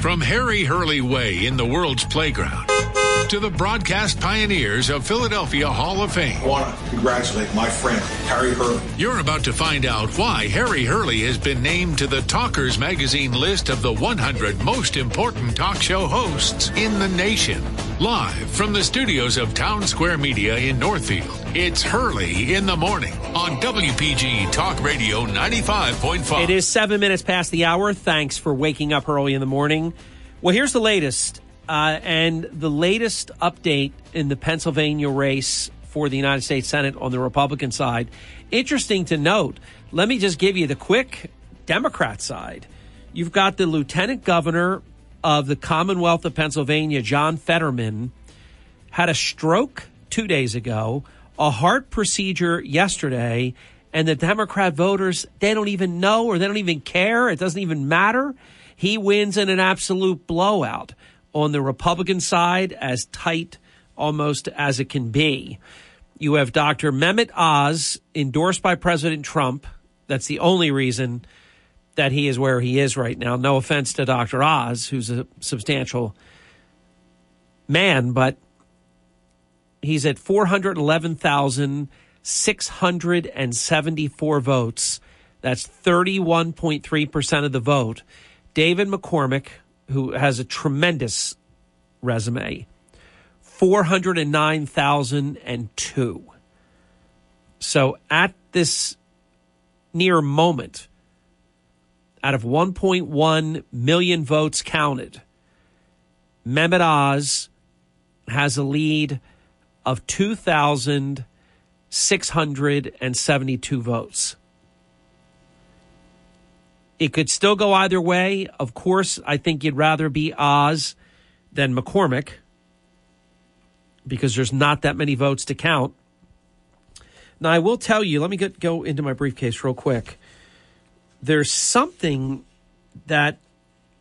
From Harry Hurley Way in the world's playground to the broadcast pioneers of Philadelphia Hall of Fame. I want to congratulate my friend, Harry Hurley. You're about to find out why Harry Hurley has been named to the Talkers Magazine list of the 100 most important talk show hosts in the nation. Live from the studios of Town Square Media in Northfield, it's Hurley in the Morning on WPG Talk Radio 95.5. It is seven minutes past the hour. Thanks for waking up early in the morning. Well, here's the latest. Uh, and the latest update in the Pennsylvania race for the United States Senate on the Republican side. Interesting to note. Let me just give you the quick Democrat side. You've got the lieutenant governor of the Commonwealth of Pennsylvania, John Fetterman, had a stroke two days ago, a heart procedure yesterday, and the Democrat voters, they don't even know or they don't even care. It doesn't even matter. He wins in an absolute blowout on the Republican side as tight almost as it can be. You have Dr. Mehmet Oz, endorsed by President Trump. That's the only reason that he is where he is right now. No offense to Dr. Oz, who's a substantial man, but he's at 411,674 votes. That's 31.3% of the vote. David McCormick, who has a tremendous resume, 409,002. So at this near moment, out of 1.1 million votes counted, Mehmet Oz has a lead of 2,672 votes. It could still go either way. Of course, I think you'd rather be Oz than McCormick because there's not that many votes to count. Now, I will tell you, let me get, go into my briefcase real quick. There's something that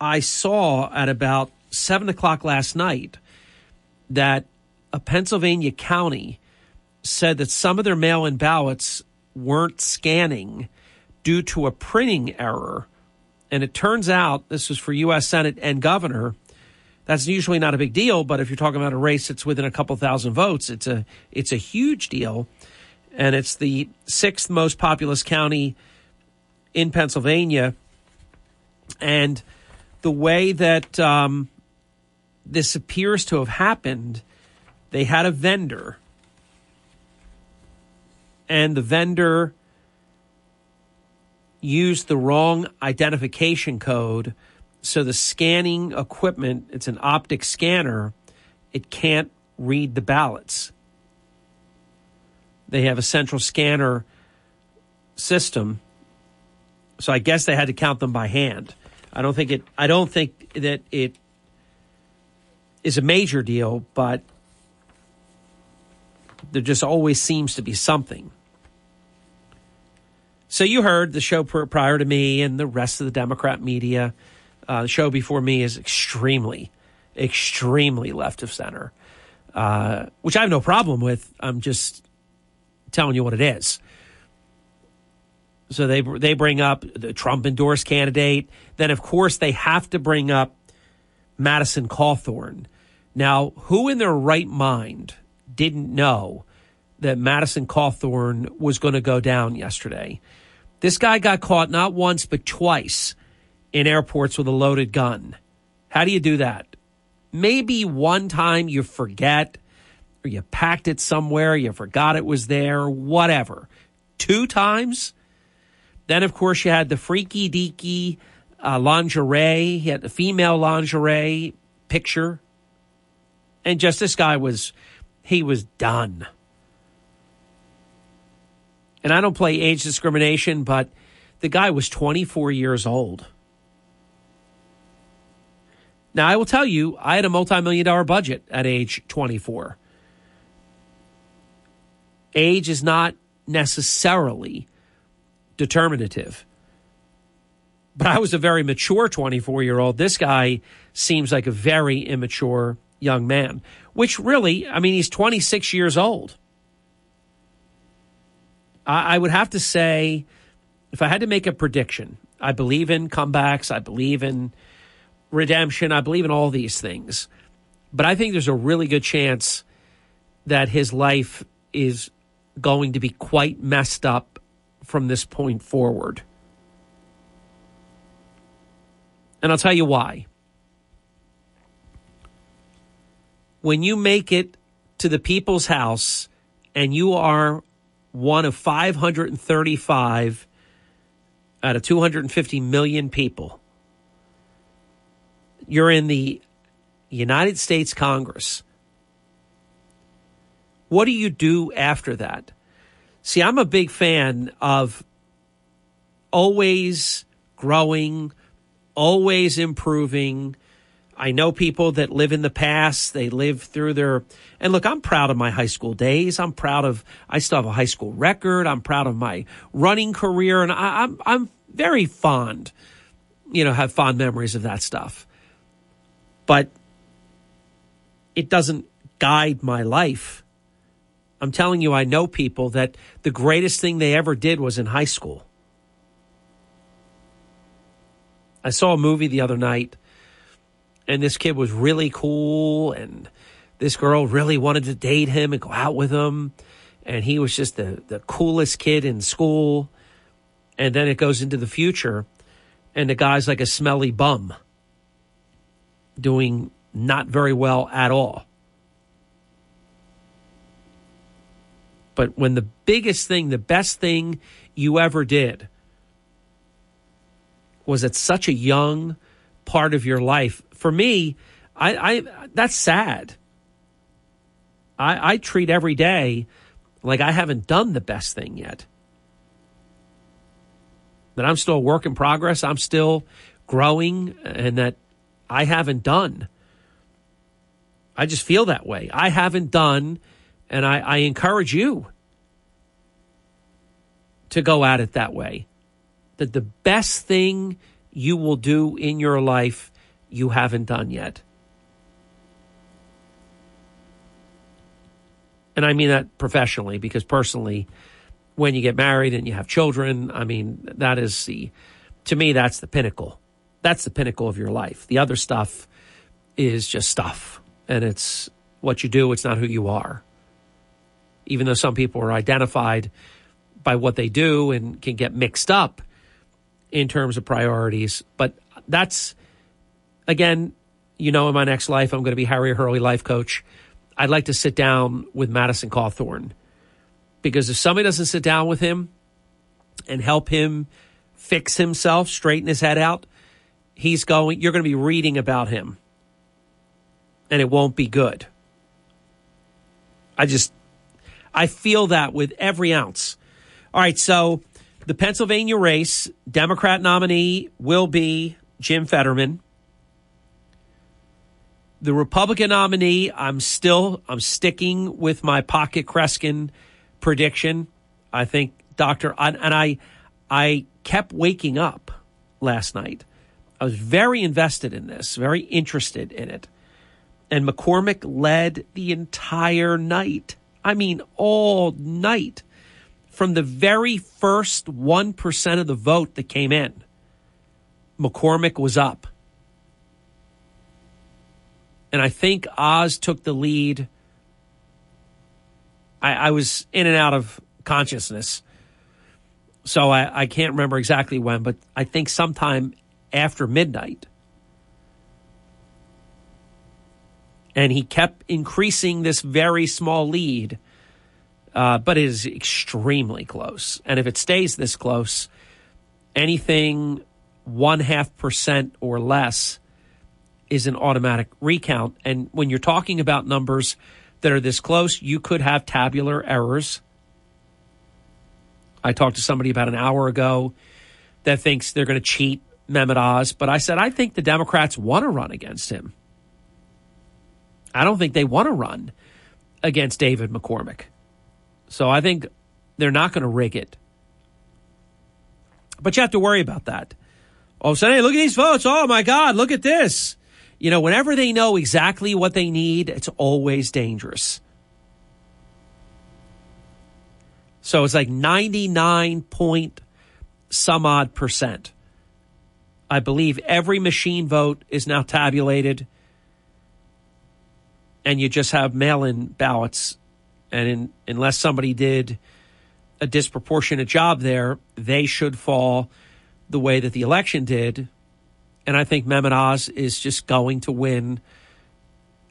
I saw at about 7 o'clock last night that a Pennsylvania county said that some of their mail in ballots weren't scanning due to a printing error. And it turns out this was for U.S. Senate and governor. That's usually not a big deal, but if you're talking about a race that's within a couple thousand votes, it's a it's a huge deal. And it's the sixth most populous county in Pennsylvania. And the way that um, this appears to have happened, they had a vendor, and the vendor used the wrong identification code. So the scanning equipment, it's an optic scanner, it can't read the ballots. They have a central scanner system. So I guess they had to count them by hand. I don't think it I don't think that it is a major deal, but there just always seems to be something. So you heard the show prior to me and the rest of the Democrat media. Uh, the show before me is extremely, extremely left of center, uh, which I have no problem with. I'm just telling you what it is. So they they bring up the Trump endorsed candidate. Then of course they have to bring up Madison Cawthorn. Now, who in their right mind didn't know that Madison Cawthorn was going to go down yesterday? This guy got caught not once, but twice in airports with a loaded gun. How do you do that? Maybe one time you forget or you packed it somewhere, you forgot it was there, whatever. Two times? Then, of course, you had the freaky deaky uh, lingerie. He had the female lingerie picture. And just this guy was, he was done and I don't play age discrimination, but the guy was 24 years old. Now, I will tell you, I had a multi million dollar budget at age 24. Age is not necessarily determinative. But I was a very mature 24 year old. This guy seems like a very immature young man, which really, I mean, he's 26 years old. I, I would have to say, if I had to make a prediction, I believe in comebacks. I believe in redemption. I believe in all these things. But I think there's a really good chance that his life is going to be quite messed up from this point forward. And I'll tell you why. When you make it to the people's house and you are one of 535 out of 250 million people, you're in the United States Congress. What do you do after that? See, I'm a big fan of always growing, always improving. I know people that live in the past, they live through their, and look, I'm proud of my high school days. I'm proud of, I still have a high school record. I'm proud of my running career and I, I'm, I'm very fond, you know, have fond memories of that stuff. But it doesn't guide my life. I'm telling you, I know people that the greatest thing they ever did was in high school. I saw a movie the other night, and this kid was really cool, and this girl really wanted to date him and go out with him. And he was just the, the coolest kid in school. And then it goes into the future, and the guy's like a smelly bum doing not very well at all. But when the biggest thing, the best thing you ever did was at such a young part of your life, for me, I, I that's sad. I, I treat every day like I haven't done the best thing yet. That I'm still a work in progress. I'm still growing, and that I haven't done. I just feel that way. I haven't done and I, I encourage you to go at it that way. That the best thing you will do in your life, you haven't done yet. And I mean that professionally because personally, when you get married and you have children, I mean, that is the, to me, that's the pinnacle. That's the pinnacle of your life. The other stuff is just stuff. And it's what you do, it's not who you are even though some people are identified by what they do and can get mixed up in terms of priorities. But that's, again, you know, in my next life, I'm going to be Harry Hurley life coach. I'd like to sit down with Madison Cawthorn because if somebody doesn't sit down with him and help him fix himself, straighten his head out, he's going, you're going to be reading about him and it won't be good. I just, I feel that with every ounce. All right, so the Pennsylvania race, Democrat nominee will be Jim Fetterman. The Republican nominee, I'm still I'm sticking with my pocket Kreskin prediction. I think Dr. and I I kept waking up last night. I was very invested in this, very interested in it. And McCormick led the entire night. I mean, all night from the very first 1% of the vote that came in. McCormick was up. And I think Oz took the lead. I, I was in and out of consciousness. So I, I can't remember exactly when, but I think sometime after midnight. and he kept increasing this very small lead, uh, but it is extremely close. And if it stays this close, anything one half percent or less is an automatic recount. And when you're talking about numbers that are this close, you could have tabular errors. I talked to somebody about an hour ago that thinks they're going to cheat Mehmet Oz, but I said I think the Democrats want to run against him. I don't think they want to run against David McCormick. So I think they're not going to rig it. But you have to worry about that. A sudden, hey, look at these votes. Oh my God, look at this. You know, whenever they know exactly what they need, it's always dangerous. So it's like 99 point some odd percent I believe every machine vote is now tabulated, and you just have mail in ballots. And in, unless somebody did a disproportionate job there, they should fall the way that the election did. And I think Mehmet Oz is just going to win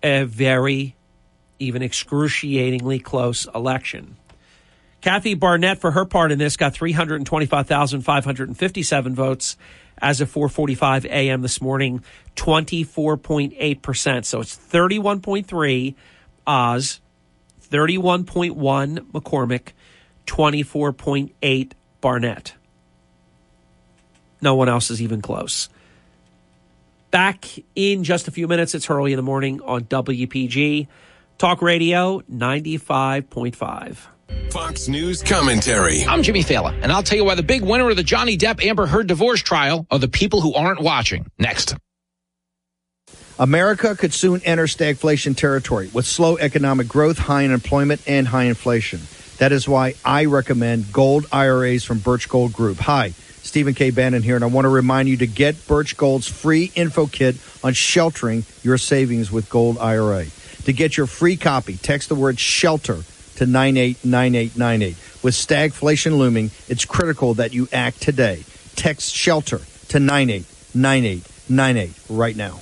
a very, even excruciatingly close election. Kathy Barnette, for her part in this, got 325,557 votes as of 4:45 a.m. this morning, 24.8%. So it's 31.3 Oz, 31.1 McCormick, 24.8 Barnette. No one else is even close. Back in just a few minutes. It's Hurley in the morning on WPG Talk Radio 95.5. Fox News commentary. I'm Jimmy Failla, and I'll tell you why the big winner of the Johnny Depp Amber Heard divorce trial are the people who aren't watching. Next. America could soon enter stagflation territory with slow economic growth, high unemployment, and high inflation. That is why I recommend gold IRAs from Birch Gold Group. Hi, Stephen K. Bannon here, and I want to remind you to get Birch Gold's free info kit on sheltering your savings with Gold IRA. To get your free copy, text the word shelter to 989898. With stagflation looming, it's critical that you act today. Text shelter to 989898 right now.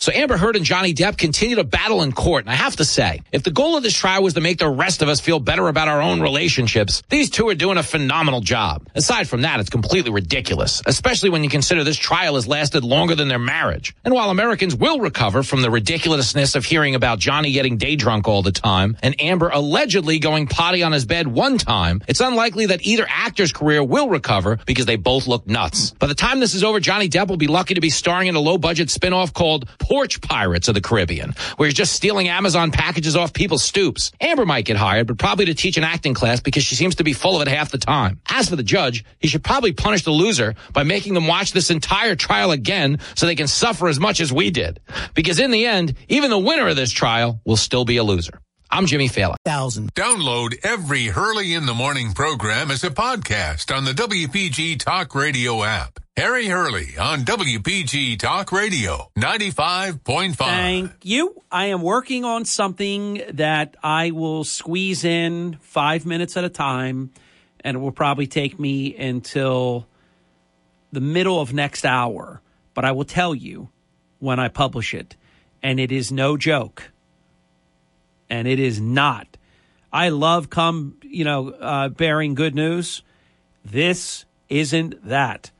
So Amber Heard and Johnny Depp continue to battle in court. And I have to say, if the goal of this trial was to make the rest of us feel better about our own relationships, these two are doing a phenomenal job. Aside from that, it's completely ridiculous, especially when you consider this trial has lasted longer than their marriage. And while Americans will recover from the ridiculousness of hearing about Johnny getting day drunk all the time and Amber allegedly going potty on his bed one time, it's unlikely that either actor's career will recover because they both look nuts. By the time this is over, Johnny Depp will be lucky to be starring in a low budget spin-off called porch pirates of the Caribbean, where he's just stealing Amazon packages off people's stoops. Amber might get hired, but probably to teach an acting class because she seems to be full of it half the time. As for the judge, he should probably punish the loser by making them watch this entire trial again so they can suffer as much as we did. Because in the end, even the winner of this trial will still be a loser. I'm Jimmy Failla. Thousand. Download every Hurley in the Morning program as a podcast on the WPG Talk Radio app. Harry Hurley on WPG Talk Radio 95.5. Thank you. I am working on something that I will squeeze in five minutes at a time, and it will probably take me until the middle of next hour. But I will tell you when I publish it, and it is no joke and it is not. I love come, you know, uh, bearing good news. This isn't that.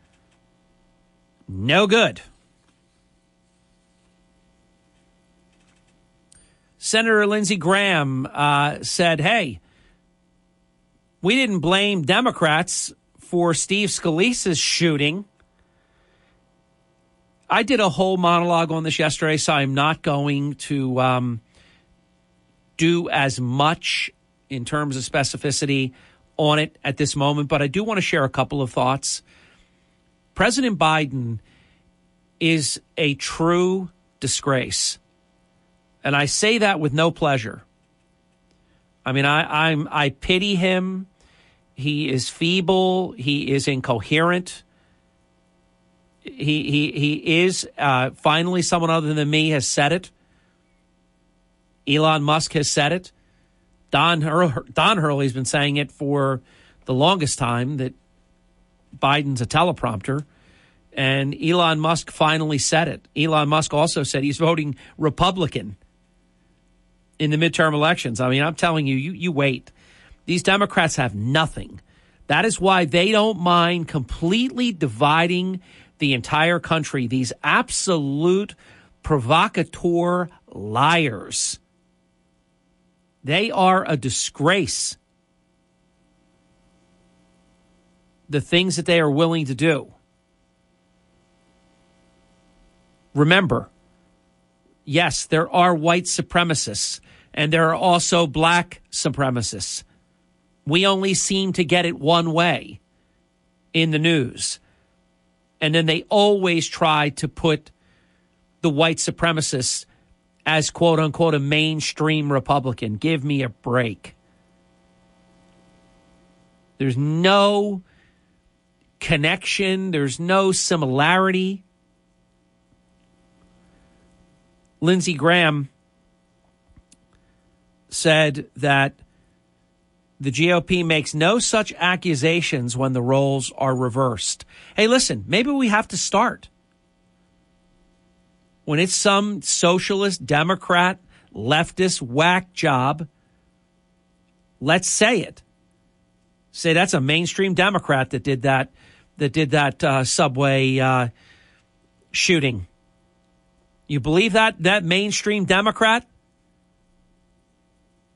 No good. Senator Lindsey Graham uh, said, hey, we didn't blame Democrats for Steve Scalise's shooting. I did a whole monologue on this yesterday, so I'm not going to um, do as much in terms of specificity on it at this moment, but I do want to share a couple of thoughts. President Biden is a true disgrace. And I say that with no pleasure. I mean, I, I'm I pity him. He is feeble. He is incoherent. He he he is uh, finally someone other than me has said it. Elon Musk has said it. Don, Hur- Don Hurley's been saying it for the longest time that Biden's a teleprompter. And Elon Musk finally said it. Elon Musk also said he's voting Republican in the midterm elections. I mean, I'm telling you, you, you wait. These Democrats have nothing. That is why they don't mind completely dividing the entire country. These absolute provocateur liars. They are a disgrace. The things that they are willing to do. Remember, yes, there are white supremacists and there are also black supremacists. We only seem to get it one way in the news. And then they always try to put the white supremacists as quote unquote a mainstream Republican. Give me a break. There's no connection, there's no similarity. Lindsey Graham said that the GOP makes no such accusations when the roles are reversed. Hey, listen, maybe we have to start. When it's some socialist, Democrat, leftist whack job, let's say it. Say that's a mainstream Democrat that did that, that did that uh, subway uh, shooting. You believe that that mainstream Democrat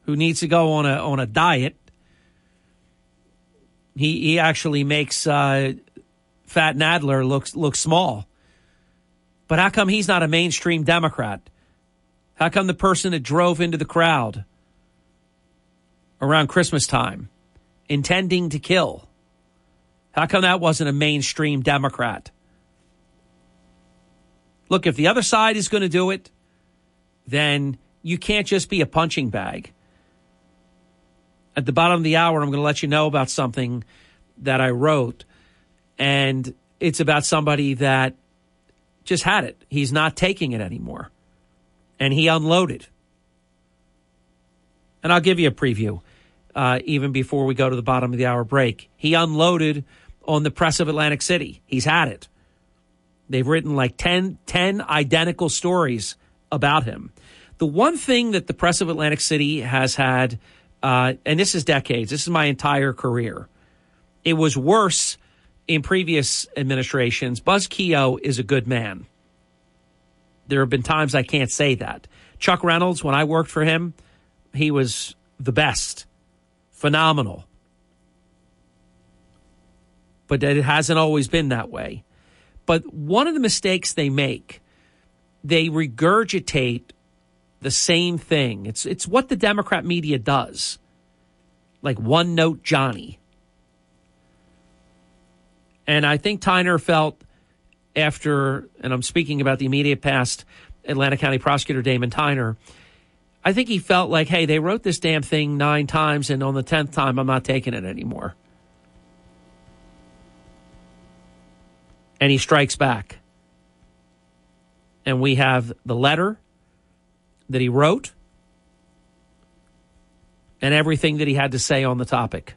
who needs to go on a on a diet? He he actually makes uh, Fat Nadler looks look small. But how come he's not a mainstream Democrat? How come the person that drove into the crowd around Christmas time, intending to kill, how come that wasn't a mainstream Democrat? Look, if the other side is going to do it, then you can't just be a punching bag. At the bottom of the hour, I'm going to let you know about something that I wrote, and it's about somebody that just had it. He's not taking it anymore, and he unloaded. And I'll give you a preview uh, even before we go to the bottom of the hour break. He unloaded on the press of Atlantic City. He's had it. They've written like 10, 10 identical stories about him. The one thing that the press of Atlantic City has had, uh, and this is decades, this is my entire career, it was worse in previous administrations. Buzz Keough is a good man. There have been times I can't say that. Chuck Reynolds, when I worked for him, he was the best, phenomenal. But it hasn't always been that way. But one of the mistakes they make, they regurgitate the same thing. It's it's what the Democrat media does. Like one note Johnny. And I think Tyner felt after, and I'm speaking about the immediate past, Atlantic County Prosecutor Damon Tyner. I think he felt like, hey, they wrote this damn thing nine times, and on the tenth time, I'm not taking it anymore. and he strikes back. And we have the letter that he wrote and everything that he had to say on the topic.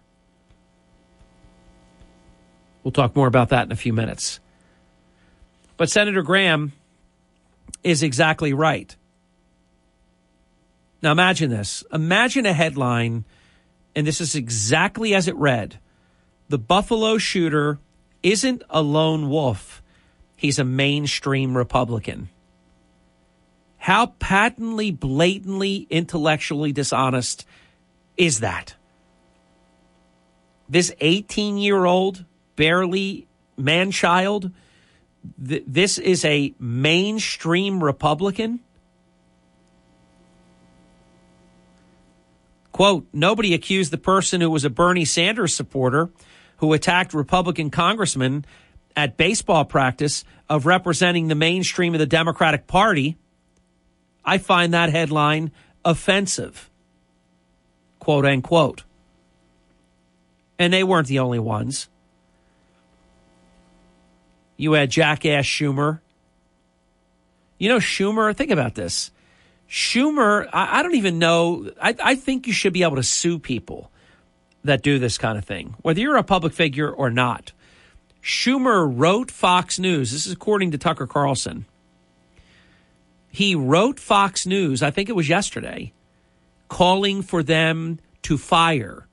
We'll talk more about that in a few minutes. But Senator Graham is exactly right. Now imagine this. Imagine a headline, and this is exactly as it read The Buffalo shooter isn't a lone wolf, he's a mainstream Republican. How patently, blatantly, intellectually dishonest is that? This 18 year old, barely man child, th- this is a mainstream Republican? Quote, nobody accused the person who was a Bernie Sanders supporter who attacked Republican congressmen at baseball practice of representing the mainstream of the Democratic Party, I find that headline offensive. Quote unquote. And they weren't the only ones. You had jackass Schumer. You know, Schumer, think about this. Schumer, I, I don't even know. I, I think you should be able to sue people that do this kind of thing, whether you're a public figure or not. Schumer wrote Fox News. This is according to Tucker Carlson. He wrote Fox News, I think it was yesterday, calling for them to fire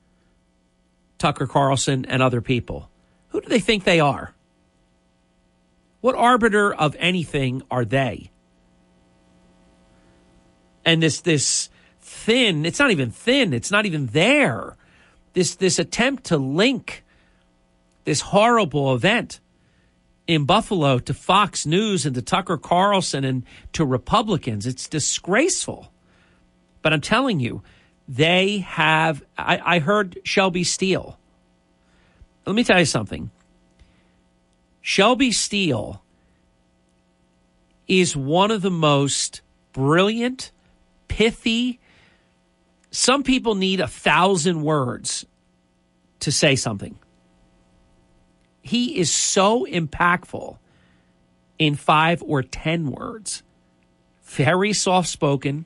Tucker Carlson and other people. Who do they think they are? What arbiter of anything are they? And this this thin, it's not even thin, it's not even there this this attempt to link this horrible event in Buffalo to Fox News and to Tucker Carlson and to Republicans. It's disgraceful. But I'm telling you, they have. I, I heard Shelby Steele. Let me tell you something. Shelby Steele is one of the most brilliant, pithy, some people need a thousand words to say something. He is so impactful in five or 10 words. Very soft spoken,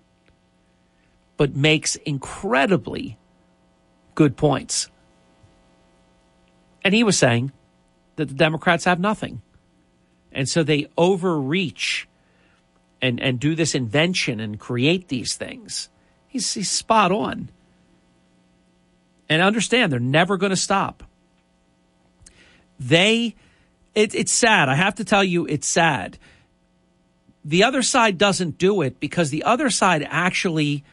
but makes incredibly good points. And he was saying that the Democrats have nothing. And so they overreach and, and do this invention and create these things. He's, he's spot on. And understand, they're never going to stop. They, it, it's sad. I have to tell you, it's sad. The other side doesn't do it because the other side actually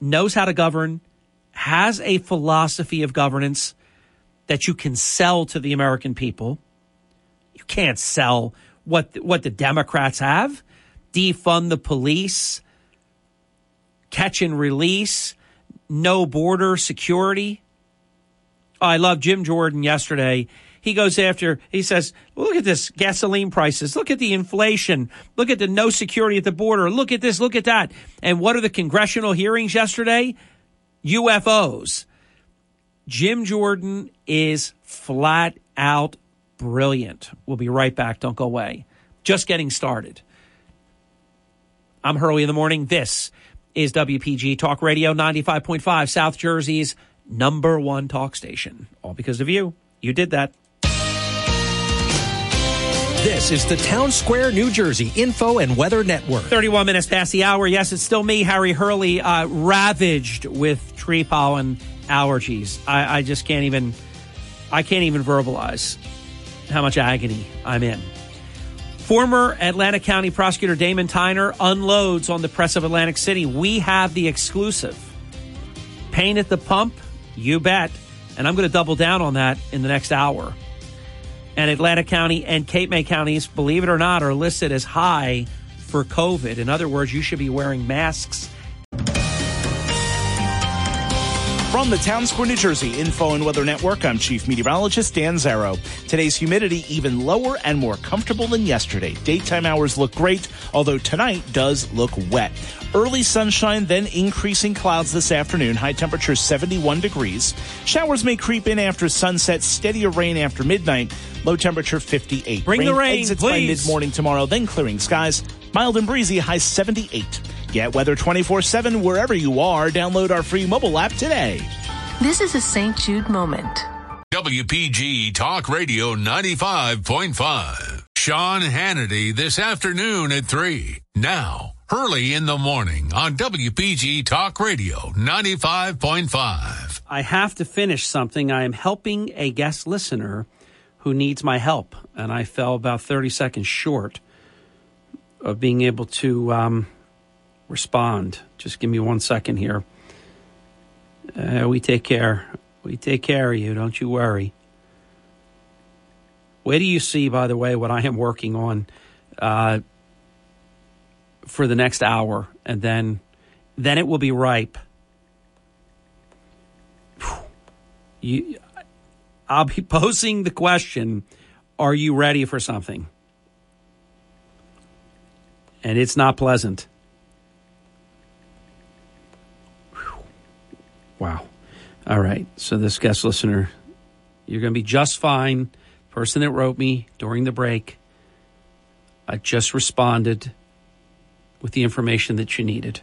knows how to govern, has a philosophy of governance that you can sell to the American people. You can't sell what what the Democrats have. Defund the police, catch and release, no border security. Oh, I love Jim Jordan yesterday. He goes after, he says, look at this gasoline prices. Look at the inflation. Look at the no security at the border. Look at this. Look at that. And what are the congressional hearings yesterday? UFOs. Jim Jordan is flat out brilliant. We'll be right back. Don't go away. Just getting started. I'm Hurley in the morning. This is WPG Talk Radio 95.5, South Jersey's number one talk station. All because of you. You did that. This is the Town Square, New Jersey Info and Weather Network. 31 minutes past the hour. Yes, it's still me, Harry Hurley, uh, ravaged with tree pollen allergies. I, I just can't even, I can't even verbalize how much agony I'm in. Former Atlantic County Prosecutor Damon Tyner unloads on the press of Atlantic City. We have the exclusive. Pain at the pump, you bet. And I'm going to double down on that in the next hour. And Atlantic County and Cape May counties, believe it or not, are listed as high for COVID. In other words, you should be wearing masks From the Town Square, New Jersey Info and Weather Network, I'm Chief Meteorologist Dan Zarrow. Today's humidity even lower and more comfortable than yesterday. Daytime hours look great, although tonight does look wet. Early sunshine, then increasing clouds this afternoon. High temperature 71 degrees. Showers may creep in after sunset. Steadier rain after midnight. Low temperature 58. Bring rain the rain, exits please. by mid morning tomorrow, then clearing skies. Mild and breezy, high 78. Get weather 24 7 wherever you are. Download our free mobile app today. This is a St. Jude moment. WPG Talk Radio 95.5. Sean Hannity this afternoon at 3. Now, Hurley in the morning on WPG Talk Radio 95.5. I have to finish something. I am helping a guest listener who needs my help, and I fell about 30 seconds short of being able to um, respond. Just give me one second here. Uh, we take care. We take care of you. Don't you worry. Where do you see, by the way, what I am working on uh, for the next hour, and then then it will be ripe. You, I'll be posing the question: Are you ready for something? And it's not pleasant. Wow. All right. So this guest listener, you're going to be just fine. Person that wrote me during the break, I just responded with the information that you needed.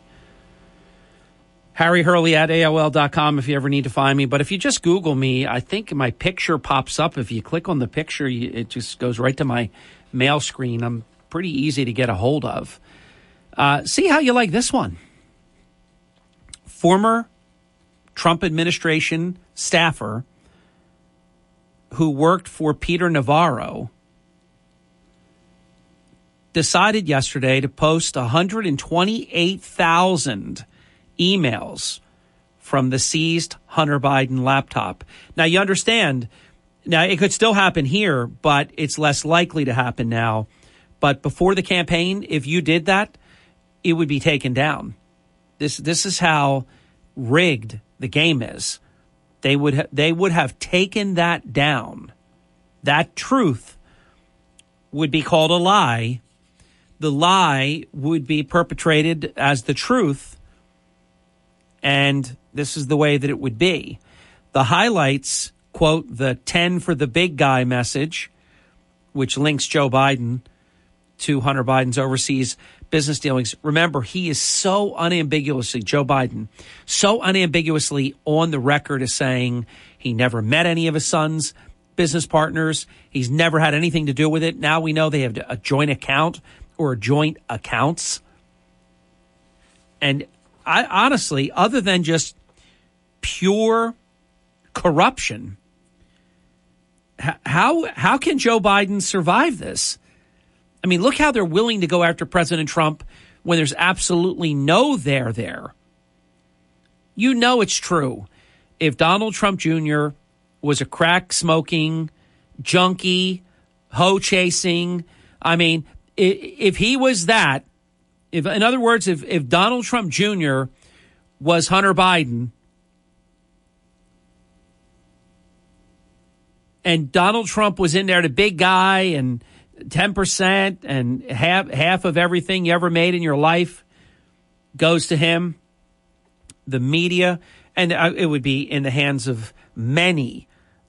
Harry Hurley at AOL.com if you ever need to find me. But if you just Google me, I think my picture pops up. If you click on the picture, it just goes right to my mail screen. I'm pretty easy to get a hold of. Uh, see how you like this one. Former Trump administration staffer who worked for Peter Navarro decided yesterday to post 128,000 emails from the seized Hunter Biden laptop. Now, you understand, now it could still happen here, but it's less likely to happen now. But before the campaign, if you did that, it would be taken down. This, this is how rigged the game is. They would ha- they would have taken that down. That truth would be called a lie. The lie would be perpetrated as the truth, and this is the way that it would be. The highlights quote, the 10 for the big guy message, which links Joe Biden to Hunter Biden's overseas business dealings. Remember, he is so unambiguously, Joe Biden, so unambiguously on the record as saying he never met any of his sons' business partners. He's never had anything to do with it. Now we know they have a joint account or joint accounts. And I honestly, other than just pure corruption, how how can Joe Biden survive this? I mean, look how they're willing to go after President Trump when there's absolutely no there there. You know it's true. If Donald Trump Jr. was a crack smoking, junkie, hoe chasing, I mean, if he was that, if in other words, if, if Donald Trump Jr. was Hunter Biden, and Donald Trump was in there, the big guy, and ten percent and half half of everything you ever made in your life goes to him. The media, and uh, it would be in the hands of many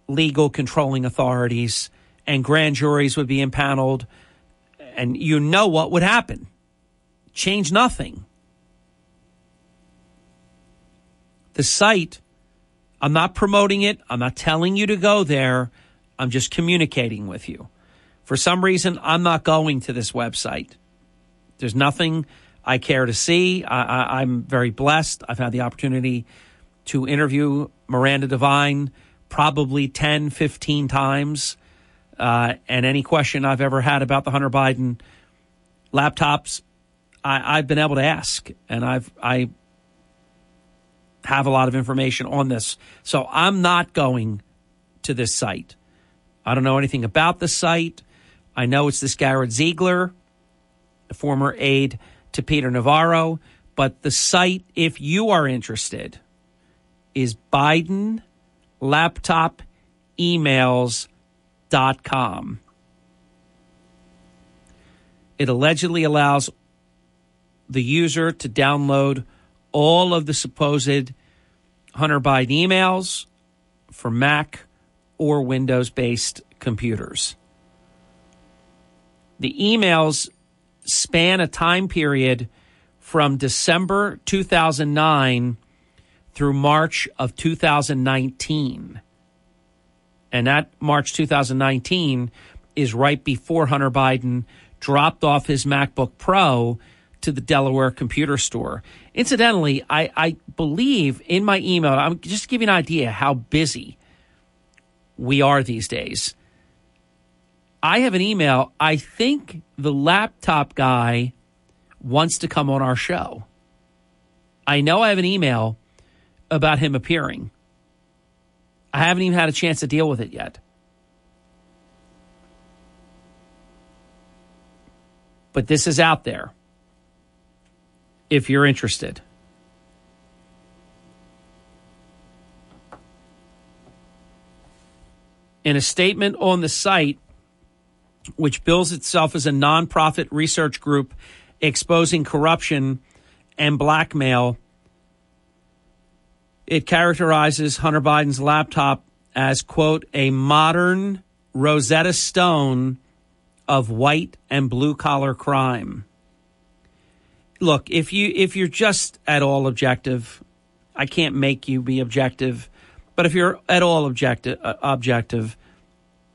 legal controlling authorities, and grand juries would be impaneled, and you know what would happen. Change nothing. The site, I'm not promoting it. I'm not telling you to go there. I'm just communicating with you. For some reason, I'm not going to this website. There's nothing I care to see. I, am very blessed. I've had the opportunity to interview Miranda Devine probably 10, 15 times. Uh, and any question I've ever had about the Hunter Biden laptops, I, have been able to ask. And I've, I have a lot of information on this. So I'm not going to this site. I don't know anything about the site. I know it's this Garrett Ziegler, a former aide to Peter Navarro, but the site, if you are interested, is Biden laptop emails.com. It allegedly allows the user to download all of the supposed Hunter Biden emails for Mac or Windows based computers. The emails span a time period from December 2009 through March of 2019. And that March 2019 is right before Hunter Biden dropped off his MacBook Pro to the Delaware computer store. Incidentally, I, I believe in my email, I'm just to give you an idea how busy we are these days. I have an email. I think the laptop guy wants to come on our show. I know I have an email about him appearing. I haven't even had a chance to deal with it yet. But this is out there if you're interested. In a statement on the site, which bills itself as a nonprofit research group exposing corruption and blackmail. It characterizes Hunter Biden's laptop as, quote, a modern Rosetta Stone of white and blue collar crime. Look, if you if you're just at all objective, I can't make you be objective, but if you're at all objective, uh, objective,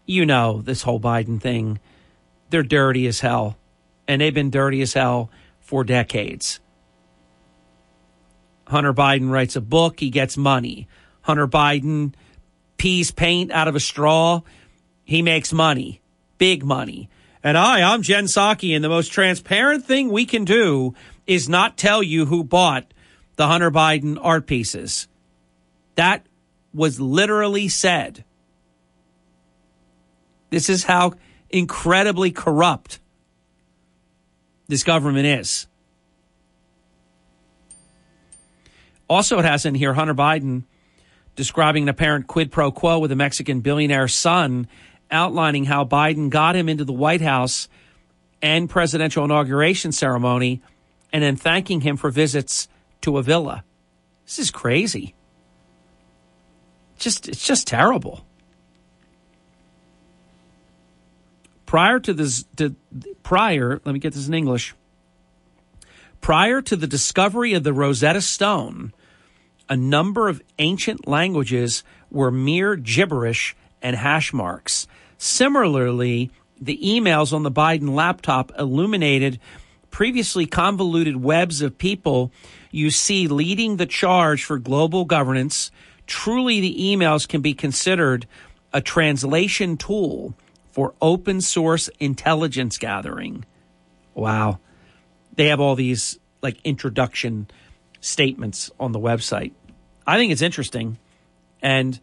you know this whole Biden thing, they're dirty as hell. And they've been dirty as hell for decades. Hunter Biden writes a book, he gets money. Hunter Biden pees paint out of a straw, he makes money, big money. And I, I'm Jen Psaki, and the most transparent thing we can do is not tell you who bought the Hunter Biden art pieces. That was literally said. This is how incredibly corrupt this government is. Also, it has in here Hunter Biden describing an apparent quid pro quo with a Mexican billionaire's son, outlining how Biden got him into the White House and presidential inauguration ceremony, and then thanking him for visits to a villa. This is crazy. Just it's just terrible. Prior to this, to, prior, let me get this in English. Prior to the discovery of the Rosetta Stone, a number of ancient languages were mere gibberish and hash marks. Similarly, the emails on the Biden laptop illuminated previously convoluted webs of people you see leading the charge for global governance. Truly, the emails can be considered a translation tool for open source intelligence gathering. Wow. They have all these like introduction statements on the website. I think it's interesting. And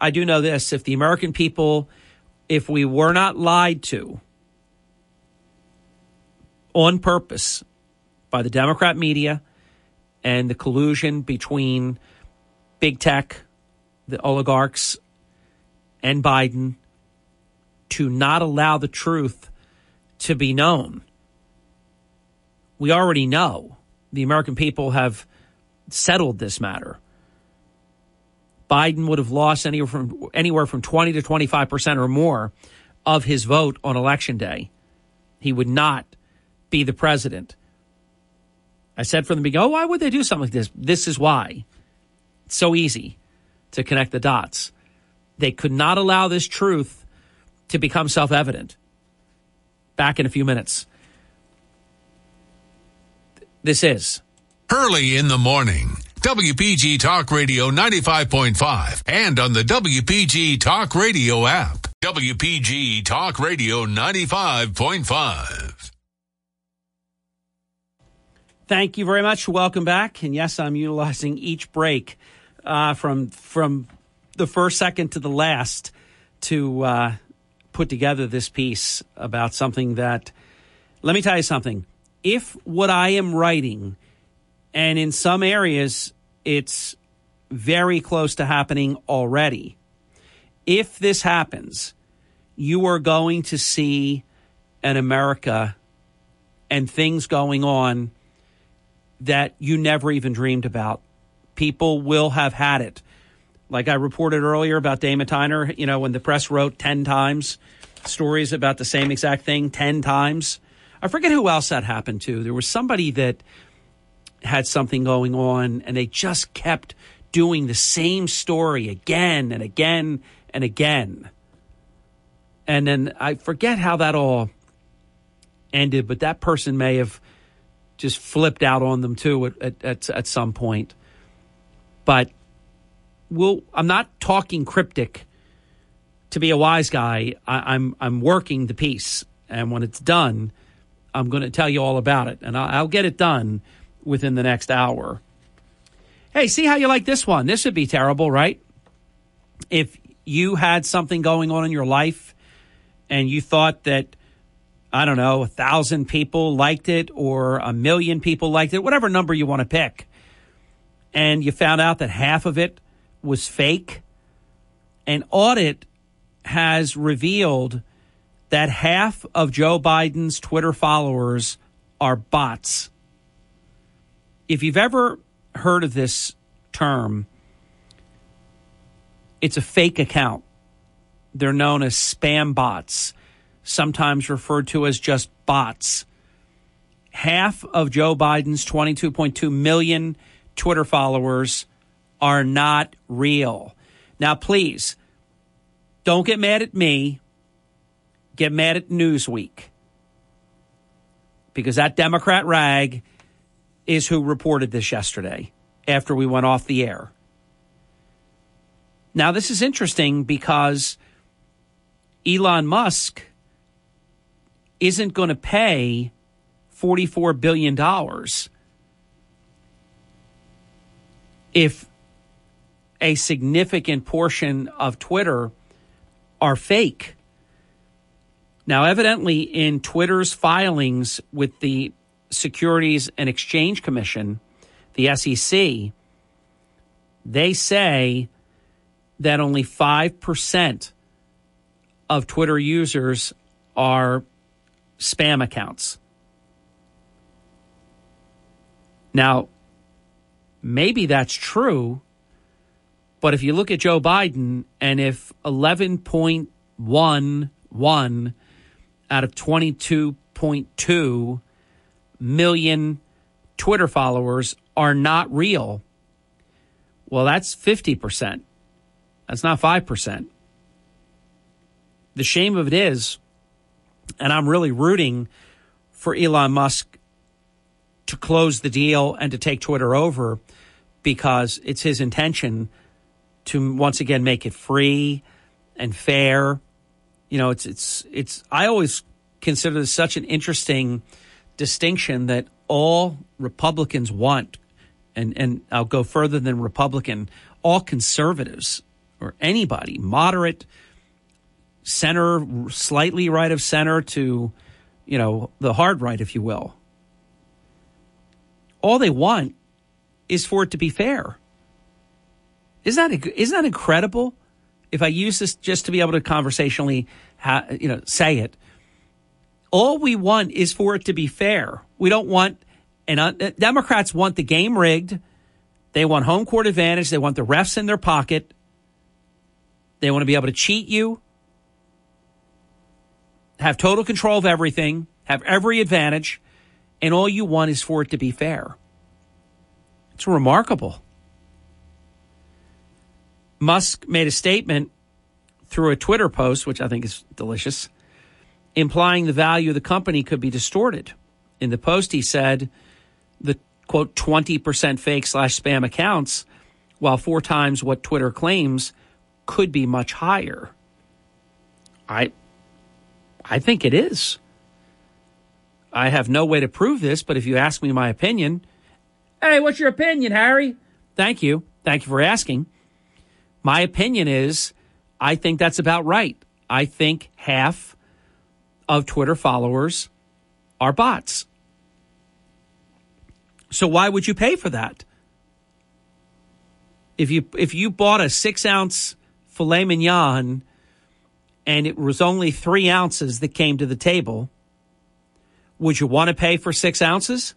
I do know this if the American people, if we were not lied to on purpose by the Democrat media and the collusion between big tech, the oligarchs, and Biden to not allow the truth to be known. We already know the American people have settled this matter. Biden would have lost anywhere from anywhere from 20 to 25 percent or more of his vote on election day. He would not be the president. I said from the beginning, oh, why would they do something like this? This is why. It's so easy to connect the dots. They could not allow this truth to become self evident. Back in a few minutes. This is Hurley in the morning. WPG Talk Radio 95.5 and on the WPG Talk Radio app. WPG Talk Radio 95.5. Thank you very much. Welcome back. And yes, I'm utilizing each break uh, from from the first second to the last to uh, put together this piece about something that. Let me tell you something. If what I am writing, and in some areas it's very close to happening already, if this happens, you are going to see an America and things going on that you never even dreamed about. People will have had it. Like I reported earlier about Damon Tyner, you know, when the press wrote 10 times stories about the same exact thing 10 times. I forget who else that happened to. There was somebody that had something going on and they just kept doing the same story again and again and again. And then I forget how that all ended, but that person may have just flipped out on them too at, at, at, at some point. But we'll, I'm not talking cryptic to be a wise guy. I, I'm, I'm working the piece. And when it's done, I'm going to tell you all about it. And I'll, I'll get it done within the next hour. Hey, see how you like this one. This would be terrible, right? If you had something going on in your life and you thought that I don't know, a thousand people liked it or a million people liked it, whatever number you want to pick. And you found out that half of it was fake. An audit has revealed that half of Joe Biden's Twitter followers are bots. If you've ever heard of this term, it's a fake account. They're known as spam bots sometimes referred to as just bots. Half of Joe Biden's 22.2 million Twitter followers are not real. Now, please don't get mad at me. Get mad at Newsweek. Because that Democrat rag is who reported this yesterday after we went off the air. Now, this is interesting because Elon Musk isn't going to pay $44 billion if a significant portion of Twitter are fake. Now, evidently, in Twitter's filings with the Securities and Exchange Commission, the SEC, they say that only 5% of Twitter users are spam accounts. Now, maybe that's true, but if you look at Joe Biden and if 11.11 out of 22.2 million Twitter followers are not real. Well, that's 50%. That's not 5%. The shame of it is, and I'm really rooting for Elon Musk to close the deal and to take Twitter over because it's his intention to once again make it free and fair. You know, it's it's it's I always consider this such an interesting distinction that all Republicans want and and I'll go further than Republican, all conservatives or anybody, moderate, center, slightly right of center to, you know, the hard right, if you will. All they want is for it to be fair. Isn't that isn't that incredible? If I use this just to be able to conversationally, ha, you know, say it, all we want is for it to be fair. We don't want, and uh, Democrats want the game rigged. They want home court advantage. They want the refs in their pocket. They want to be able to cheat you, have total control of everything, have every advantage, and all you want is for it to be fair. It's remarkable. Musk made a statement through a Twitter post, which I think is delicious, implying the value of the company could be distorted. In the post, he said the quote 20% fake slash spam accounts, while four times what Twitter claims, could be much higher. I I think it is. I have no way to prove this, but if you ask me my opinion, hey, what's your opinion, Harry? Thank you. Thank you for asking. My opinion is I think that's about right. I think half of Twitter followers are bots. So why would you pay for that? If you if you bought a six ounce filet mignon and it was only three ounces that came to the table, would you want to pay for six ounces?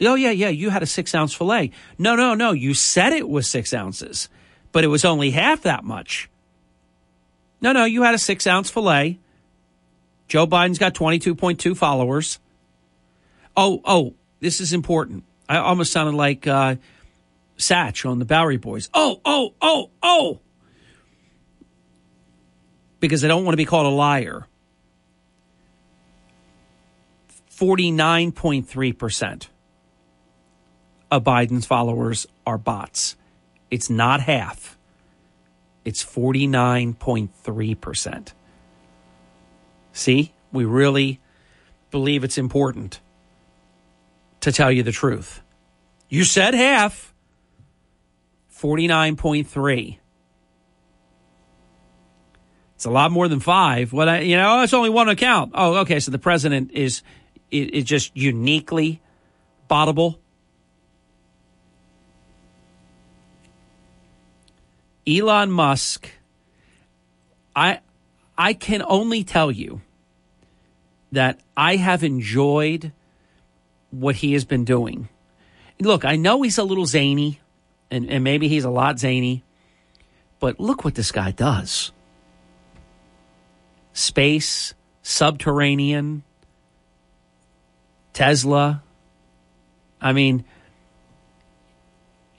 Oh, yeah, yeah, you had a six ounce filet. No, no, no, you said it was six ounces, but it was only half that much. No, no, you had a six ounce filet. Joe Biden's got 22.2 followers. Oh, oh, this is important. I almost sounded like uh, Sach on the Bowery Boys. Oh, oh, oh, oh. Because I don't want to be called a liar. 49.3% of Biden's followers are bots. It's not half, it's 49.3%. See, we really believe it's important to tell you the truth. You said half, 49.3. It's a lot more than five. What I, you know, it's only one account. Oh, okay. So the president is is just uniquely bottable. Elon Musk, I I can only tell you that I have enjoyed what he has been doing. Look, I know he's a little zany, and, and maybe he's a lot zany, but look what this guy does. Space, subterranean, Tesla. I mean,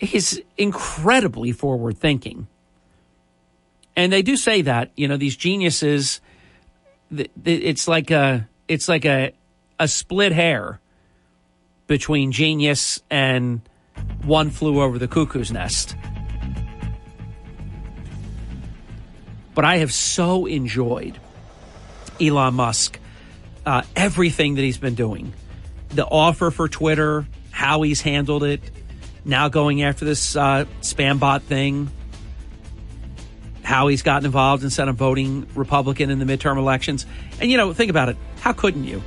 he's incredibly forward thinking. And they do say that, you know, these geniuses, it's like a, it's like a, a split hair between genius and one flew over the cuckoo's nest. But I have so enjoyed Elon Musk, uh, everything that he's been doing. The offer for Twitter, how he's handled it, now going after this uh, spam bot thing, how he's gotten involved instead of voting Republican in the midterm elections. And, you know, think about it. How couldn't you?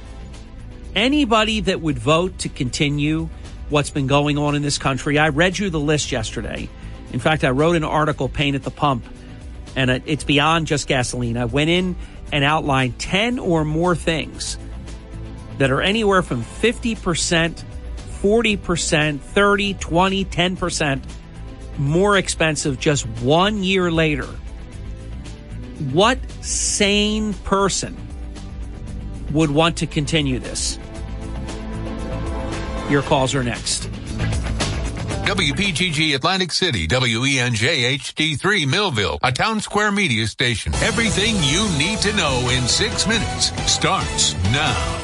Anybody that would vote to continue what's been going on in this country, I read you the list yesterday. In fact, I wrote an article, Pain at the Pump, and it's beyond just gasoline. I went in and outlined 10 or more things that are anywhere from 50% 40%, 30, 20, 10% more expensive just one year later what sane person would want to continue this? Your calls are next. WPGG Atlantic City, WENJ HD3 Millville, a town square media station. Everything you need to know in six minutes starts now.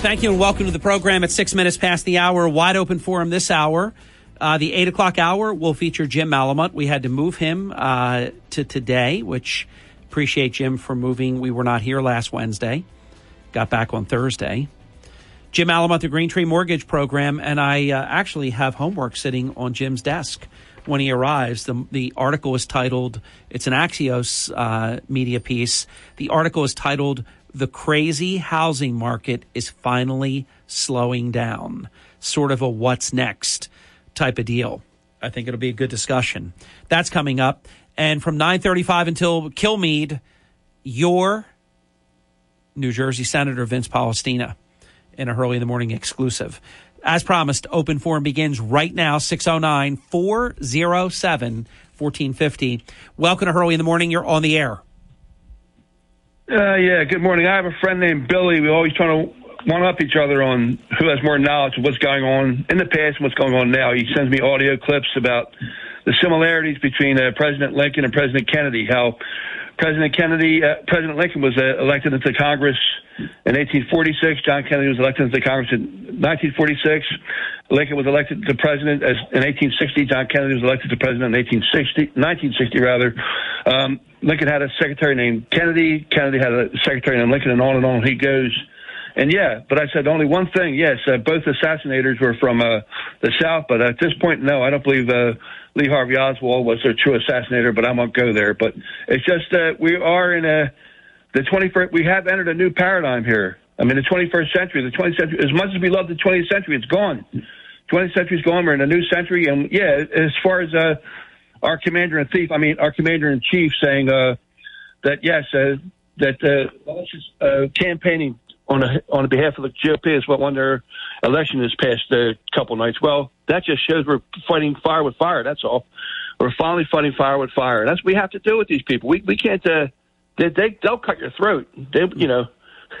Thank you and welcome to the program at six minutes past the hour. Wide open forum this hour. Uh, the eight o'clock hour will feature Jim Malamut. We had to move him uh, to today, which appreciate Jim for moving. We were not here last Wednesday. Got back on Thursday. Jim Malamut, the Green Tree Mortgage Program, and I uh, actually have homework sitting on Jim's desk when he arrives. The, the article is titled, it's an Axios uh, media piece. The article is titled, The Crazy Housing Market is Finally Slowing Down. Sort of a what's next type of deal. I think it'll be a good discussion. That's coming up. And from 935 until Kilmeade, your New Jersey Senator Vince Polistina in a Hurley in the Morning exclusive. As promised, open forum begins right now, 609 407 1450. Welcome to Hurley in the Morning. You're on the air. Uh, yeah, good morning. I have a friend named Billy. We always try to one up each other on who has more knowledge of what's going on in the past and what's going on now. He sends me audio clips about the similarities between uh, President Lincoln and President Kennedy. How President Kennedy, uh, President Lincoln was uh, elected into Congress in 1846. John Kennedy was elected into Congress in 1946. Lincoln was elected to president as, in 1860. John Kennedy was elected to president in 1860, 1960 rather. Um, Lincoln had a secretary named Kennedy. Kennedy had a secretary named Lincoln, and on and on he goes. And yeah, but I said only one thing. Yes, uh, both assassinators were from uh, the South, but at this point, no, I don't believe uh, Lee Harvey Oswald was a true assassinator. But I won't go there. But it's just that we are in a the 21st. We have entered a new paradigm here. I mean, the 21st century, the 20th century. As much as we love the 20th century, it's gone. 20th century's gone. We're in a new century, and yeah, as far as uh, our commander in chief, I mean, our commander in chief saying uh, that yes, uh, that uh, uh, campaigning on a, on behalf of the GOP is what won their election this past uh, couple nights. Well, that just shows we're fighting fire with fire. That's all. We're finally fighting fire with fire. That's what we have to do with these people. We we can't. Uh, they, they they'll cut your throat. They you know.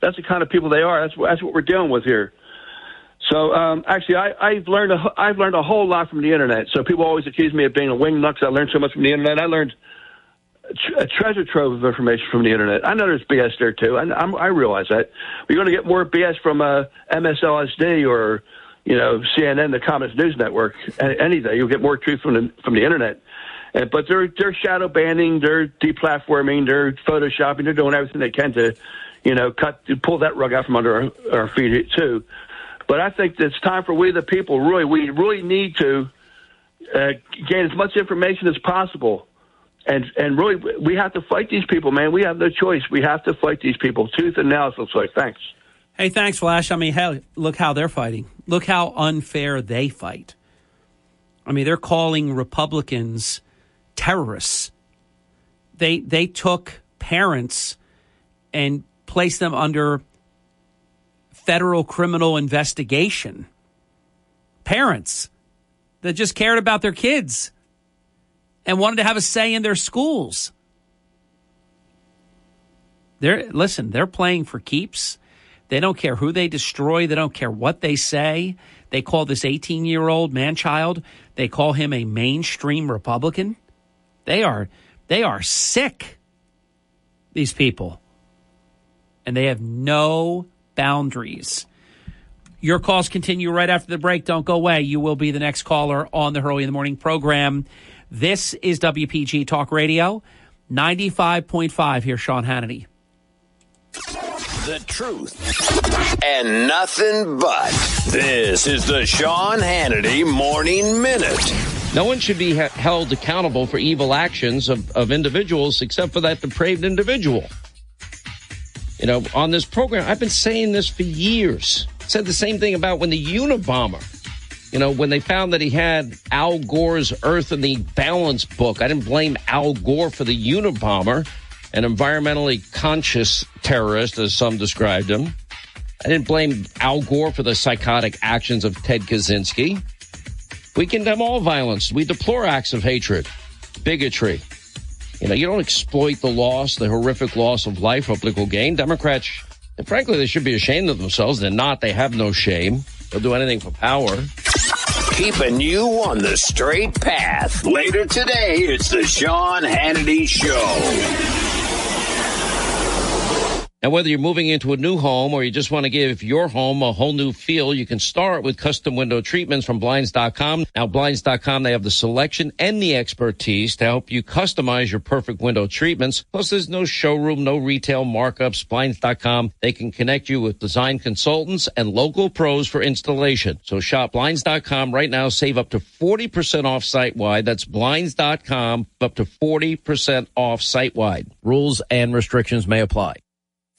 that's the kind of people they are. That's that's what we're dealing with here. So um, actually, I, I've learned a, I've learned a whole lot from the internet. So people always accuse me of being a wing nut because I learned so much from the internet. I learned a treasure trove of information from the internet. I know there's BS there too. I, I'm, I realize that. But you're going to get more BS from uh, MSLSD or you know CNN, the Commons News Network, any day. You'll get more truth from the from the internet. Uh, but they're they're shadow banning, they're deplatforming, they're photoshopping, they're doing everything they can to, you know, cut pull that rug out from under our, our feet too. But I think it's time for we the people really we really need to uh, gain as much information as possible and and really we have to fight these people, man. We have no choice. We have to fight these people tooth and nail. Looks like. Thanks. Hey, thanks, Flash. I mean, hell, look how they're fighting. Look how unfair they fight. I mean, they're calling Republicans terrorists. They they took parents and placed them under federal criminal investigation. Parents that just cared about their kids and wanted to have a say in their schools. They're listen, they're playing for keeps. They don't care who they destroy, they don't care what they say. They call this 18-year-old man child, they call him a mainstream Republican. They are they are sick. These people. And they have no boundaries. Your calls continue right after the break. Don't go away. You will be the next caller on the Hurley in the Morning program. This is WPG Talk Radio, 95.5. Here's Sean Hannity. The truth and nothing but. This is the Sean Hannity Morning Minute. No one should be held accountable for evil actions of, of individuals except for that depraved individual. You know, on this program, I've been saying this for years. Said the same thing about when the Unabomber, you know, when they found that he had Al Gore's Earth in the Balance book. I didn't blame Al Gore for the Unabomber, an environmentally conscious terrorist, as some described him. I didn't blame Al Gore for the psychotic actions of Ted Kaczynski. We condemn all violence. We deplore acts of hatred, bigotry. You know, you don't exploit the loss, the horrific loss of life for political gain. Democrats, frankly, they should be ashamed of themselves. They're not. They have no shame. They'll do anything for power. Keeping you on the straight path. Later today, it's the Sean Hannity Show. And whether you're moving into a new home or you just want to give your home a whole new feel, you can start with custom window treatments from Blinds.com. Now, Blinds.com, they have the selection and the expertise to help you customize your perfect window treatments. Plus, there's no showroom, no retail markups. Blinds.com, they can connect you with design consultants and local pros for installation. So shop Blinds.com right now. Save up to 40% off site wide. That's Blinds.com, up to 40% off site wide. Rules and restrictions may apply.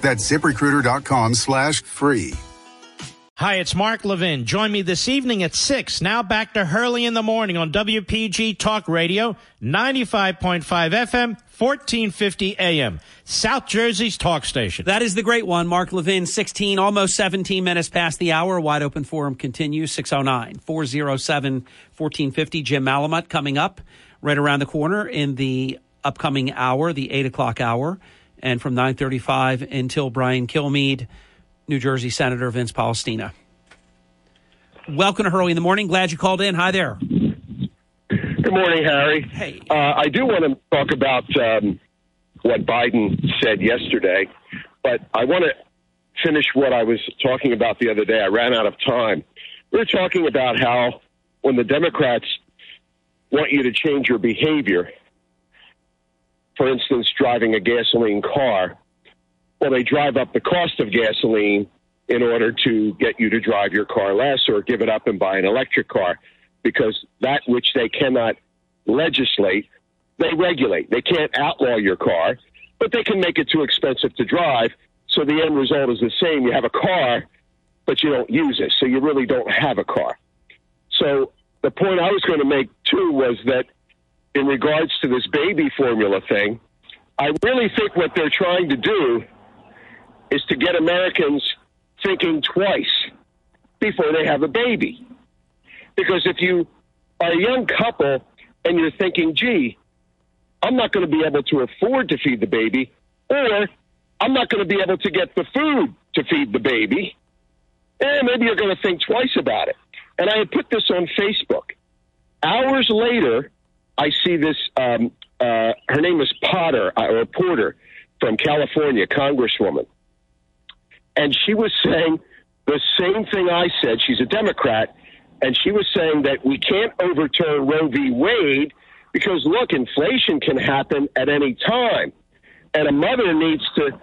That's ziprecruiter.com slash free. Hi, it's Mark Levin. Join me this evening at 6. Now back to Hurley in the morning on WPG Talk Radio, 95.5 FM, 1450 AM. South Jersey's talk station. That is the great one. Mark Levin, 16, almost 17 minutes past the hour. Wide open forum continues, 609 407 1450. Jim Malamut coming up right around the corner in the upcoming hour, the 8 o'clock hour. And from 935 until Brian Kilmeade New Jersey Senator Vince Polistina. Welcome to Hurley in the Morning. Glad you called in. Hi there. Good morning, Harry. Hey. Uh, I do want to talk about um, what Biden said yesterday, but I want to finish what I was talking about the other day. I ran out of time. We were talking about how when the Democrats want you to change your behavior, for instance, driving a gasoline car, well, they drive up the cost of gasoline in order to get you to drive your car less or give it up and buy an electric car because that which they cannot legislate, they regulate. They can't outlaw your car, but they can make it too expensive to drive. So the end result is the same. You have a car, but you don't use it. So you really don't have a car. So the point I was going to make too was that in regards to this baby formula thing, I really think what they're trying to do is to get Americans thinking twice before they have a baby. Because if you are a young couple and you're thinking, gee, I'm not going to be able to afford to feed the baby, or I'm not going to be able to get the food to feed the baby, and maybe you're going to think twice about it. And I had put this on Facebook. Hours later, I see this. Um, uh, her name is Potter uh, or Porter from California, Congresswoman and she was saying the same thing I said. She's a Democrat, and she was saying that we can't overturn Roe v. Wade because, look, inflation can happen at any time. And a mother needs to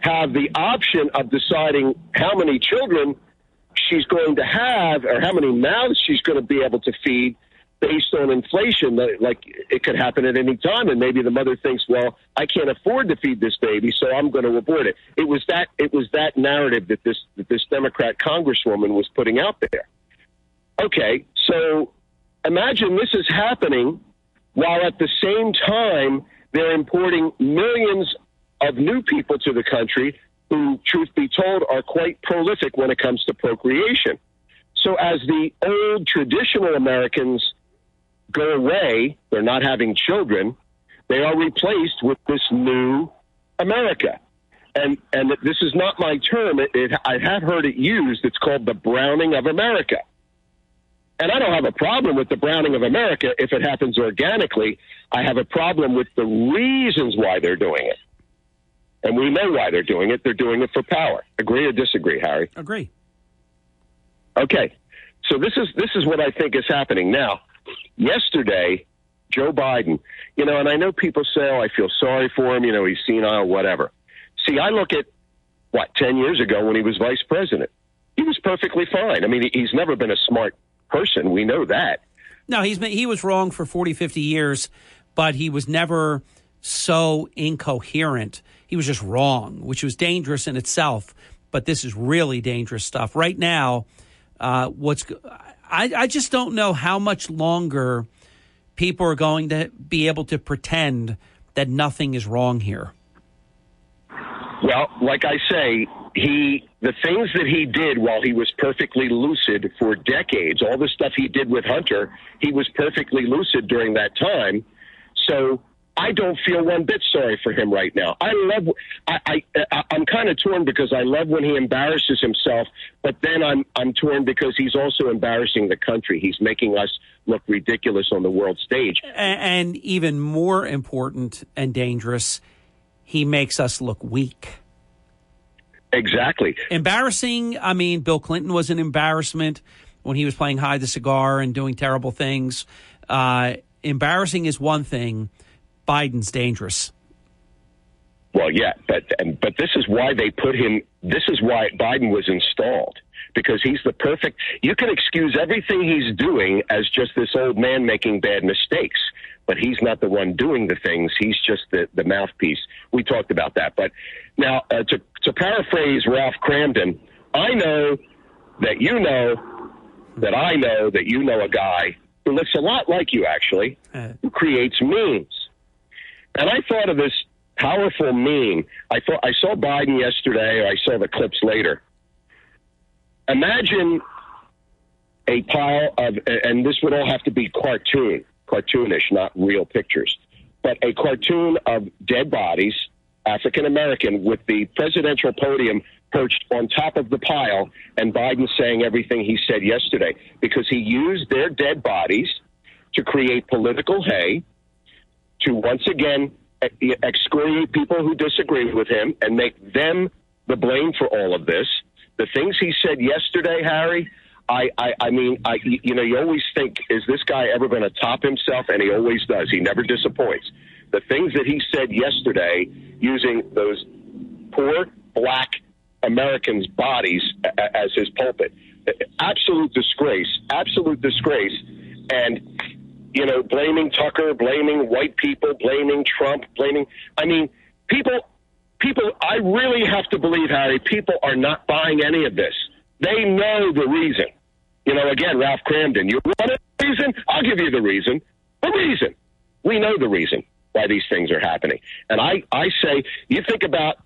have the option of deciding how many children she's going to have or how many mouths she's going to be able to feed based on inflation. Like it could happen at any time, and maybe the mother thinks, "Well, I can't afford to feed this baby, so I'm going to abort it." It was that it was that narrative that this that this Democrat congresswoman was putting out there. Okay, so imagine this is happening while at the same time they're importing millions of new people to the country who, truth be told, are quite prolific when it comes to procreation. So, as the old traditional Americans go away, they're not having children, they are replaced with this new America. And, and this is not my term. It, it, I have heard it used. It's called the browning of America. And I don't have a problem with the browning of America if it happens organically. I have a problem with the reasons why they're doing it. And we know why they're doing it. They're doing it for power. Agree or disagree, Harry? Agree. Okay, so this is this is what I think is happening now. Yesterday, Joe Biden, you know, and I know people say, "Oh, I feel sorry for him," you know, he's senile, whatever. See, I look at what ten years ago when he was vice president. He was perfectly fine. I mean, he's never been a smart person. We know that. No, he's been, he was wrong for 40, 50 years, but he was never so incoherent. He was just wrong, which was dangerous in itself. But this is really dangerous stuff. Right now, uh, what's I, I just don't know how much longer people are going to be able to pretend that nothing is wrong here. Well, like I say, he the things that he did while he was perfectly lucid for decades, all the stuff he did with Hunter, he was perfectly lucid during that time. So I don't feel one bit sorry for him right now. I love. I, I I'm kind of torn because I love when he embarrasses himself, but then I'm I'm torn because he's also embarrassing the country. He's making us look ridiculous on the world stage. A- And even more important and dangerous, he makes us look weak. Exactly. Embarrassing. I mean, Bill Clinton was an embarrassment when he was playing hide the cigar and doing terrible things. Uh, embarrassing is one thing. Biden's dangerous. Well, yeah, but but this is why they put him. This is why Biden was installed because he's the perfect. You can excuse everything he's doing as just this old man making bad mistakes, but he's not the one doing the things. He's just the the mouthpiece. We talked about that, but now uh, to to paraphrase Ralph Kramden, I know that you know that I know that you know a guy who looks a lot like you actually, who creates memes. And I thought of this powerful meme. I thought I saw Biden yesterday. Or I saw the clips later. Imagine a pile of, and this would all have to be cartoon, cartoonish, not real pictures, but a cartoon of dead bodies, African American, with the presidential podium perched on top of the pile, and Biden saying everything he said yesterday because he used their dead bodies to create political hay to once again eh, eh, ex- excoriate people who disagree with him and make them the blame for all of this. The things he said yesterday, Harry, I, I, I mean, I, you know, you always think, is this guy ever going to top himself? And he always does. He never disappoints. The things that he said yesterday using those poor black Americans' bodies as his pulpit. Absolute disgrace. Absolute disgrace. And you know, blaming Tucker, blaming white people, blaming Trump, blaming. I mean, people, people. I really have to believe, Harry. People are not buying any of this. They know the reason. You know, again, Ralph Kramden. You want a reason? I'll give you the reason. The reason. We know the reason why these things are happening. And I, I say, you think about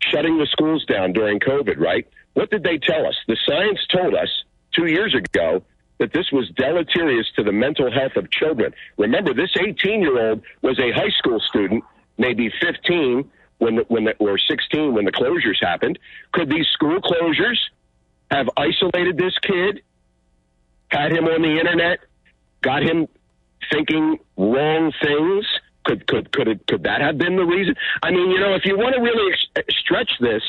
shutting the schools down during COVID, right? What did they tell us? The science told us two years ago that this was deleterious to the mental health of children. Remember, this 18 year old was a high school student, maybe 15 when the, when the, or 16 when the closures happened. Could these school closures have isolated this kid, had him on the internet, got him thinking wrong things? Could could could it, could that have been the reason? I mean, you know, if you want to really stretch this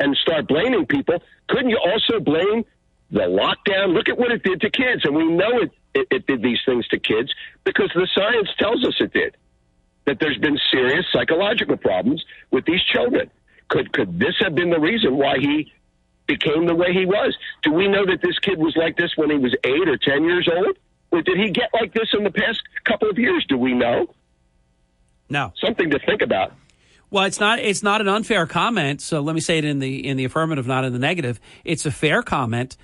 and start blaming people, couldn't you also blame the lockdown? Look at what it did to kids, and we know it, it, it did these things to kids because the science tells us it did. That there's been serious psychological problems with these children. Could could this have been the reason why he became the way he was? Do we know that this kid was like this when he was eight or ten years old, or did he get like this in the past couple of years? Do we know? No. Something to think about. Well, it's not it's not an unfair comment. So let me say it in the in the affirmative, not in the negative. It's a fair comment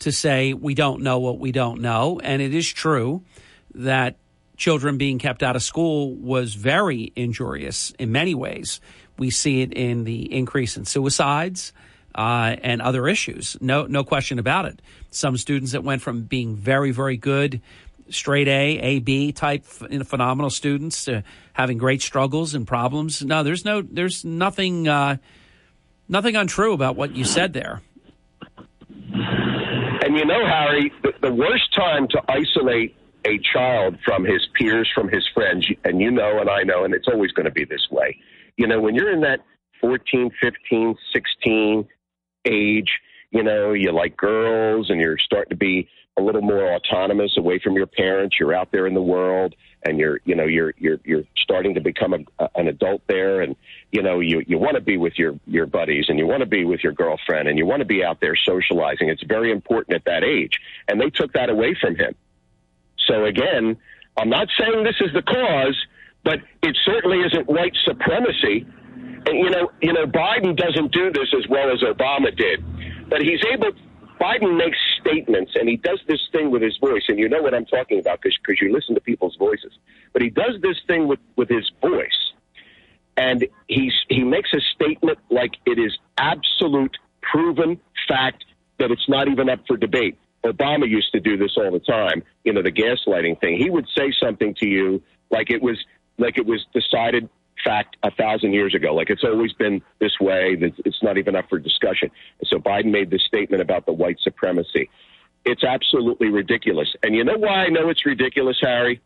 to say we don't know what we don't know, and it is true that children being kept out of school was very injurious in many ways. We see it in the increase in suicides uh, and other issues. No, no question about it. Some students that went from being very, very good, straight A, A, B type, you know, phenomenal students to having great struggles and problems. No, there's no, there's nothing, uh, nothing untrue about what you said there. You know, Harry, the, the worst time to isolate a child from his peers, from his friends, and you know, and I know, and it's always going to be this way. You know, when you're in that 14, 15, 16 age, you know, you like girls and you're starting to be a little more autonomous away from your parents. You're out there in the world and you're, you know, you're, you're, you're starting to become a, an adult there. And, you know, you, you want to be with your, your buddies and you want to be with your girlfriend and you want to be out there socializing. It's very important at that age. And they took that away from him. So again, I'm not saying this is the cause, but it certainly isn't white supremacy. And you know, you know, Biden doesn't do this as well as Obama did, but he's able. Biden makes statements, and he does this thing with his voice, and you know what I'm talking about because you listen to people's voices. But he does this thing with with his voice, and he's he makes a statement like it is absolute, proven fact that it's not even up for debate. Obama used to do this all the time, you know, the gaslighting thing. He would say something to you like it was like it was decided fact a thousand years ago. Like it's always been this way. It's not even up for discussion. So Biden made this statement about the white supremacy. It's absolutely ridiculous. And you know why I know it's ridiculous, Harry?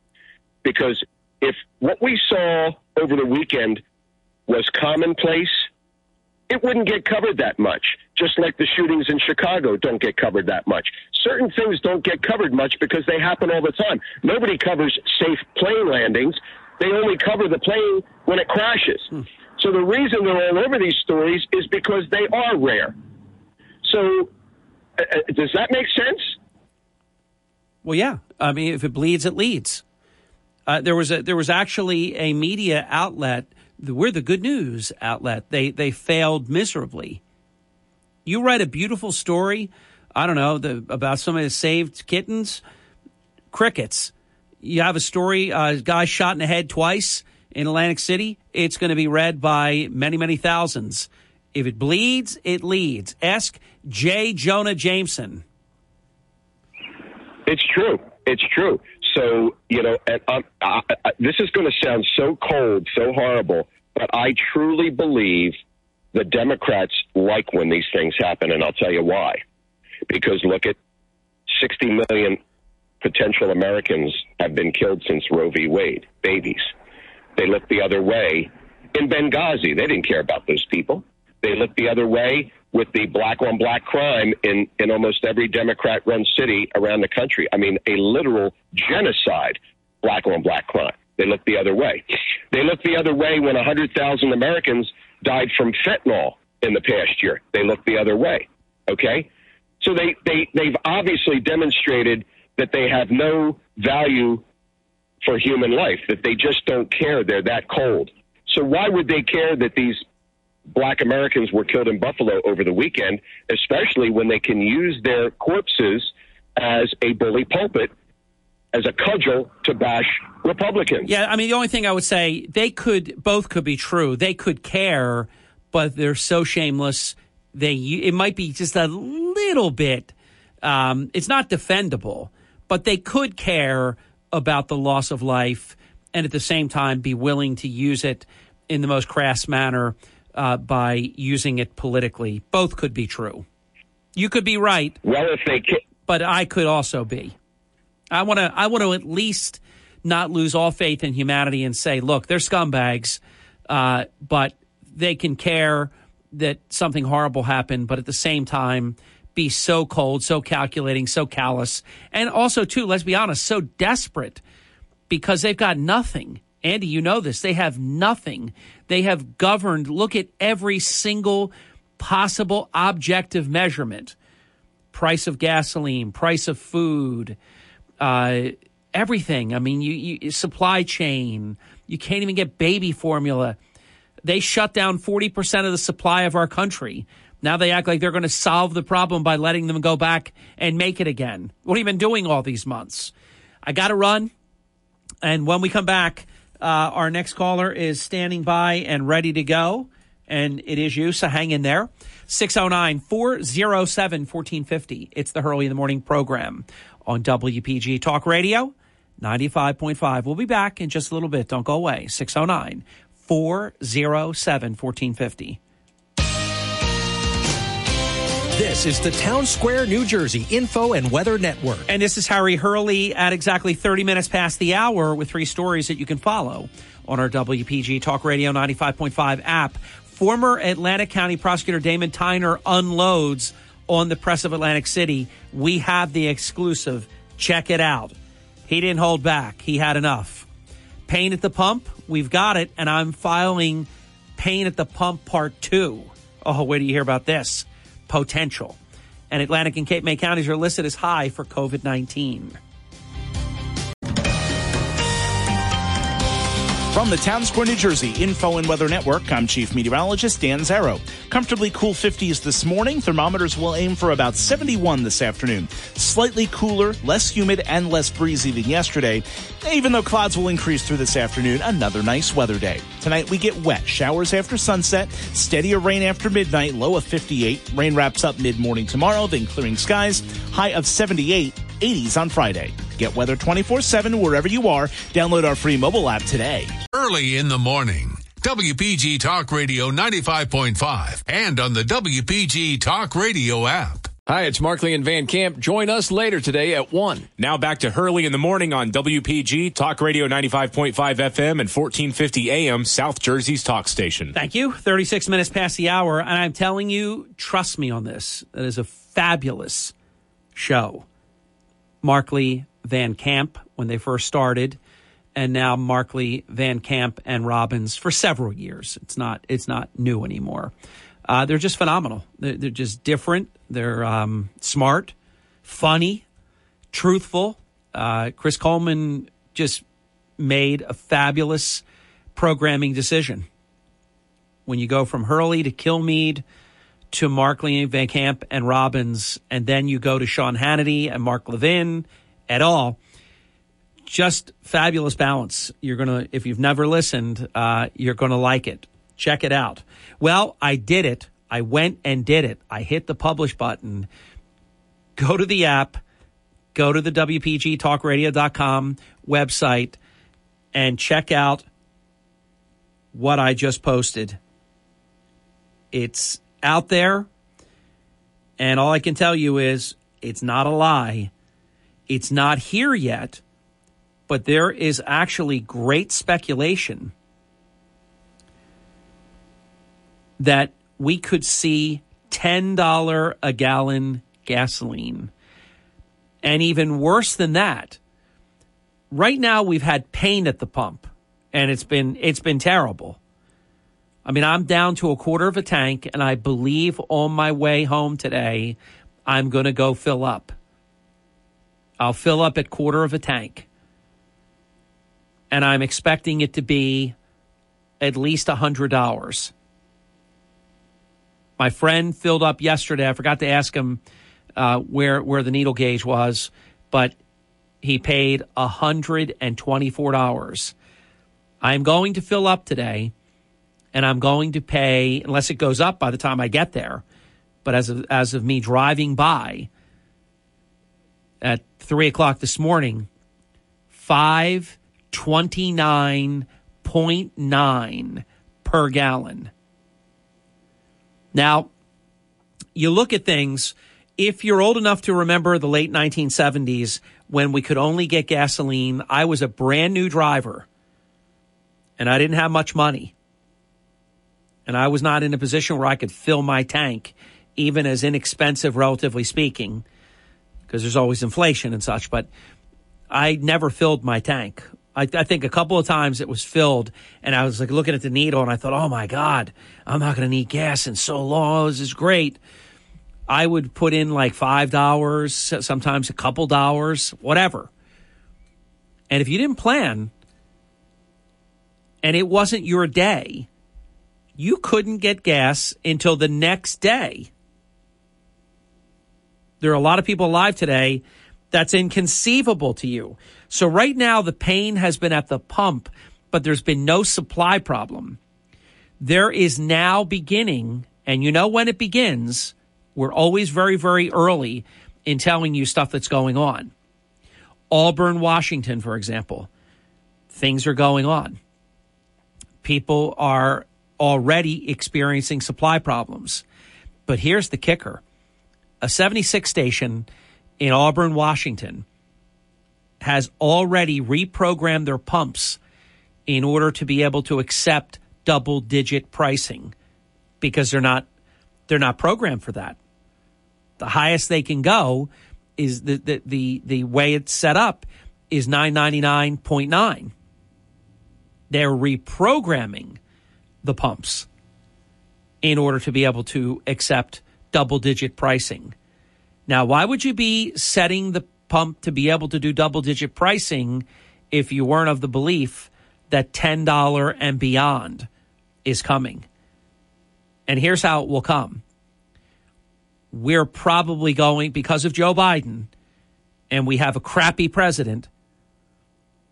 Because if what we saw over the weekend was commonplace, it wouldn't get covered that much. Just like the shootings in Chicago don't get covered that much. Certain things don't get covered much because they happen all the time. Nobody covers safe plane landings. They only cover the plane when it crashes. Hmm. So the reason they're all over these stories is because they are rare. So uh, uh, does that make sense? Well, yeah. I mean, if it bleeds, it leads. Uh, there was a there was actually a media outlet. We're the good news outlet. They they failed miserably. You write a beautiful story. I don't know the, about somebody that saved kittens. Crickets you have a story, a uh, guy shot in the head twice in Atlantic City, it's going to be read by many, many thousands. If it bleeds, it leads. Ask J. Jonah Jameson. It's true. It's true. So, you know, and, um, I, I, this is going to sound so cold, so horrible, but I truly believe the Democrats like when these things happen, and I'll tell you why. Because look at 60 million potential Americans have been killed since Roe v. Wade, babies. They looked the other way in Benghazi. They didn't care about those people. They looked the other way with the black on black crime in, in almost every Democrat run city around the country. I mean, a literal genocide, black on black crime. They looked the other way. They looked the other way when 100,000 Americans died from fentanyl in the past year. They looked the other way. Okay? So they, they, they've obviously demonstrated that they have no value for human life, that they just don't care. They're that cold. So why would they care that these black Americans were killed in Buffalo over the weekend, especially when they can use their corpses as a bully pulpit, as a cudgel to bash Republicans? Yeah, I mean, the only thing I would say, they could, both could be true. They could care, but they're so shameless. They, it might be just a little bit, um, it's not defendable but they could care about the loss of life and at the same time be willing to use it in the most crass manner uh, by using it politically. Both could be true. You could be right. Well, if they. But I could also be. I want to. I want to at least not lose all faith in humanity and say, look, they're scumbags, uh, but they can care that something horrible happened, but at the same time, be so cold, so calculating, so callous, and also, too, let's be honest, so desperate because they've got nothing. Andy, you know this. They have nothing. They have governed. Look at every single possible objective measurement price of gasoline, price of food, uh, everything. I mean, you, you supply chain. You can't even get baby formula. They shut down 40% of the supply of our country. Now they act like they're going to solve the problem by letting them go back and make it again. What have you been doing all these months? I got to run. And when we come back, uh, our next caller is standing by and ready to go. And it is you, so hang in there. 609 407 1450. It's the Hurley in the Morning program on WPG Talk Radio 95.5. We'll be back in just a little bit. Don't go away. 609 407 1450. This is the Town Square, New Jersey Info and Weather Network. And this is Harry Hurley at exactly 30 minutes past the hour with three stories that you can follow on our WPG Talk Radio 95.5 app. Former Atlantic County Prosecutor Damon Tyner unloads on the press of Atlantic City. We have the exclusive. Check it out. He didn't hold back. He had enough. Pain at the pump, we've got it, and I'm filing Pain at the Pump Part 2. Oh, where do you hear about this? Potential. And Atlantic and Cape May counties are listed as high for COVID 19. From the Town Square, New Jersey Info and Weather Network, I'm Chief Meteorologist Dan Zarrow. Comfortably cool 50s this morning. Thermometers will aim for about 71 this afternoon. Slightly cooler, less humid, and less breezy than yesterday. Even though clouds will increase through this afternoon, another nice weather day. Tonight we get wet, showers after sunset, steadier rain after midnight, low of 58. Rain wraps up mid morning tomorrow, then clearing skies, high of 78. 80s on Friday. Get weather 24 7 wherever you are. Download our free mobile app today. Early in the morning. WPG Talk Radio 95.5 and on the WPG Talk Radio app. Hi, it's Markley and Van Camp. Join us later today at 1. Now back to Hurley in the morning on WPG Talk Radio 95.5 FM and 1450 AM, South Jersey's talk station. Thank you. 36 minutes past the hour. And I'm telling you, trust me on this. That is a fabulous show. Markley Van Camp when they first started, and now Markley Van Camp and Robbins for several years. It's not it's not new anymore. Uh, they're just phenomenal. They're, they're just different. They're um, smart, funny, truthful. Uh, Chris Coleman just made a fabulous programming decision. When you go from Hurley to Kilmeade to Markley, Van Camp, and Robbins, and then you go to Sean Hannity and Mark Levin et all. Just fabulous balance. You're gonna, if you've never listened, uh, you're gonna like it. Check it out. Well, I did it. I went and did it. I hit the publish button. Go to the app. Go to the WPGTalkRadio.com website and check out what I just posted. It's out there. And all I can tell you is it's not a lie. It's not here yet, but there is actually great speculation that we could see $10 a gallon gasoline. And even worse than that, right now we've had pain at the pump and it's been it's been terrible. I mean, I'm down to a quarter of a tank, and I believe on my way home today, I'm going to go fill up. I'll fill up at quarter of a tank. And I'm expecting it to be at least $100. My friend filled up yesterday. I forgot to ask him uh, where, where the needle gauge was, but he paid $124. I'm going to fill up today and I'm going to pay unless it goes up by the time I get there. But as of as of me driving by at three o'clock this morning, five twenty nine point nine per gallon. Now, you look at things. If you're old enough to remember the late 1970s when we could only get gasoline, I was a brand new driver and I didn't have much money and I was not in a position where I could fill my tank, even as inexpensive, relatively speaking, because there's always inflation and such. But I never filled my tank. I, I, think a couple of times it was filled, and I was like looking at the needle, and I thought, "Oh my God, I'm not going to need gas in so long. This is great." I would put in like five dollars, sometimes a couple dollars, whatever. And if you didn't plan, and it wasn't your day, you couldn't get gas until the next day. There are a lot of people alive today that's inconceivable to you. So right now the pain has been at the pump, but there's been no supply problem. There is now beginning, and you know when it begins, we're always very, very early in telling you stuff that's going on. Auburn, Washington, for example, things are going on. People are already experiencing supply problems. But here's the kicker a 76 station in Auburn, Washington has already reprogrammed their pumps in order to be able to accept double digit pricing because they're not they're not programmed for that. The highest they can go is the the the, the way it's set up is 999.9. They're reprogramming the pumps in order to be able to accept double digit pricing. Now, why would you be setting the pump to be able to do double digit pricing if you weren't of the belief that $10 and beyond is coming? And here's how it will come. We're probably going, because of Joe Biden, and we have a crappy president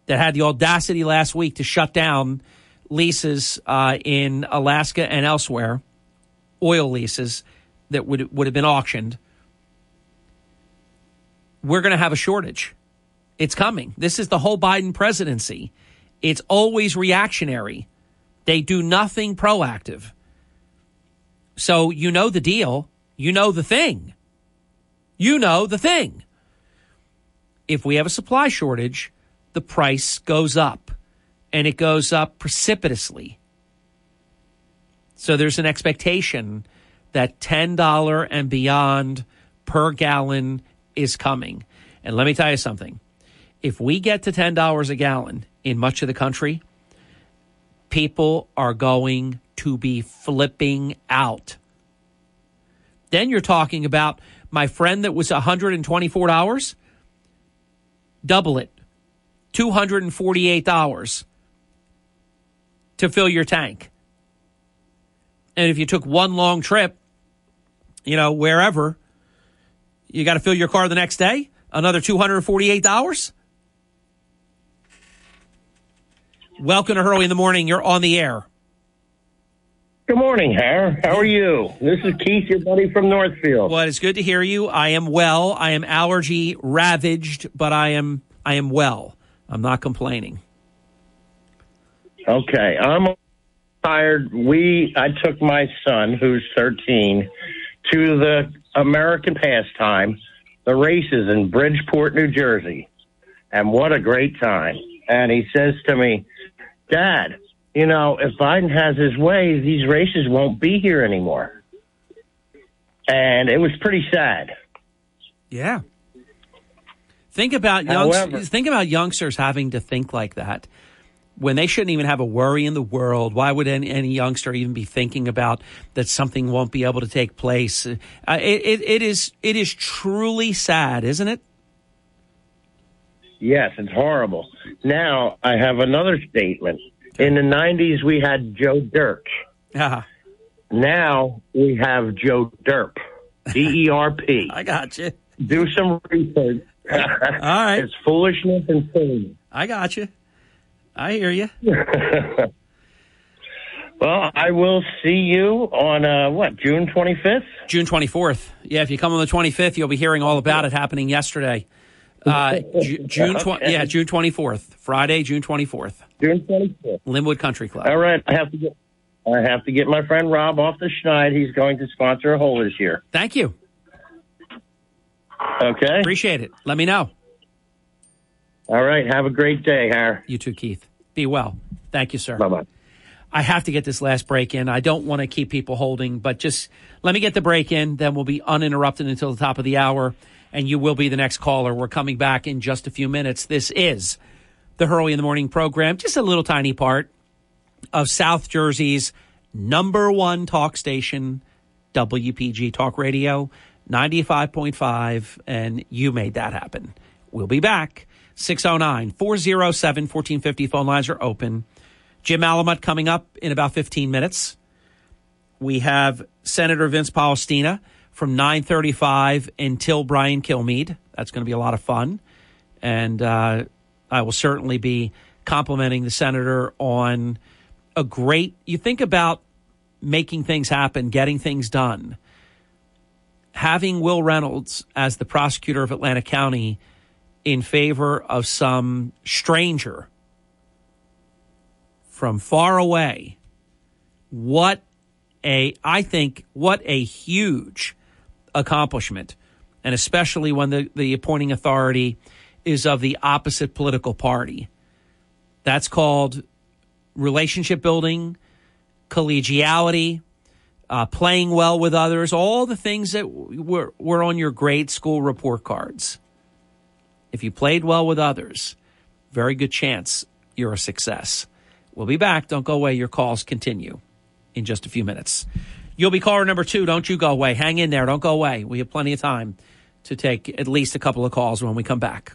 that had the audacity last week to shut down leases uh, in Alaska and elsewhere, oil leases that would would have been auctioned. We're going to have a shortage. It's coming. This is the whole Biden presidency. It's always reactionary. They do nothing proactive. So you know the deal. You know the thing. You know the thing. If we have a supply shortage, the price goes up and it goes up precipitously. So there's an expectation that $10 and beyond per gallon is coming. And let me tell you something. If we get to $10 a gallon in much of the country, people are going to be flipping out. Then you're talking about my friend that was $124, double it, $248 to fill your tank. And if you took one long trip, you know, wherever, you got to fill your car the next day, another $248. Welcome to Hurley in the Morning. You're on the air. Good morning, Har. How are you? This is Keith, your buddy from Northfield. Well, it's good to hear you. I am well. I am allergy ravaged, but I am I am well. I'm not complaining. Okay, I'm tired. We I took my son, who's 13, to the American pastime, the races in Bridgeport, New Jersey, and what a great time! And he says to me, "Dad, you know, if Biden has his way, these races won't be here anymore." And it was pretty sad. Yeah. Think about However- think about youngsters having to think like that when they shouldn't even have a worry in the world. Why would any, any youngster even be thinking about that something won't be able to take place? Uh, it, it, it is it is truly sad, isn't it? Yes, it's horrible. Now I have another statement. In the '90s, we had Joe Dirt. Yeah. Now we have Joe Derp. D E R P. I got you. Do some research. All right. It's foolishness and silliness. I got you. I hear you. well, I will see you on uh, what June 25th. June 24th. Yeah, if you come on the 25th, you'll be hearing all about it happening yesterday. Uh, Ju- June tw- Okay. yeah, June 24th. Friday, June 24th. June 25th. Linwood Country Club. All right, I have to get. I have to get my friend Rob off the schneid. He's going to sponsor a hole this year. Thank you. Okay. Appreciate it. Let me know. All right. Have a great day, Har. You too, Keith. Be well. Thank you, sir. Bye bye. I have to get this last break in. I don't want to keep people holding, but just let me get the break in. Then we'll be uninterrupted until the top of the hour, and you will be the next caller. We're coming back in just a few minutes. This is the Hurley in the Morning program, just a little tiny part of South Jersey's number one talk station, WPG Talk Radio, 95.5, and you made that happen. We'll be back. 609 407 1450 phone lines are open. Jim Malamut coming up in about 15 minutes. We have Senator Vince Polistina from 935 until Brian Kilmeade. That's going to be a lot of fun. And uh, I will certainly be complimenting the senator on a great, you think about making things happen, getting things done. Having Will Reynolds as the prosecutor of Atlantic County in favor of some stranger from far away. What a, I think, what a huge accomplishment. And especially when the, the appointing authority is of the opposite political party. That's called relationship building, collegiality, uh, playing well with others, all the things that were, were on your grade school report cards. If you played well with others, very good chance you're a success. We'll be back. Don't go away. Your calls continue in just a few minutes. You'll be caller number two. Don't you go away. Hang in there. Don't go away. We have plenty of time to take at least a couple of calls when we come back.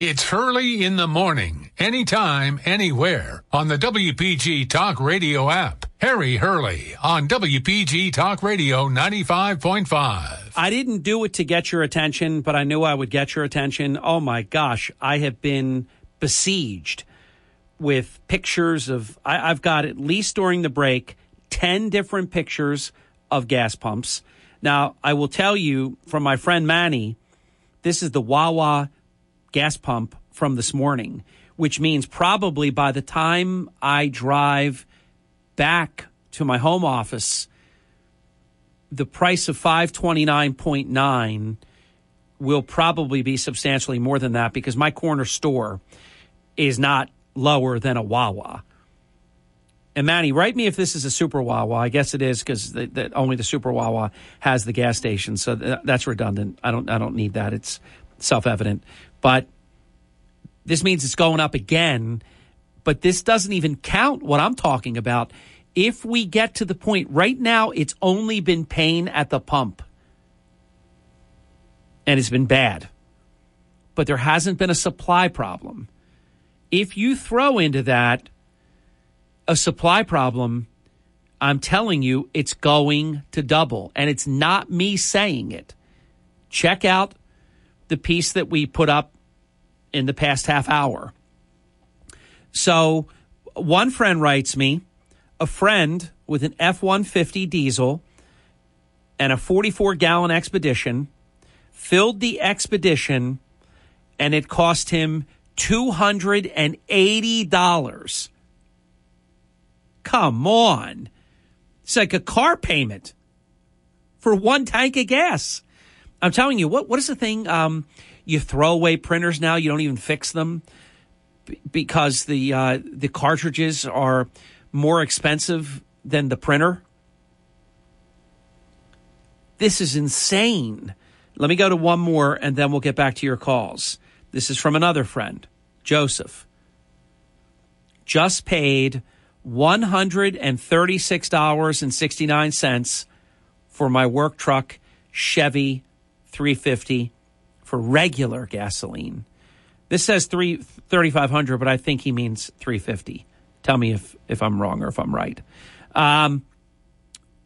It's Hurley in the morning, anytime, anywhere on the WPG Talk Radio app. Harry Hurley on WPG Talk Radio 95.5. I didn't do it to get your attention, but I knew I would get your attention. Oh my gosh, I have been besieged with pictures of, I, I've got at least during the break, 10 different pictures of gas pumps. Now, I will tell you from my friend Manny, this is the Wawa gas pump from this morning, which means probably by the time I drive back to my home office, the price of 529.9 will probably be substantially more than that because my corner store is not lower than a Wawa. And Manny, write me if this is a Super Wawa. I guess it is because only the Super Wawa has the gas station, so th- that's redundant. I don't I don't need that. It's self evident. But this means it's going up again. But this doesn't even count what I'm talking about. If we get to the point right now, it's only been pain at the pump. And it's been bad. But there hasn't been a supply problem. If you throw into that a supply problem, I'm telling you, it's going to double. And it's not me saying it. Check out the piece that we put up in the past half hour. So, one friend writes me, a friend with an F 150 diesel and a 44 gallon expedition filled the expedition and it cost him $280. Come on. It's like a car payment for one tank of gas. I'm telling you, what what is the thing? Um, you throw away printers now. You don't even fix them because the uh, the cartridges are more expensive than the printer. This is insane. Let me go to one more and then we'll get back to your calls. This is from another friend, Joseph. Just paid $136.69 for my work truck Chevy 350 for regular gasoline. This says 3 3500 but I think he means 350. Tell me if if I'm wrong or if I'm right. Um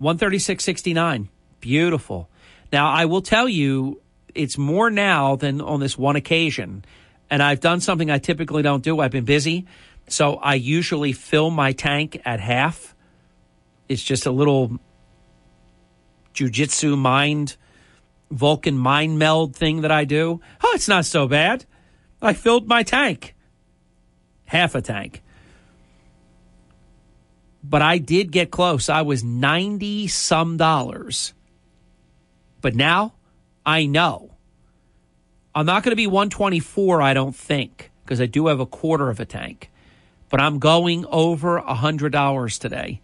136.69. Beautiful. Now, I will tell you it's more now than on this one occasion. And I've done something I typically don't do. I've been busy. So I usually fill my tank at half. It's just a little jujitsu mind, Vulcan mind meld thing that I do. Oh, it's not so bad. I filled my tank, half a tank. But I did get close. I was 90 some dollars. But now I know. I'm not going to be 124, I don't think, because I do have a quarter of a tank but I'm going over a $100 today.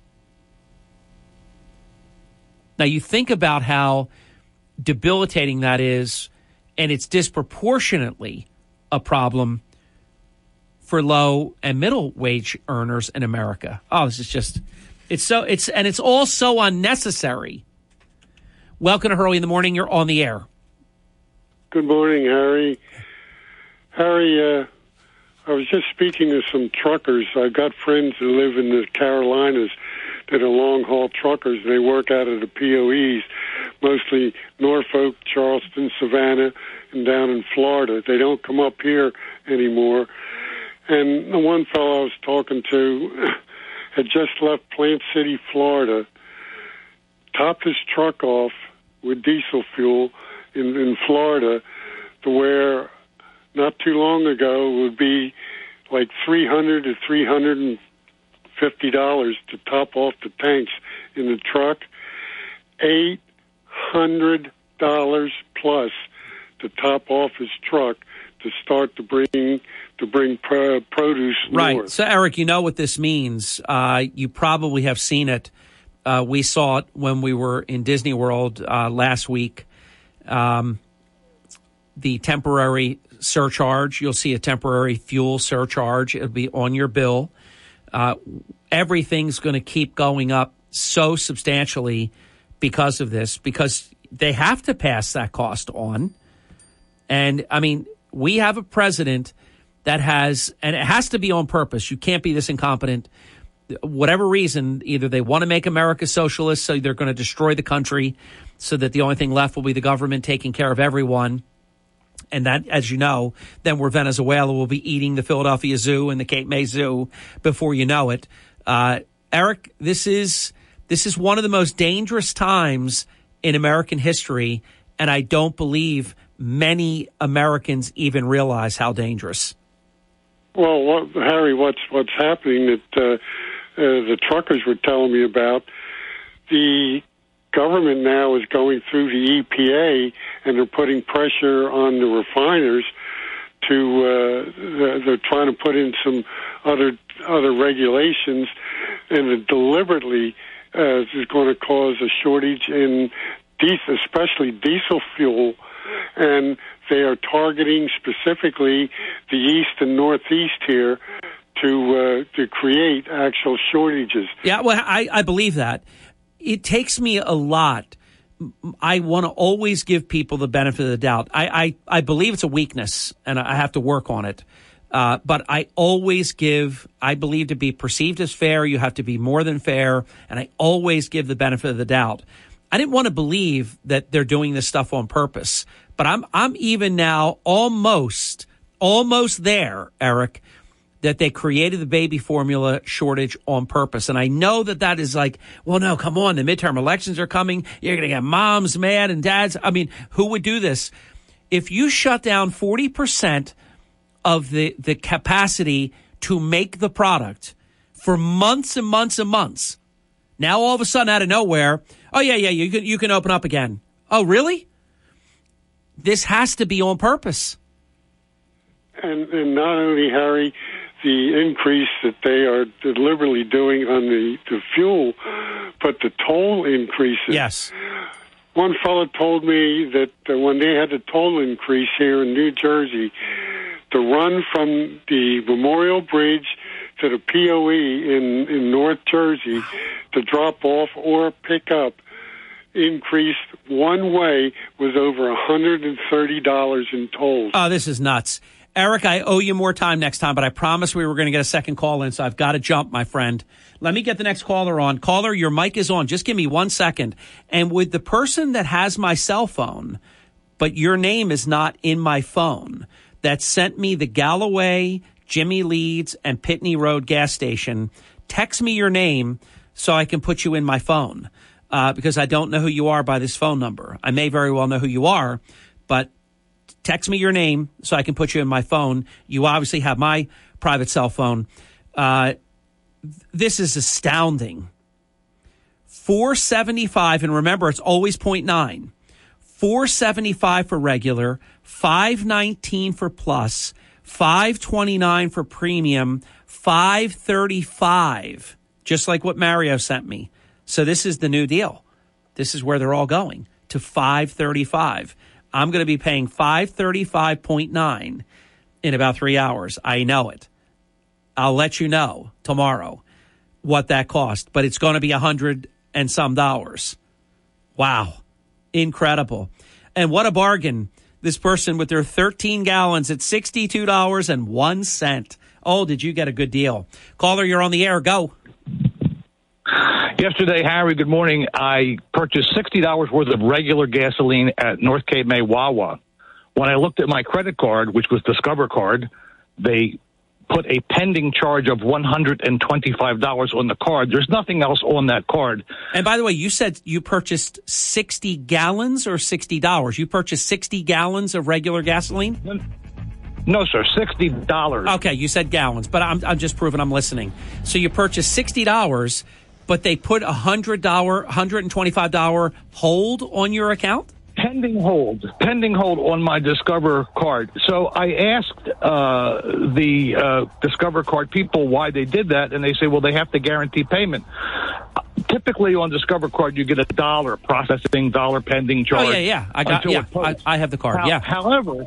Now, you think about how debilitating that is, and it's disproportionately a problem for low and middle wage earners in America. Oh, this is just, it's so, it's, and it's all so unnecessary. Welcome to Hurley in the Morning. You're on the air. Good morning, Harry. Harry, uh, I was just speaking to some truckers. I've got friends who live in the Carolinas that are long haul truckers. They work out of the POEs, mostly Norfolk, Charleston, Savannah, and down in Florida. They don't come up here anymore. And the one fellow I was talking to had just left Plant City, Florida, topped his truck off with diesel fuel in, in Florida to where not too long ago would be like 300 to 350 dollars to top off the tanks in the truck. Eight hundred dollars plus to top off his truck to start to bring to bring pro- produce Right. north. So, Eric, you know what this means. Uh, you probably have seen it. Uh, we saw it when we were in Disney World uh, last week. Um, the temporary surcharge, you'll see a temporary fuel surcharge. It'll be on your bill. Uh, everything's going to keep going up so substantially because of this, because they have to pass that cost on. And I mean, we have a president that has, and it has to be on purpose. You can't be this incompetent. Whatever reason, either they want to make America socialist, so they're going to destroy the country, so that the only thing left will be the government taking care of everyone. And that, as you know, then we're Venezuela will be eating the Philadelphia Zoo and the Cape May Zoo before you know it. Uh, Eric, this is this is one of the most dangerous times in American history, and I don't believe many Americans even realize how dangerous. Well, what, Harry, what's what's happening that uh, uh, the truckers were telling me about? The government now is going through the EPA, and they're putting pressure on the refiners to. Uh, they're- trying to put in some other other regulations, and it deliberately uh, is going to cause a shortage in diesel, especially diesel fuel, and they are targeting specifically the east and northeast here to uh, to create actual shortages. Yeah, well, I, I believe that. It takes me a lot. I want to always give people the benefit of the doubt. I, I, I believe it's a weakness, and I have to work on it. Uh, but I always give, I believe to be perceived as fair, you have to be more than fair, and I always give the benefit of the doubt. I didn't want to believe that they're doing this stuff on purpose, but I'm, I'm even now almost, almost there, Eric, that they created the baby formula shortage on purpose. And I know that that is like, well, no, come on. The midterm elections are coming. You're going to get moms mad and dads. I mean, who would do this? If you shut down 40% of the, the capacity to make the product for months and months and months, now all of a sudden out of nowhere, oh yeah, yeah, you can, you can open up again. Oh, really? This has to be on purpose. And, and not only Harry, the increase that they are deliberately doing on the, the fuel, but the toll increases. Yes. One fellow told me that uh, when they had the toll increase here in New Jersey, to run from the Memorial Bridge to the POE in, in North Jersey to drop off or pick up increased one way was over $130 in tolls. Oh, this is nuts. Eric, I owe you more time next time, but I promised we were going to get a second call in, so I've got to jump, my friend. Let me get the next caller on. Caller, your mic is on. Just give me one second. And with the person that has my cell phone, but your name is not in my phone, that sent me the Galloway, Jimmy Leeds, and Pitney Road gas station, text me your name so I can put you in my phone. Uh, because I don't know who you are by this phone number. I may very well know who you are, but text me your name so I can put you in my phone. You obviously have my private cell phone. Uh, this is astounding. 475, and remember, it's always 0.9. 475 for regular, 519 for plus, 529 for premium, 535, just like what Mario sent me. So this is the new deal. This is where they're all going to 535. I'm going to be paying 535.9 in about three hours. I know it. I'll let you know tomorrow what that cost, but it's going to be a hundred and some dollars. Wow. Incredible. And what a bargain. This person with their 13 gallons at $62.01. Oh, did you get a good deal? Caller, you're on the air. Go. Yesterday, Harry, good morning. I purchased $60 worth of regular gasoline at North Cape May Wawa. When I looked at my credit card, which was Discover card, they put a pending charge of $125 on the card. There's nothing else on that card. And by the way, you said you purchased 60 gallons or $60? You purchased 60 gallons of regular gasoline? No, sir, $60. Okay, you said gallons, but I'm, I'm just proving I'm listening. So you purchased $60, but they put a $100, $125 hold on your account? Pending hold, pending hold on my Discover card. So I asked uh, the uh, Discover card people why they did that, and they say, well, they have to guarantee payment. Typically on Discover card, you get a dollar processing, dollar pending charge. Oh yeah, yeah, I got. Yeah, I, I, have the card. How, yeah. However,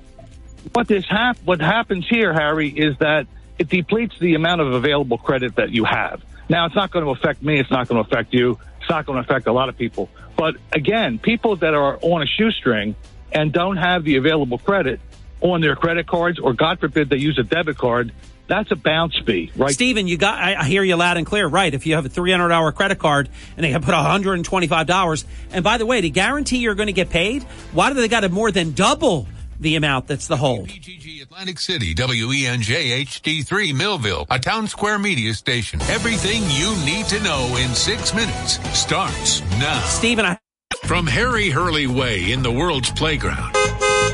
what this hap- what happens here, Harry, is that it depletes the amount of available credit that you have. Now, it's not going to affect me. It's not going to affect you. It's not going to affect a lot of people. But again, people that are on a shoestring and don't have the available credit on their credit cards, or God forbid they use a debit card, that's a bounce fee, right? Stephen, you got, I, hear you loud and clear. Right. If you have a 300 hour credit card and they put $125, and by the way, to guarantee you're going to get paid, why do they got to more than double the amount that's the hold? PGG Atlantic City, WENJ HD3 Millville, a town square media station. Everything you need to know in six minutes starts now. Stephen, I. From Harry Hurley Way in the world's playground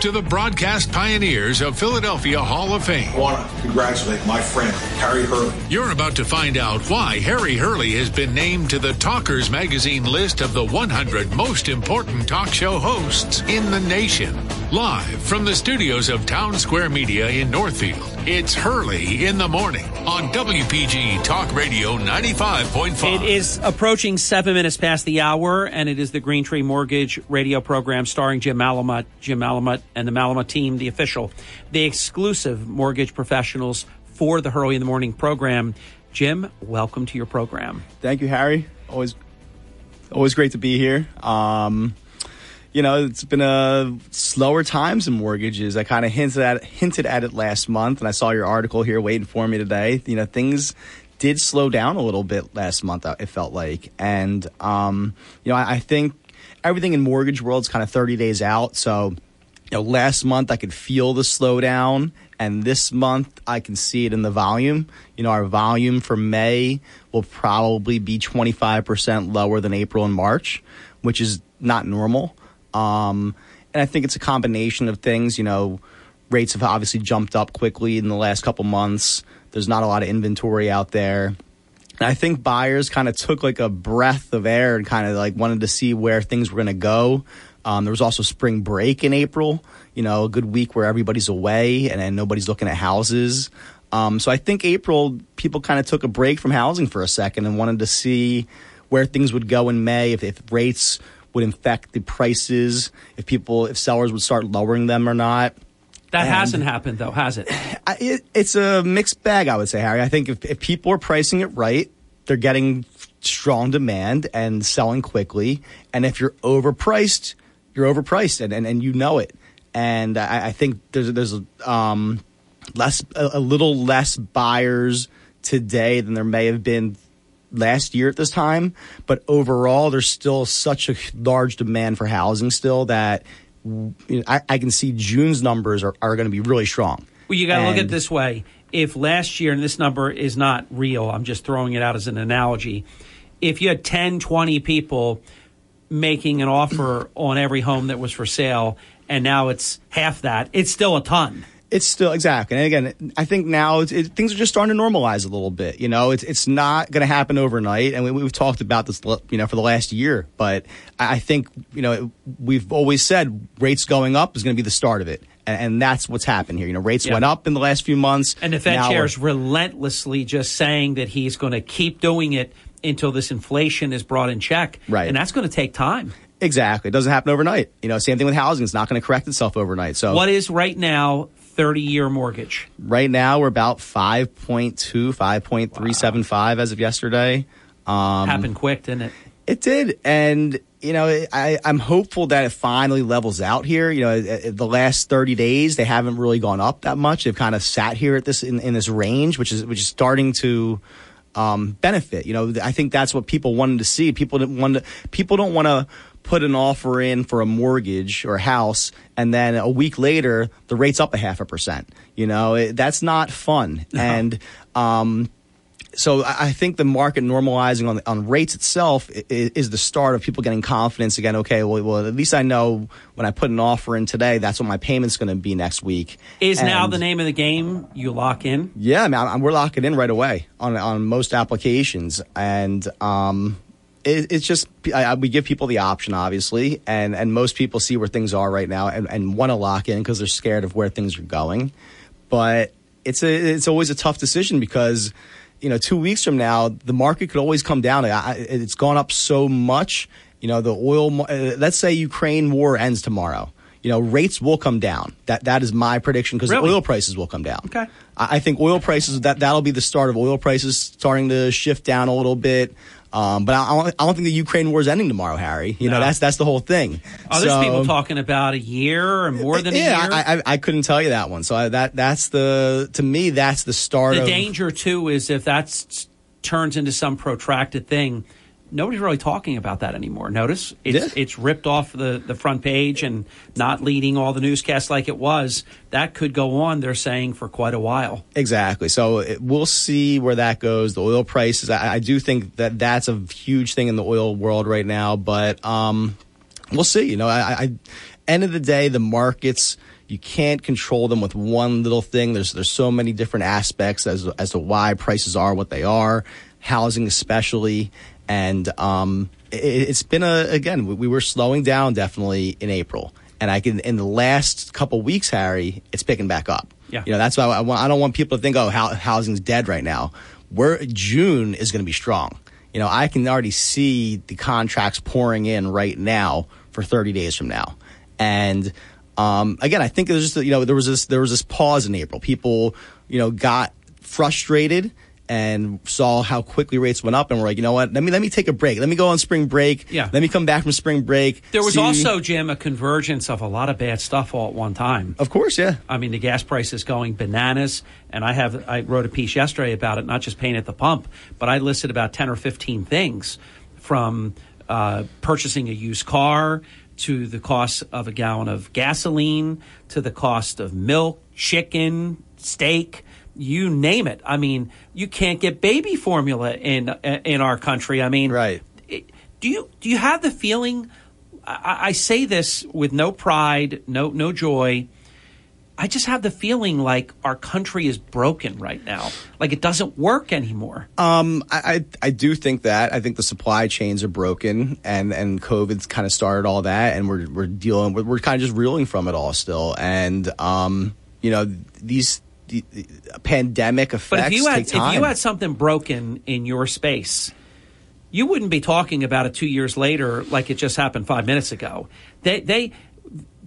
to the broadcast pioneers of Philadelphia Hall of Fame. I want to congratulate my friend, Harry Hurley. You're about to find out why Harry Hurley has been named to the Talkers Magazine list of the 100 most important talk show hosts in the nation. Live from the studios of Town Square Media in Northfield, it's Hurley in the Morning on WPG Talk Radio 95.5. It is approaching seven minutes past the hour, and it is the Green Tree Mortgage radio program starring Jim Malamut. Jim Malamut and the Malamut team, the official, the exclusive mortgage professionals for the Hurley in the Morning program. Jim, welcome to your program. Thank you, Harry. Always, always great to be here. Um, you know, it's been a slower times in mortgages. I kind of hinted at hinted at it last month, and I saw your article here waiting for me today. You know, things did slow down a little bit last month. It felt like, and um, you know, I, I think everything in mortgage world is kind of thirty days out. So, you know, last month I could feel the slowdown, and this month I can see it in the volume. You know, our volume for May will probably be twenty five percent lower than April and March, which is not normal. Um, and I think it's a combination of things. You know, rates have obviously jumped up quickly in the last couple months. There's not a lot of inventory out there. And I think buyers kind of took like a breath of air and kind of like wanted to see where things were going to go. Um, there was also spring break in April, you know, a good week where everybody's away and, and nobody's looking at houses. Um, so I think April, people kind of took a break from housing for a second and wanted to see where things would go in May if, if rates would infect the prices, if people, if sellers would start lowering them or not. That and hasn't happened, though, has it? it? It's a mixed bag, I would say, Harry. I think if, if people are pricing it right, they're getting strong demand and selling quickly. And if you're overpriced, you're overpriced, and, and, and you know it. And I, I think there's there's um, less a, a little less buyers today than there may have been last year at this time. But overall, there's still such a large demand for housing still that you know, I, I, can see June's numbers are, are going to be really strong. Well, you got to look at it this way. If last year, and this number is not real, I'm just throwing it out as an analogy. If you had 10, 20 people making an offer on every home that was for sale, and now it's half that, it's still a ton it's still exactly. And again, I think now it, things are just starting to normalize a little bit. You know, it's it's not going to happen overnight, and we, have talked about this, you know, for the last year. But I think you know we've always said rates going up is going to be the start of it. And, and that's what's happened here. You know, rates yeah. went up in the last few months. And the Fed chair is relentlessly just saying that he's going to keep doing it until this inflation is brought in check. Right. And that's going to take time. Exactly. It doesn't happen overnight. You know, same thing with housing. It's not going to correct itself overnight. So, what is right now 30 year mortgage? Right now, we're about 5.2, 5.375 wow. as of yesterday. Um, Happened quick, didn't it? It did. And, you know, I, I'm hopeful that it finally levels out here. You know, the last 30 days, they haven't really gone up that much. They've kind of sat here at this, in, in this range, which is, which is starting to, um, benefit. You know, I think that's what people wanted to see. People didn't want to, people don't want to put an offer in for a mortgage or a house, and then a week later the rate's up a half a percent. You know, it, that's not fun. And um, so I think the market normalizing on on rates itself is the start of people getting confidence again. Okay, well, well, at least I know when I put an offer in today, that's what my payment's going to be next week. Is now the name of the game you lock in? yeah, I mean, I'm, we're locking in right away on on most applications, and um, it, it's just I, I- we give people the option, obviously, and and most people see where things are right now and, and want to lock in because they're scared of where things are going. But it's a it's always a tough decision because you know two weeks from now the market could always come down. I, it's gone up so much. You know, the oil. Uh, let's say Ukraine war ends tomorrow. You know, rates will come down. That that is my prediction because Really? oil prices will come down. Okay. I I think oil prices that that'll be the start of oil prices starting to shift down a little bit. Um, but I, I don't- I don't think the Ukraine war is ending tomorrow, Harry. You know, that's that's the whole thing. Oh, there's So- people talking about a year or more than yeah, a year. I, I, I couldn't tell you that one. So I, that that's the to me that's the start the of danger too is if that turns into some protracted thing nobody's really talking about that anymore notice it's it's ripped off the, the front page and not leading all the newscasts like it was that could go on they're saying for quite a while Exactly. So it, we'll see where that goes. The oil prices. I, I do think that that's a huge thing in the oil world right now. But um, we'll see. You know, I, I end of the day, the markets you can't control them with one little thing. There's there's so many different aspects as as to why prices are what they are, housing especially, and um, it, it's been a again we, we were slowing down definitely in April. And I can in the last couple weeks, Harry, it's picking back up. Yeah. You know, that's why I, want, I don't want people to think, oh, housing's dead right now. We're, June is going to be strong. You know, I can already see the contracts pouring in right now for 30 days from now. And um, again, I think there's just, you know, there was this, there was this pause in April. People, you know, got frustrated and saw how quickly rates went up and were like, you know what, let me, let me take a break. Let me go on spring break. Yeah. Let me come back from spring break. there was see- also jim a convergence of a lot of bad stuff all at one time of course yeah i mean the gas price is going bananas and i have i wrote a piece yesterday about it not just paying at the pump but i listed about 10 or 15 things from uh, purchasing a used car to the cost of a gallon of gasoline to the cost of milk chicken steak you name it i mean you can't get baby formula in in our country i mean right do you do you have the feeling I, I say this with no pride no no joy I just have the feeling like our country is broken right now. Like it doesn't work anymore. Um, I, I I do think that. I think the supply chains are broken, and and COVID's kind of started all that, and we're we're dealing. We're, we're kind of just reeling from it all still, and um, you know these the, the pandemic effects But if you had take time. if you had something broken in your space, you wouldn't be talking about it two years later like it just happened five minutes ago. They they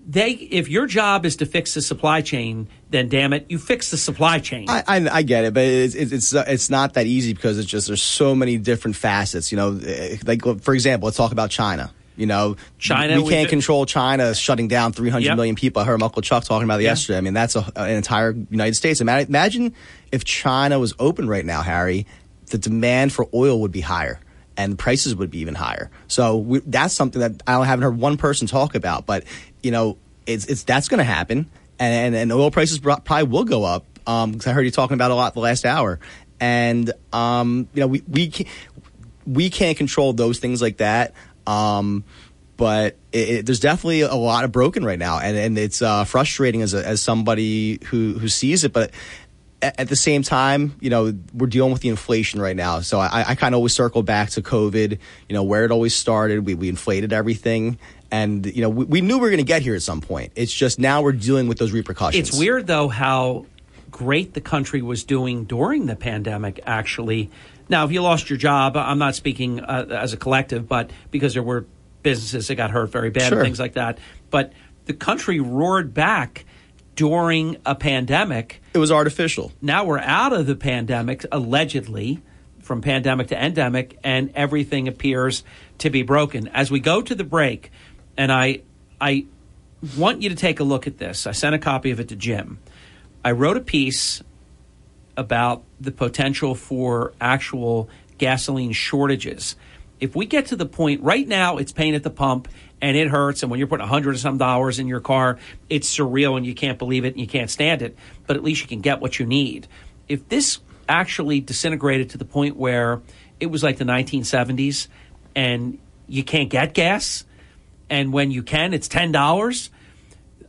they if your job is to fix the supply chain, then damn it, you fix the supply chain. I, I, I get it, but it's it's it's, not that easy because it's just there's so many different facets. You know, like for example, let's talk about China. You know, China, we can't control China shutting down three hundred million Yep. people. I heard Uncle Chuck talking about it Yeah. yesterday. I mean, that's a, an entire United States. Imagine if China was open right now, Harry. The demand for oil would be higher. And prices would be even higher. So we, that's something that I haven't heard one person talk about. But you know, it's it's that's going to happen, and, and and oil prices probably will go up. Because I heard you talking about a lot the last hour, and um, you know, we we can't, we can't control those things like that. Um, but it, it, there's definitely a lot of broken right now, and and it's uh, frustrating as a, as somebody who who sees it, but. At the same time, you know, we're dealing with the inflation right now. So I, I kind of always circle back to COVID, you know, where it always started. We, we inflated everything. And, you know, we, we knew we were going to get here at some point. It's just now we're dealing with those repercussions. It's weird though how great the country was doing during the pandemic. Actually, now if you lost your job, I'm not speaking uh, as a collective, but because there were businesses that got hurt very bad Sure. and things like that. But the country roared back during a pandemic. It was artificial. Now we're out of the pandemic, allegedly, from pandemic to endemic, and everything appears to be broken. As we go to the break, and I, I want you to take a look at this. I sent a copy of it to Jim. I wrote a piece about the potential for actual gasoline shortages. If we get to the point right now, it's pain at the pump, and it hurts. And when you're putting a hundred or some dollars in your car, it's surreal and you can't believe it and you can't stand it. But at least you can get what you need. If this actually disintegrated to the point where it was like the 1970s and you can't get gas, and when you can, it's ten dollars.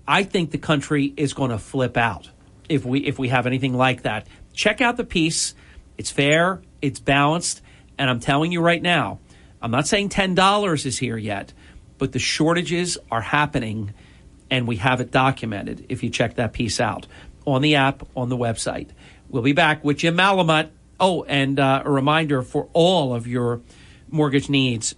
I think the country is going to flip out if we if we have anything like that. Check out the piece. It's fair, it's balanced, and I'm telling you right now, I'm not saying $10 is here yet, but the shortages are happening and we have it documented if you check that piece out on the app, on the website. We'll be back with Jim Malamut. Oh, and uh, a reminder for all of your mortgage needs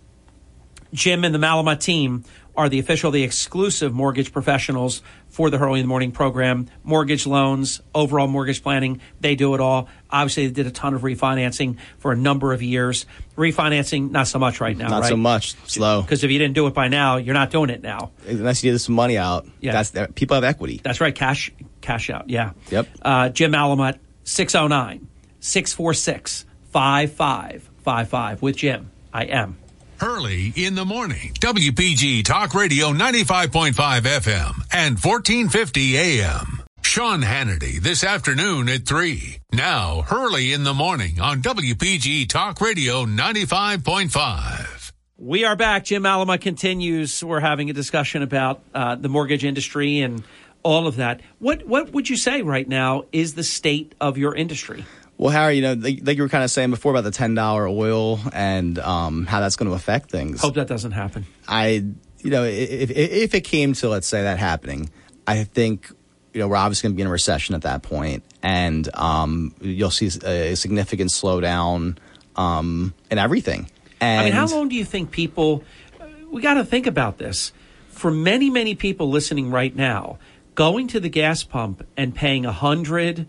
Jim and the Malamut team are the official, the exclusive mortgage professionals for the Hurley in the Morning program. Mortgage loans, overall mortgage planning, they do it all. Obviously, they did a ton of refinancing for a number of years. Refinancing, not so much right now, Not right? so much. Slow. Because if you didn't do it by now, you're not doing it now. Unless you get some money out. Yeah. That's that, people have equity. That's right. Cash, cash out. Yeah. Yep. Uh, Jim Malamut, 609 646 5555 with Jim. I am. Hurley in the morning. WPG Talk Radio 95.5 FM and 1450 AM. Sean Hannity this afternoon at 3. Now, Hurley in the morning on WPG Talk Radio 95.5. We are back. Jim Malamut continues. We're having a discussion about uh, the mortgage industry and all of that. What what would you say right now is the state of your industry? Well, Harry, you know, like, like you were kind of saying before about the ten dollar oil and um, how that's going to affect things. Hope that doesn't happen. I, you know, if, if it came to let's say that happening, I think you know we're obviously going to be in a recession at that point, and um, you'll see a significant slowdown um, in everything. And I mean, how long do you think people? We got to think about this. For many, many people listening right now, going to the gas pump and paying a hundred.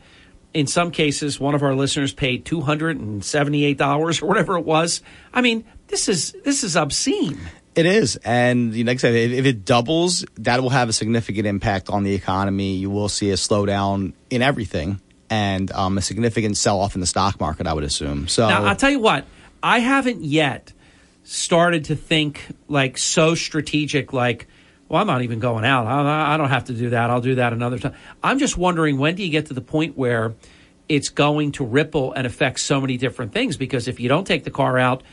In some cases, one of our listeners paid two hundred and seventy-eight dollars or whatever it was. I mean, this is this is obscene. It is, and you know, like I said, if, if it doubles, that will have a significant impact on the economy. You will see a slowdown in everything, and um, a significant sell-off in the stock market. I would assume. So Now, I'll tell you what, I haven't yet started to think like so strategic, like, well, I'm not even going out. I, I don't have to do that. I'll do that another time. I'm just wondering when do you get to the point where it's going to ripple and affect so many different things? Because if you don't take the car out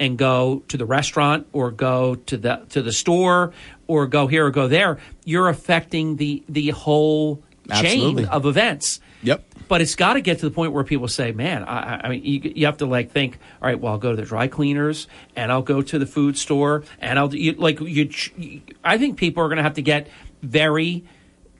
and go to the restaurant or go to the to the store or go here or go there, you're affecting the the whole Absolutely. chain of events. But it's got to get to the point where people say, "Man, I, I- I mean, you, you have to like think, all right, well, I'll go to the dry cleaners, and I'll go to the food store, and I'll you, like you." you- I think people are going to have to get very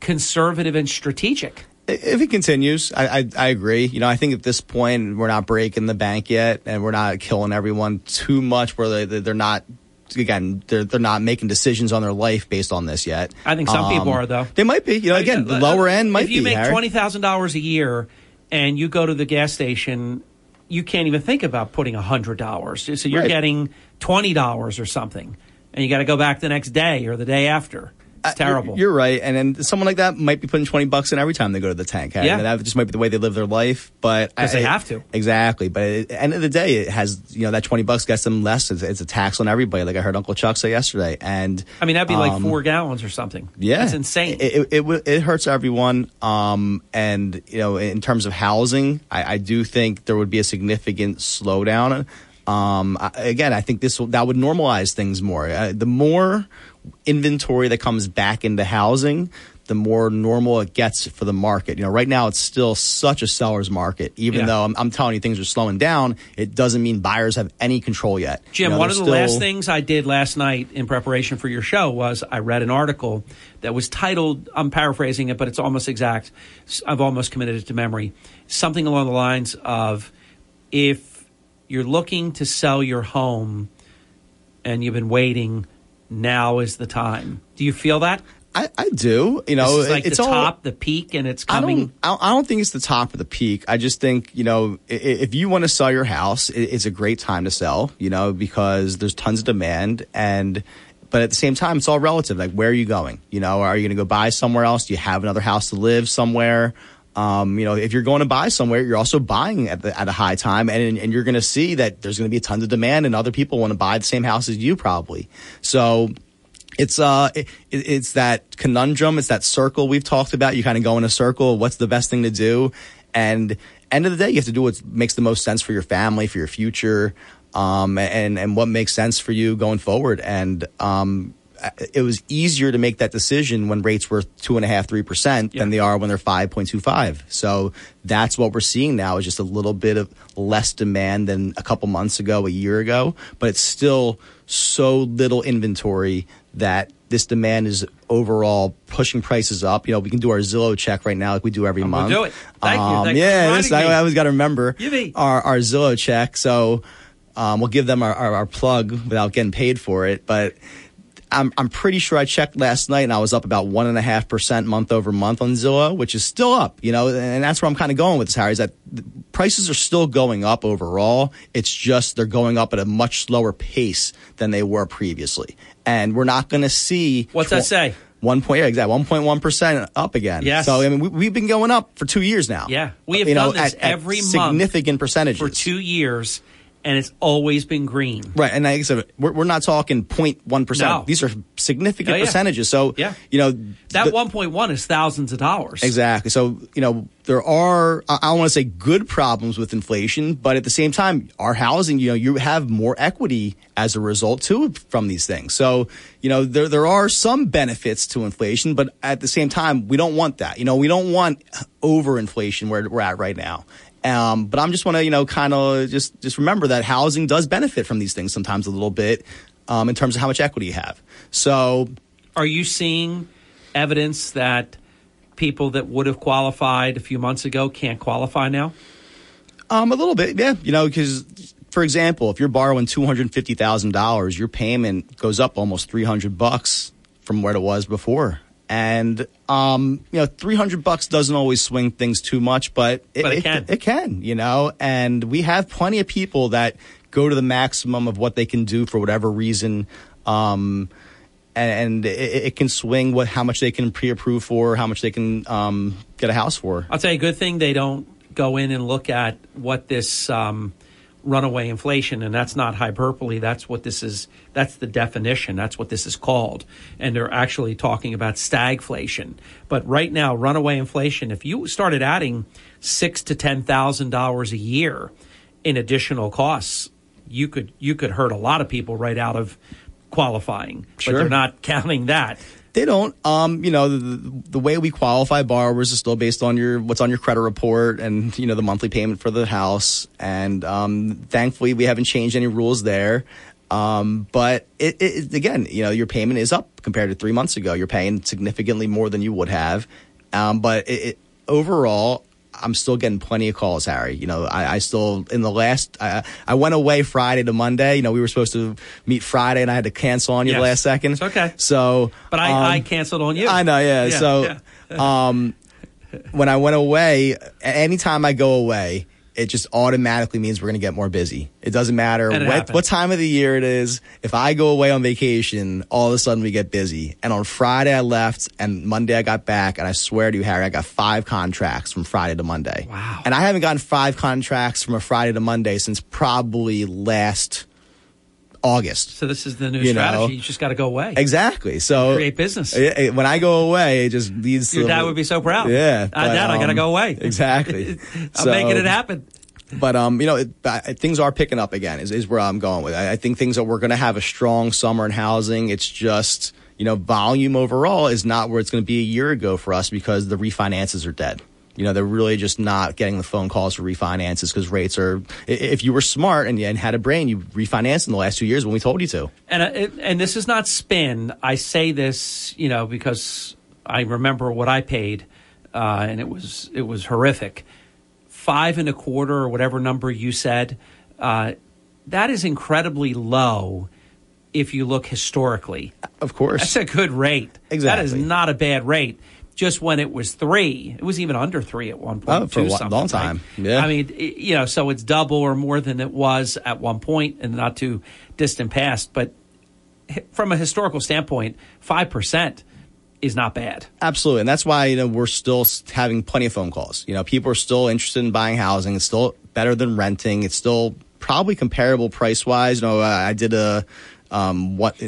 conservative and strategic. if it continues, I, I I agree. You know, I think at this point we're not breaking the bank yet, and we're not killing everyone too much where they they're not. Again, they're they're not making decisions on their life based on this yet. I think some people um, are, though. They might be. You know, uh, again, the lower end might be. if you be. make Harry. twenty thousand dollars a year, and you go to the gas station, you can't even think about putting hundred dollars. So you're Right. getting twenty dollars or something, and you got to go back the next day or the day after. It's terrible. Uh, You're, you're right, and then someone like that might be putting twenty bucks in every time they go to the tank. Harry. Yeah. And that just might be the way they live their life. But 'Cause they have to. exactly. But at the end of the day, it has you know that twenty bucks gets them less. It's, it's a tax on everybody, like I heard Uncle Chuck say yesterday. And I mean, that'd be like um, four gallons or something. Yeah, That's insane. It it, it, it hurts everyone. Um, and you know, in terms of housing, I, I do think there would be a significant slowdown. Um, again, I think this will, that would normalize things more. Uh, the more inventory that comes back into housing, the more normal it gets for the market. You know, right now it's still such a seller's market. Even Yeah. though I'm, I'm telling you things are slowing down, it doesn't mean buyers have any control yet. Jim, You know, one of the last things I did last night in preparation for your show was I read an article that was titled, I'm paraphrasing it, but it's almost exact. I've almost committed it to memory. Something along the lines of if you're looking to sell your home and you've been waiting, now is the time. Do you feel that? I, I do. You know, like it's the all, top, the peak, and it's I coming. don't, I I don't think it's the top of the peak. I just think, you know, i- i- if you want to sell your house, it's a great time to sell, you know, because there's tons of demand and, but at the same time, it's all relative. Like, where are you going? You know, are you going to go buy somewhere else? Do you have another house to live somewhere? Um, you know, if you're going to buy somewhere, you're also buying at, the, at a high time, and and you're going to see that there's going to be tons of demand, and other people want to buy the same house as you, probably. So, it's uh it, it's that conundrum it's that circle we've talked about. You kind of go in a circle what's the best thing to do? And end of the day you have to do what makes the most sense for your family for your future um and and what makes sense for you going forward. And um it was easier to make that decision when rates were two and a half, three percent than they are when they're five point two five. So that's what we're seeing now is just a little bit of less demand than a couple months ago, a year ago, but it's still so little inventory that this demand is overall pushing prices up. You know, we can do our Zillow check right now, like we do every I'm month. do it. Thank you. You for yeah, this, I. I always got to remember Yippee. our, our Zillow check. So um, we'll give them our, our, our plug without getting paid for it. But I'm, I'm pretty sure I checked last night and I was up about one and a half percent month over month on Zillow, which is still up, you know, and that's where I'm kind of going with this, Harry, is that the prices are still going up overall. It's just they're going up at a much slower pace than they were previously. And we're not going to see. What's that say? One point, yeah, exactly. 1.1% up again. Yes. So, I mean, we, we've been going up for two years now. Yeah, we uh, have You know, this at- at every month significant percentages. for two years, and it's always been green. Right, and like I said, we're, we're not talking 0.1 percent. No. These are significant Yeah, yeah. percentages. So, Yeah. you know, That the- 1.1 is thousands of dollars. Exactly. So, you know, there are, I, I want to say good problems with inflation, but at the same time, our housing, you know, you have more equity as a result too from these things. So, you know, there, there are some benefits to inflation, but at the same time, we don't want that. You know, we don't want overinflation where we're at right now. Um, but I'm just want to, you know, kind of just, just remember that housing does benefit from these things sometimes a little bit, um, in terms of how much equity you have. So, Are you seeing evidence that people that would have qualified a few months ago can't qualify now? Um, a little bit, yeah. You know, because for example, if you're borrowing two hundred fifty thousand dollars, your payment goes up almost three hundred bucks from what it was before. And um, you know, three hundred bucks doesn't always swing things too much, but it, But it can. It can, you know. And we have plenty of people that go to the maximum of what they can do for whatever reason. Um, and, and it, it can swing what how much they can pre-approve for, how much they can um, get a house for. I'll tell you, a good thing they don't go in and look at what this um, runaway inflation, and that's not hyperbole. That's what this is. That's the definition. That's what this is called. And they're actually talking about stagflation. But right now, runaway inflation. If you started adding six to ten thousand dollars a year in additional costs, you could you could hurt a lot of people right out of qualifying. But Sure. they're not counting that. They don't. Um, you know, the, the way we qualify borrowers is still based on your what's on your credit report and you know the monthly payment for the house. And um, thankfully, we haven't changed any rules there. Um, but it, it again, you know, your payment is up compared to three months ago. You're paying significantly more than you would have. Um, but it, it, overall, I'm still getting plenty of calls, Harry. You know, I, I still in the last I, I went away Friday to Monday. You know, we were supposed to meet Friday, and I had to cancel on you Yes. the last second. It's okay. So, But I, um, I canceled on you. I know, yeah. Yeah, so, um, when I went away, anytime I go away, it just automatically means we're going to get more busy. It doesn't matter it what, what time of the year it is. If I go away on vacation, all of a sudden we get busy. And on Friday I left, and Monday I got back, and I swear to you, Harry, I got five contracts from Friday to Monday. Wow. And I haven't gotten five contracts from a Friday to Monday since probably last August. So this is the new You know. strategy. You just got to go away. Exactly. So Create business. Eh, eh, When I go away, it just leads to Your dad would be so proud. Yeah, but, Dad, I gotta um, go away. Exactly. I'm So- making it happen. But um, you know, it, I- things are picking up again. Is, is where I'm going with. I, I think things that we're going to have a strong summer in housing. It's just you know, volume overall is not where it's going to be a year ago for us because the refinances are dead. You know, they're really just not getting the phone calls for refinances because rates are. If you were smart and, and had a brain, you refinanced in the last two years when we told you to. And uh, and this is not spin. I say this, you know, because I remember what I paid, uh, and it was it was horrific. Five and a quarter, or whatever number you said, uh, that is incredibly low. If you look historically, of course, that's a good rate. Exactly. That is not a bad rate. Just when it was three, it was even under three at one point. Oh, for a two lo- something, long right? time. Yeah. I mean, i- you know, so it's double or more than it was at one point in the not too distant past. But from a historical standpoint, five percent is not bad. Absolutely, and that's why you know we're still having plenty of phone calls. You know, people are still interested in buying housing. It's still better than renting. It's still probably comparable price wise. You know, I I did a um, what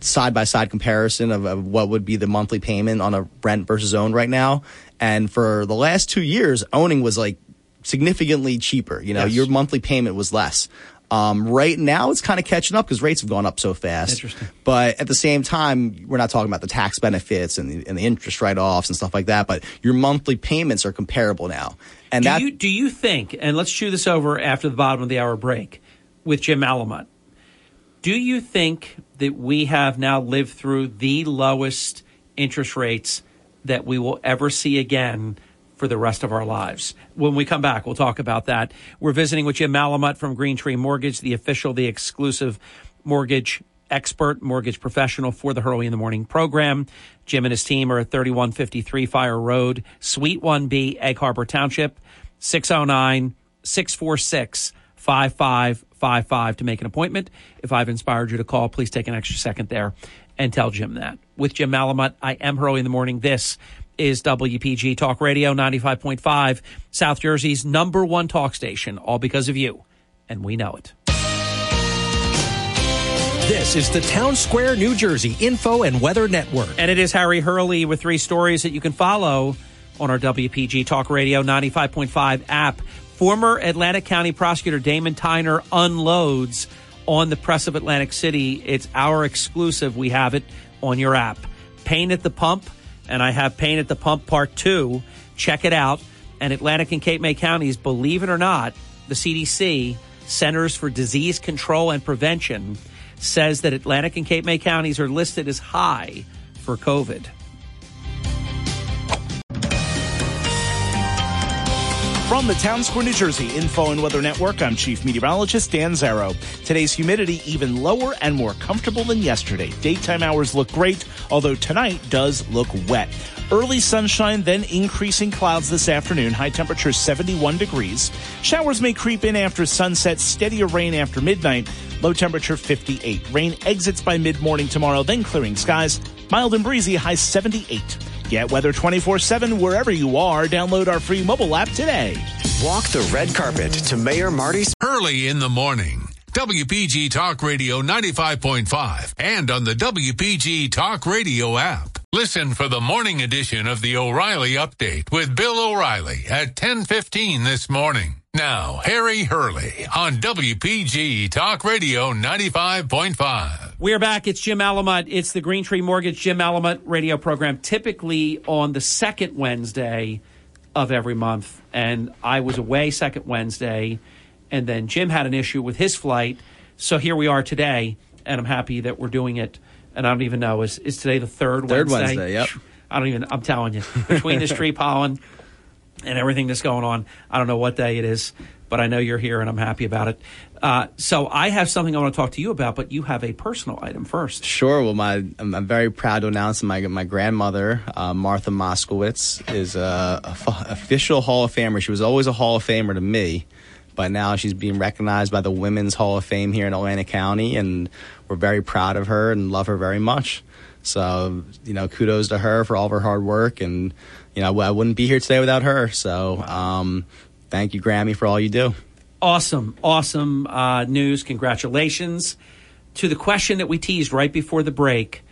side by side comparison of, of what would be the monthly payment on a rent versus own right now. And for the last two years, owning was like significantly cheaper. You know, Yes. your monthly payment was less. Um, right now, it's kind of catching up because rates have gone up so fast. Interesting. But at the same time, we're not talking about the tax benefits and the, and the interest write offs and stuff like that. But your monthly payments are comparable now. And do that you do you think? And let's chew this over after the bottom of the hour break with Jim Malamut. Do you think that we have now lived through the lowest interest rates that we will ever see again for the rest of our lives? When we come back, we'll talk about that. We're visiting with Jim Malamut from Green Tree Mortgage, the official, the exclusive mortgage expert, mortgage professional for the Hurley in the Morning program. Jim and his team are at 3153 Fire Road, Suite 1B, Egg Harbor Township, 609 646 5555 to make an appointment. If I've inspired you to call, please take an extra second there and tell Jim that. With Jim Malamut, I am Hurley in the Morning. This is WPG Talk Radio 95.5, South Jersey's number one talk station, all because of you. And we know it. This is the Town Square, New Jersey Info and Weather Network. And it is Harry Hurley with three stories that you can follow on our WPG Talk Radio 95.5 app. Former Atlantic County Prosecutor Damon Tyner unloads on the press of Atlantic City. It's our exclusive. We have it on your app. Pain at the Pump, and I have Pain at the Pump Part 2. Check it out. And Atlantic and Cape May counties, believe it or not, the CDC, Centers for Disease Control and Prevention, says that Atlantic and Cape May counties are listed as high for COVID. From the Town Square, New Jersey Info and Weather Network, I'm Chief Meteorologist Dan Zarrow. Today's humidity even lower and more comfortable than yesterday. Daytime hours look great, although tonight does look wet. Early sunshine, then increasing clouds this afternoon. High temperature 71 degrees. Showers may creep in after sunset, steadier rain after midnight. Low temperature 58. Rain exits by mid morning tomorrow, then clearing skies. Mild and breezy, high 78. Get weather 24 7 wherever you are. Download our free mobile app today. Walk the red carpet to Mayor Marty's. Early in the morning. WPG Talk Radio 95.5 and on the WPG Talk Radio app. Listen for the morning edition of the O'Reilly Update with Bill O'Reilly at 10:15 this morning. Now, Harry Hurley on WPG Talk Radio 95.5. We're back. It's Jim Malamut. It's the Green Tree Mortgage Jim Malamut radio program, typically on the second Wednesday of every month. And I was away second Wednesday, and then Jim had an issue with his flight. So here we are today, and I'm happy that we're doing it. And I don't even know, is, is today the third, Third Wednesday? Wednesday, yep. I don't even, I'm telling you, between this tree pollen and everything that's going on, I don't know what day it is, but I know you're here and I'm happy about it. Uh, so I have something I want to talk to you about, but you have a personal item first. Sure. Well, my I'm, very proud to announce my my grandmother uh, Martha Moskowitz is a, a f- official Hall of Famer. She was always a Hall of Famer to me, but now she's being recognized by the Women's Hall of Fame here in Atlantic County, and we're very proud of her and love her very much. So you know, kudos to her for all of her hard work, and you know, I wouldn't be here today without her. So um, thank you, Grammy, for all you do. Awesome, awesome uh, news. Congratulations. To the question that we teased right before the break,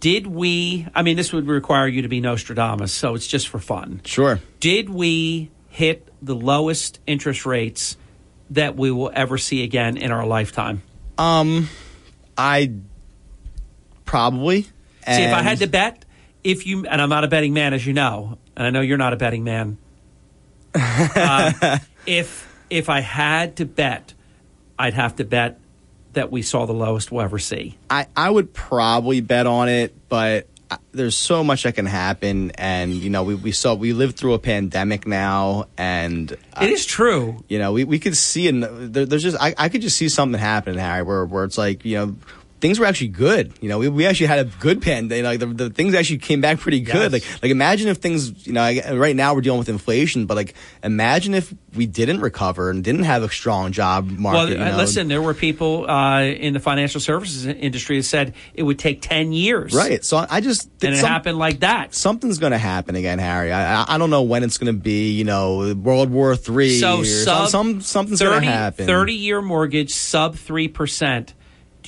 did we, I mean, this would require you to be Nostradamus, so it's just for fun. Sure. Did we hit the lowest interest rates that we will ever see again in our lifetime? Um, I probably. See, if I had to bet, if you, and I'm not a betting man, as you know, and I know you're not a betting man. uh, if if I had to bet, I'd have to bet that we saw the lowest we'll ever see. I, I would probably bet on it, but there's so much that can happen, and you know we, we saw we lived through a pandemic now, and uh, It is true. you know we, we could see and there, there's just I, I could just see something happening, Harry, where where it's like you know. Things were actually good, you know. We, we actually had a good pandemic. Like the, the things actually came back pretty good. Yes. Like like imagine if things, you know, I- right now we're dealing with inflation, but like imagine if we didn't recover and didn't have a strong job market. well, you uh, know? listen, there were people uh, in the financial services industry that said it would take ten years, Right. So I just and it some- happened like that. Something's going to happen again, Harry. I, I don't know when it's going to be. You know, World War Three. So or sub some, some something's going to happen. 30 year mortgage sub three percent.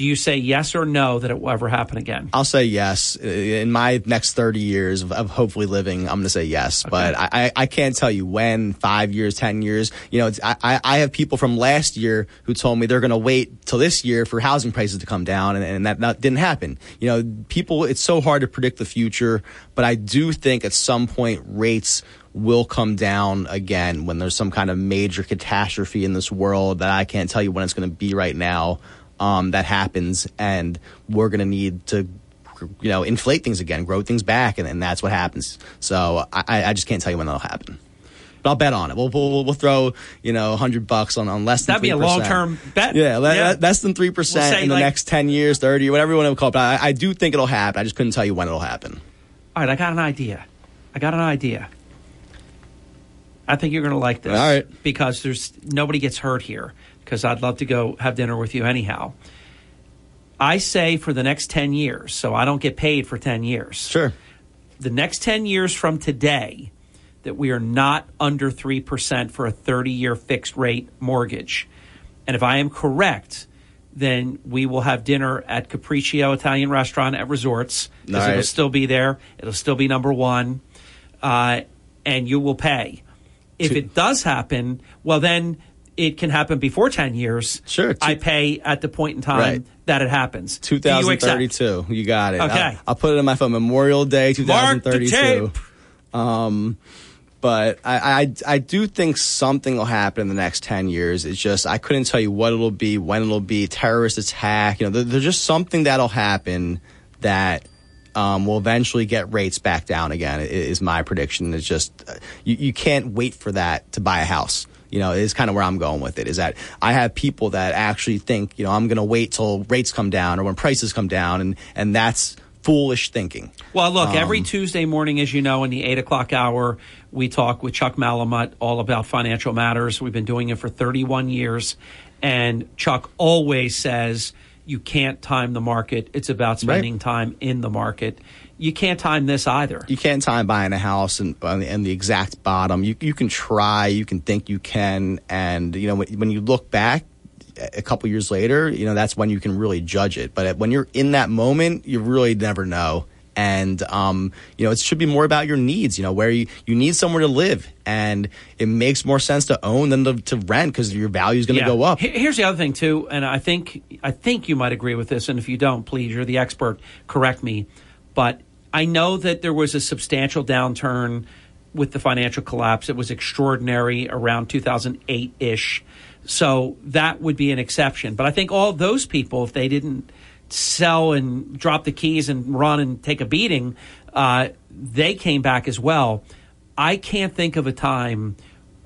Do you say yes or no that it will ever happen again? I'll say yes. In my next 30 years of, of hopefully living, I'm going to say yes. But I, I, I can't tell you when, five years, 10 years. You know, it's, I, I have people from last year who told me they're going to wait till this year for housing prices to come down, and, and that, that didn't happen. You know, people, it's so hard to predict the future, but I do think at some point rates will come down again when there's some kind of major catastrophe in this world that I can't tell you when it's going to be right now um, that happens, and we're going to need to, you know, inflate things again, grow things back, and, and that's what happens. So I, I just can't tell you when that'll happen. But I'll bet on it. We'll, we'll, we'll throw, you know, 100 bucks on, on less than That'd be a long-term bet. Yeah, Yeah. less than 3% We'll say, in the like- next 10 years, 30, whatever you want to call it. But I, I do think it'll happen. I just couldn't tell you when it'll happen. All right, I got an idea. I got an idea. I think you're going to like this. All right. Because there's nobody gets hurt here. Because I'd love to go have dinner with you anyhow. I say for the next ten years, so I don't get paid for ten years. Sure. The next ten years from today, that we are not under three percent for a thirty-year fixed rate mortgage, and if I am correct. Then we will have dinner at Capriccio Italian Restaurant at Resorts because it'll still be there. It'll still be number one, uh, and you will pay. If it does happen, well, then it can happen before ten years. Sure, I pay at the point in time Right. that it happens. Do you 2032. You, got it. Okay. I'll, I'll put it in my phone. Memorial Day Mark the 2032. Um, but I, I I do think something will happen in the next 10 years. It's just I couldn't tell you what it'll be, when it'll be, terrorist attack. You know, there, there's just something that'll happen that um, will eventually get rates back down again. Is my prediction. It's just uh, you, you can't wait for that to buy a house. You know, is kind of where I'm going with it. Is that I have people that actually think, you know, I'm going to wait till rates come down or when prices come down, and and that's foolish thinking. Well, look, Um, every Tuesday morning, as you know, in the eight o'clock hour, we talk with Chuck Malamut all about financial matters. We've been doing it for 31 years. And Chuck always says, you can't time the market. It's about spending time in the market. You can't time this either. You can't time buying a house and on the, and the exact bottom. You you can try, you can think you can, and you know when, when you look back a couple years later, you know that's when you can really judge it. But when you're in that moment, you really never know. And um, you know, it should be more about your needs. You know, where you, you need somewhere to live, and it makes more sense to own than to, to rent because your value is going to Yeah. go up. Here's the other thing too, and I think I think you might agree with this, and if you don't, please, you're the expert, correct me. But I know that there was a substantial downturn with the financial collapse. It was extraordinary around 2008 ish, so that would be an exception. But I think all those people, if they didn't sell and drop the keys and run and take a beating, uh, they came back as well. I can't think of a time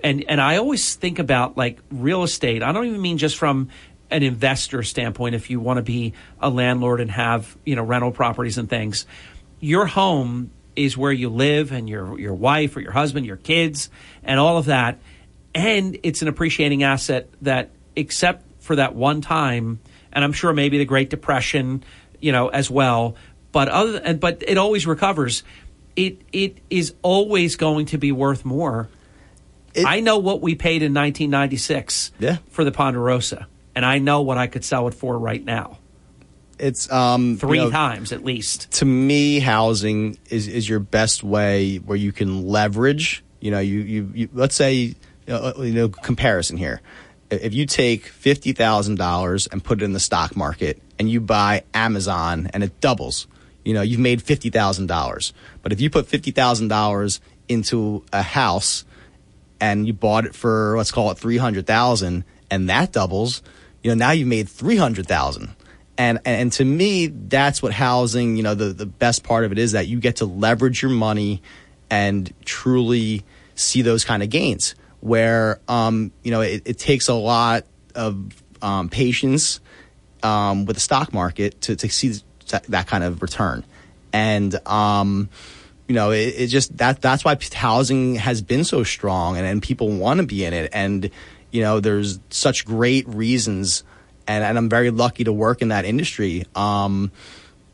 and and I always think about like real estate. I don't even mean just from an investor standpoint. If you want to be a landlord and have you know rental properties and things, your home is where you live, and your your wife or your husband, your kids, and all of that. And it's an appreciating asset that, except for that one time, and I'm sure maybe the Great Depression, you know, as well. But other and but it always recovers. It it is always going to be worth more. I know what we paid in 1996 Yeah. for the Ponderosa, and I know what I could sell it for right now. It's um Three you know, times at least. to me, housing is, is your best way where you can leverage. You know, you you, you let's say you know, you know comparison here. If you take fifty thousand dollars and put it in the stock market, and you buy Amazon and it doubles, you know you've made fifty thousand dollars. But if you put fifty thousand dollars into a house and you bought it for let's call it 300,000 and that doubles, you know, now you've made 300,000. And, and and to me that's what housing, you know, the the best part of it is that you get to leverage your money and truly see those kind of gains where um you know it, it takes a lot of um, patience um, with the stock market to, to see that, kind of return. And, um, you know, it, it just that that's why housing has been so strong and, and people want to be in it. And, you know, there's such great reasons. And, and I'm very lucky to work in that industry. Um,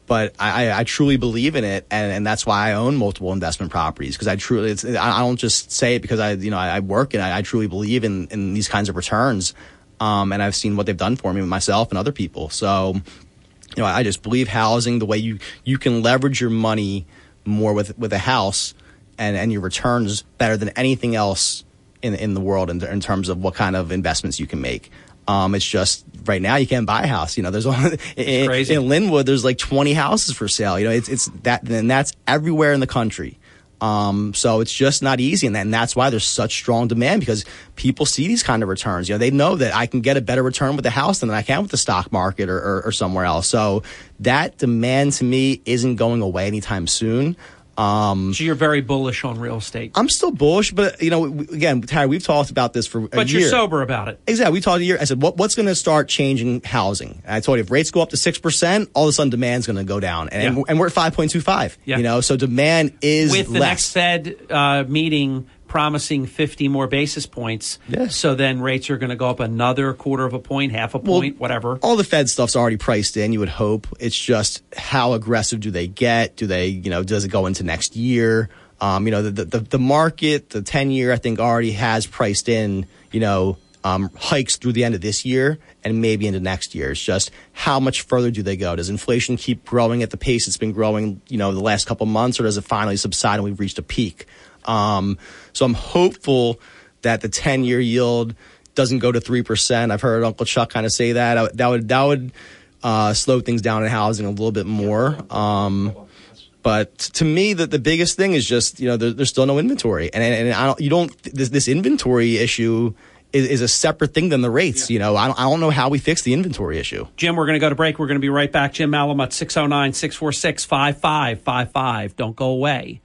but I, I- truly believe in it, and, and that's why I own multiple investment properties because I truly I don't just say it because I you know I, I work and I, I truly believe in, in these kinds of returns, um, and I've seen what they've done for me myself and other people. So you know, I just believe housing the way you you can leverage your money more with with a house and and your returns better than anything else in in the world in, in terms of what kind of investments you can make. Um, it's just right now you can't buy a house. You know, there's only in, crazy. in Linwood there's like 20 houses for sale. You know, it's it's that and that's everywhere in the country. Um, so it's just not easy, and, that, and that's why there's such strong demand because people see these kind of returns. You know, they know that I can get a better return with the house than I can with the stock market or, or, or somewhere else. So that demand to me isn't going away anytime soon. Um, So you're very bullish on real estate, I'm still bullish, but you know, again, Terry, we've talked about this for a but you're sober about it. Exactly. We talked a year. I said, what, what's going to start changing housing? And I told you, if rates go up to 6%, all of a sudden demand's going to go down. And, Yeah. and we're at 5.25. Yeah. You know, so demand is with the less. next Fed uh, meeting promising 50 more basis points. So then rates are going to go up another quarter of a point, half a point, whatever. all the Fed stuff's already priced in. You would hope. It's just how aggressive do they get? Do they, you know, does it go into next year? Um, you know, the, the the market, the ten year, I think already has priced in, you know, um, hikes through the end of this year and maybe into next year. It's just how much further do they go? Does inflation keep growing at the pace it's been growing, you know, the last couple months, or does it finally subside and we've reached a peak? Um, so I'm hopeful that the 10 year yield doesn't go to 3%. I've heard Uncle Chuck kind of say that. I, that would, that would, uh, slow things down in housing a little bit more. Um, but to me, the, the biggest thing is just, you know, there, there's still no inventory. And, and I don't, you don't, this, this inventory issue is, is a separate thing than the rates. You know, I don't, I don't know how we fix the inventory issue. Jim, we're going to go to break. We're going to be right back. Jim Malamut, 609 646 5555. Don't go away.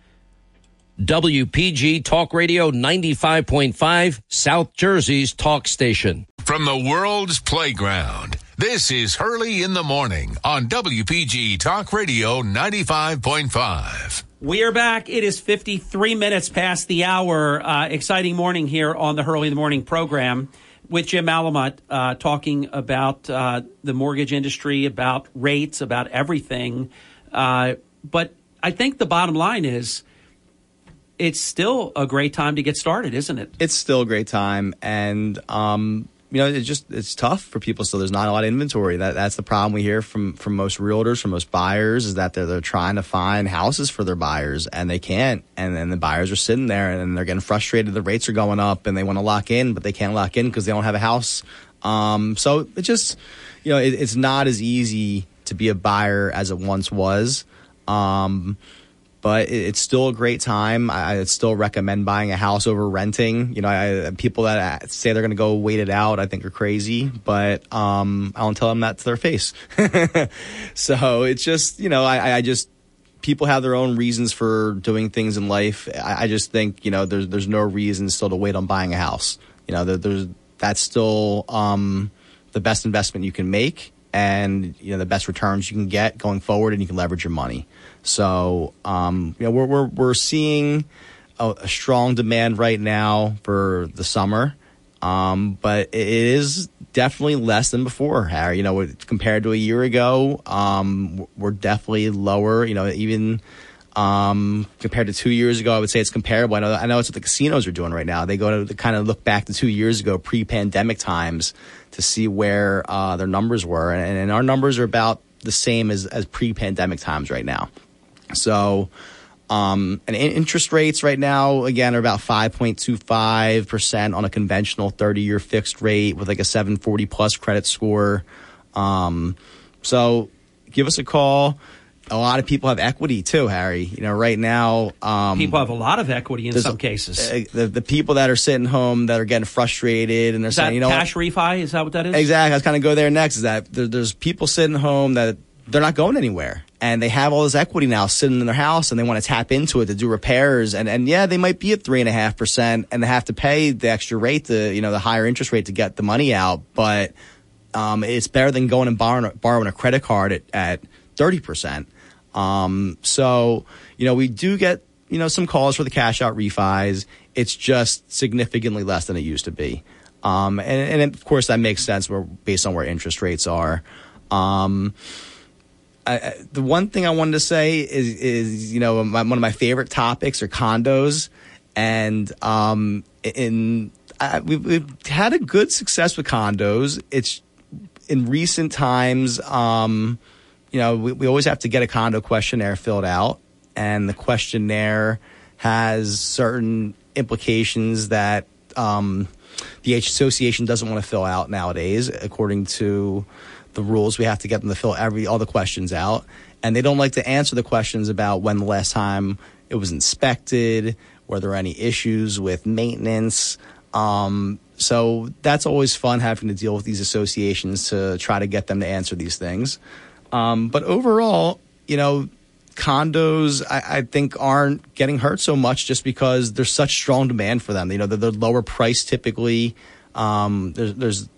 WPG Talk Radio 95.5, South Jersey's talk station. From the world's playground, this is Hurley in the Morning on WPG Talk Radio 95.5. We are back. It is 53 minutes past the hour. Uh, exciting morning here on the Hurley in the Morning program with Jim Malamut uh, talking about uh, the mortgage industry, about rates, about everything. Uh, but I think the bottom line is it's still a great time to get started, isn't it? it's still a great time and um you know it's just it's tough for people So there's not a lot of inventory. That that's the problem we hear from from most realtors from most buyers is that they're they're trying to find houses for their buyers and they can't and then the buyers are sitting there and they're getting frustrated the rates are going up and they want to lock in but they can't lock in because they don't have a house. Um so it just you know it, it's not as easy to be a buyer as it once was. Um but it, it's still a great time. I, I'd still recommend buying a house over renting. You know, I, people that uh, say they're going to go wait it out, I think are crazy. But um, I don't tell them that to their face. so it's just, you know, I, I just people have their own reasons for doing things in life. I, I just think, you know, there's there's no reason still to wait on buying a house. You know, there, there's that's still um, the best investment you can make, and you know the best returns you can get going forward, and you can leverage your money. So, um, you know, we're we're we're seeing a, a strong demand right now for the summer, um, but it is definitely less than before. Harry, you know, compared to a year ago, um, we're definitely lower. You know, even um, compared to two years ago, I would say it's comparable. I know, I know it's what the casinos are doing right now. They go to kind of look back to two years ago, pre-pandemic times, to see where uh, their numbers were, and, and our numbers are about the same as as pre-pandemic times right now. So, um, and interest rates right now, again, are about 5.25% on a conventional 30 year fixed rate with like a 740 plus credit score. Um, so give us a call. A lot of people have equity too, Harry. You know, right now, um, People have a lot of equity in some cases. uh, the, the people that are sitting home that are getting frustrated and they're is saying, you know, what? cash refi? Is that what that is? Exactly. I was kind of go there next. Is that there, there's people sitting home that they're not going anywhere, and they have all this equity now sitting in their house, and they want to tap into it to do repairs, and and yeah, they might be at three and a half percent, and they have to pay the extra rate, the you know the higher interest rate to get the money out, but um, it's better than going and borrowing borrowing a credit card at at thirty percent. Um, so you know we do get you know some calls for the cash out refis. It's just significantly less than it used to be. Um, and, and of course that makes sense where, based on where interest rates are. Um, I, the one thing I wanted to say is, is you know, my, one of my favorite topics are condos, and um, in we've, we've had a good success with condos. It's in recent times, um, you know, we, we always have to get a condo questionnaire filled out, and the questionnaire has certain implications that um, the association doesn't want to fill out nowadays, according to the rules. We have to get them to fill every all the questions out, and they don't like to answer the questions about when the last time it was inspected, were there any issues with maintenance. Um, so that's always fun having to deal with these associations to try to get them to answer these things. Um, but overall, you know, condos I, I, think aren't getting hurt so much just because there's such strong demand for them. You know, they're, they're lower price typically. Um, there's, there's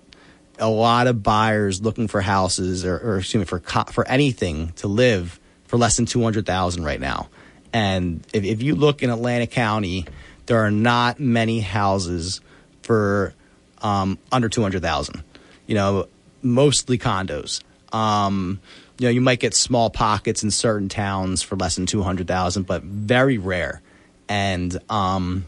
a lot of buyers looking for houses or, or excuse me for for anything to live for less than two hundred thousand right now. And if, if you look in Atlantic County, there are not many houses for um, under two hundred thousand. You know, mostly condos. Um, you know, you might get small pockets in certain towns for less than two hundred thousand, but very rare. And um,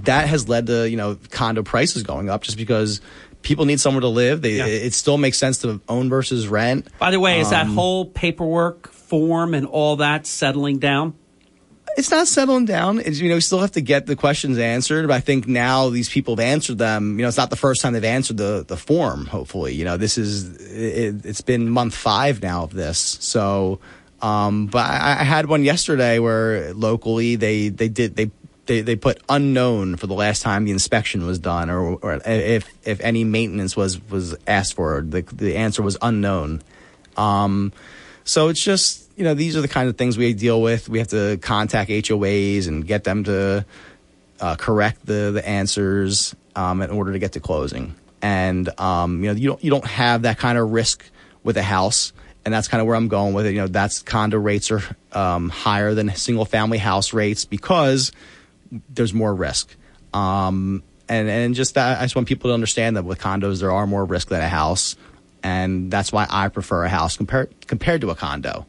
that has led to you know condo prices going up just because people need somewhere to live. They, yeah. it, still makes sense to own versus rent. By the way, is that um, whole paperwork form and all that settling down? it's not settling down. It's, you know, we still have to get the questions answered. But I think now these people have answered them. You know, it's not the first time they've answered the the form. Hopefully, you know, this is it, has been month five now of this. So, um, but I, I had one yesterday where locally they they did they they, they put unknown for the last time the inspection was done or, or if if any maintenance was was asked for the the answer was unknown um, so it's just you know, these are the kind of things we deal with. We have to contact HOAs and get them to uh, correct the the answers um, in order to get to closing. And um, you know, you don't you don't have that kind of risk with a house, and that's kind of where I'm going with it. You know, that's condo rates are um, higher than single family house rates because there's more risk. Um, and and just that, I just want people to understand that with condos there are more risk than a house, and that's why I prefer a house compared compared to a condo.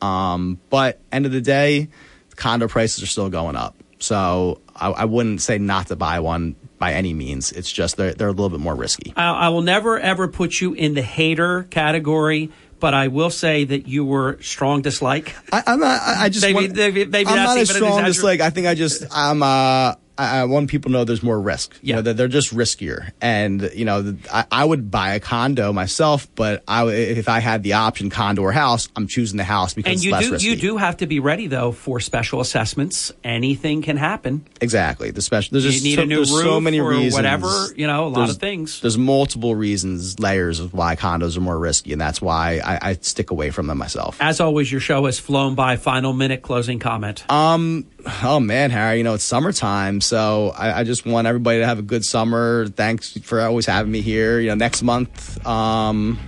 Um, but end of the day, condo prices are still going up. So I, I, wouldn't say not to buy one by any means. It's just they're, they're a little bit more risky. I, I will never ever put you in the hater category but I will say that you were strong dislike. I, am not. I, just maybe, want, maybe, maybe I'm not a strong dislike. I think I just I'm uh I, I want people to know there's more risk. Yeah, you know, that they're just riskier, and you know, I, I, would buy a condo myself, but I if I had the option condo or house, I'm choosing the house because and you do risky. you do have to be ready though for special assessments. Anything can happen. Exactly. The special there's you just need so, a new roof so many or reasons. whatever. You know, a lot there's, of things. There's multiple reasons, layers of why condos are more risky, and that's why I, I stick away from them myself. As always, your show has flown by. Final minute closing comment. Um. Oh man, Harry. You know it's summertime, so I, I just want everybody to have a good summer. Thanks for always having me here. You know, next month, um,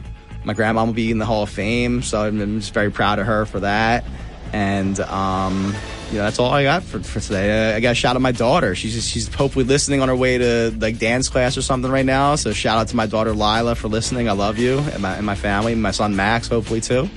my grandma will be in the Hall of Fame, so I'm just very proud of her for that. And um, you know, that's all I got for, for today. I, got a shout out my daughter. She's just, she's hopefully listening on her way to like dance class or something right now. So shout out to my daughter Lila for listening. I love you and my, and my family, my son Max, hopefully too.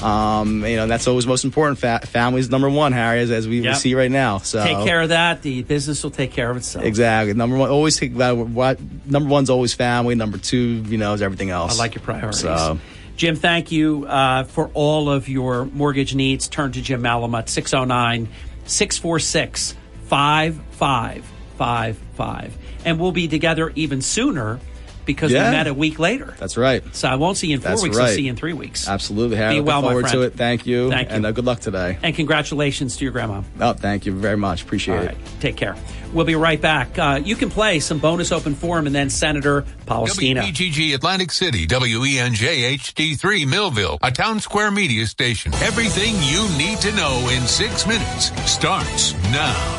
Um, you know, that's always most important. Fa- family's number one, Harry, as, as we yep. see right now. So take care of that. The business will take care of itself. Exactly. Number one, always take about what number one's always family. Number two, you know, is everything else. I like your priorities. So. Jim, thank you uh, for all of your mortgage needs. Turn to Jim Malamut, 609 646 5555. And we'll be together even sooner because yeah. we met a week later. That's right. So I won't see you in four That's weeks. Right. I'll see you in three weeks. Absolutely. Harry. Be well, forward my friend. to it. Thank you. Thank you. And uh, good luck today. And congratulations to your grandma. Oh, thank you very much. Appreciate All it. Right. Take care. We'll be right back. Uh, you can play some bonus open forum and then Senator Polistina. WPGG Atlantic City, WENJ HD3 Millville, a town square media station. Everything you need to know in six minutes starts now.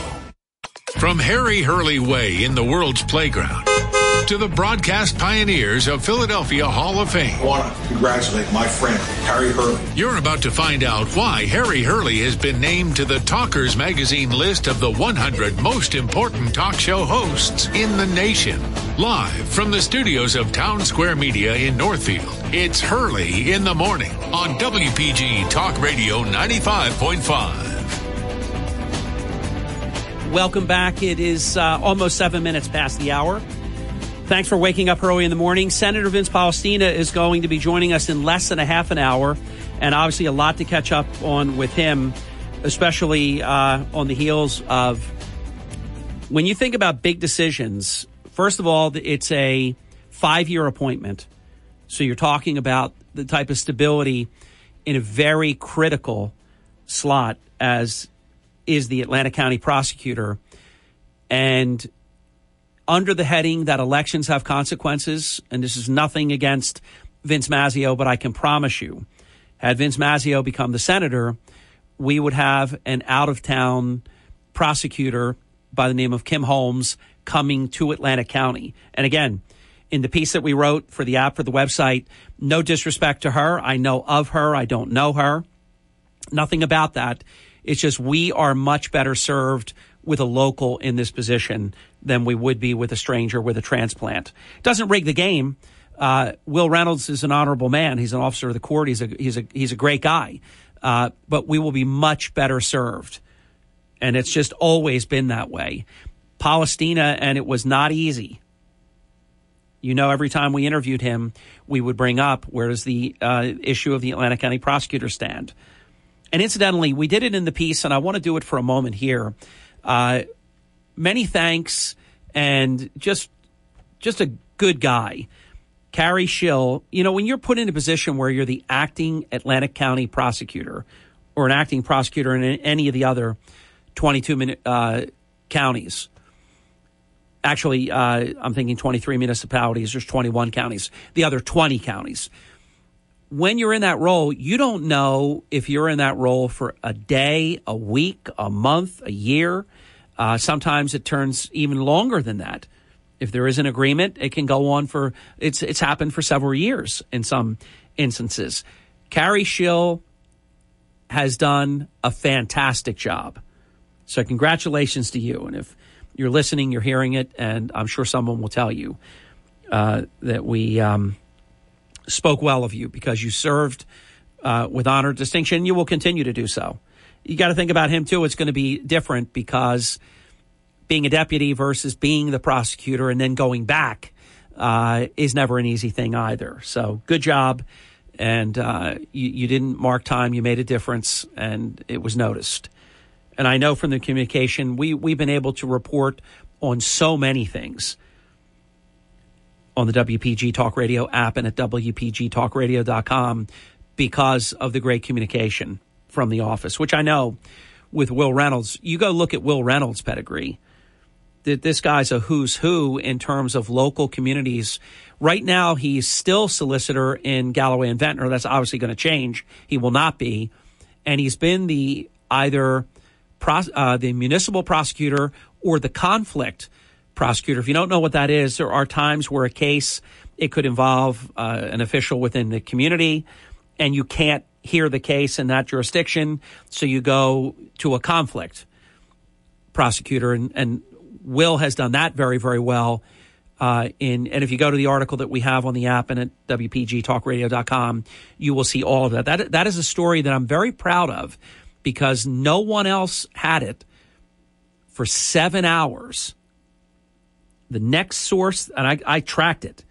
From Harry Hurley Way in the world's playground to the broadcast pioneers of Philadelphia Hall of Fame. I want to congratulate my friend, Harry Hurley. You're about to find out why Harry Hurley has been named to the Talkers Magazine list of the 100 most important talk show hosts in the nation. Live from the studios of Town Square Media in Northfield, it's Hurley in the Morning on WPG Talk Radio 95.5. Welcome back. It is uh, almost seven minutes past the hour. Thanks for waking up early in the morning. Senator Vince Polistina is going to be joining us in less than a half an hour, and obviously a lot to catch up on with him, especially uh, on the heels of when you think about big decisions. First of all, it's a five year appointment. So you're talking about the type of stability in a very critical slot as is the Atlantic County prosecutor. And under the heading that elections have consequences, and this is nothing against Vince Mazzeo, but I can promise you, had Vince Mazzeo become the senator, we would have an out of town prosecutor by the name of Kim Holmes coming to Atlantic County. And again, in the piece that we wrote for the app for the website, no disrespect to her. I know of her. I don't know her. Nothing about that. It's just we are much better served with a local in this position than we would be with a stranger with a transplant. Doesn't rig the game. Uh, Will Reynolds is an honorable man. He's an officer of the court. He's a he's a he's a great guy. Uh, but we will be much better served, and it's just always been that way. Polistina, and it was not easy. You know, every time we interviewed him, we would bring up where does the uh, issue of the Atlantic County prosecutor stand. And incidentally, we did it in the piece, and I want to do it for a moment here. Uh, many thanks, and just just a good guy. Cary Shill, you know, when you're put in a position where you're the acting Atlantic County prosecutor or an acting prosecutor in any of the other 22 minute, uh, counties, actually, uh, I'm thinking 23 municipalities, there's 21 counties, the other 20 counties. When you're in that role, you don't know if you're in that role for a day, a week, a month, a year. Uh, sometimes it turns even longer than that. If there is an agreement, it can go on for it's it's happened for several years in some instances. Cary Shill has done a fantastic job. So congratulations to you. And if you're listening, you're hearing it, and I'm sure someone will tell you uh, that we um, spoke well of you because you served uh, with honor, distinction, and you will continue to do so. You got to think about him too. It's going to be different because being a deputy versus being the prosecutor and then going back uh, is never an easy thing either. So good job. And uh, you, you didn't mark time. You made a difference, and it was noticed. And I know from the communication, we, we've been able to report on so many things on the WPG Talk Radio app and at WPGTalkRadio.com because of the great communication from the office, which I know with Will Reynolds. You go look at Will Reynolds' pedigree that this guy's a who's who in terms of local communities. Right now, he's still solicitor in Galloway and Ventnor. That's obviously going to change. He will not be, and he's been the either uh, the municipal prosecutor or the conflict prosecutor. If you don't know what that is, there are times where a case it could involve uh, an official within the community, and you can't hear the case in that jurisdiction, so you go to a conflict prosecutor, and, and Will has done that very, very well. Uh, in and if you go to the article that we have on the app and at wpgtalkradio.com, you will see all of that. That that is a story that I'm very proud of because no one else had it for seven hours. The next source, and I, I tracked it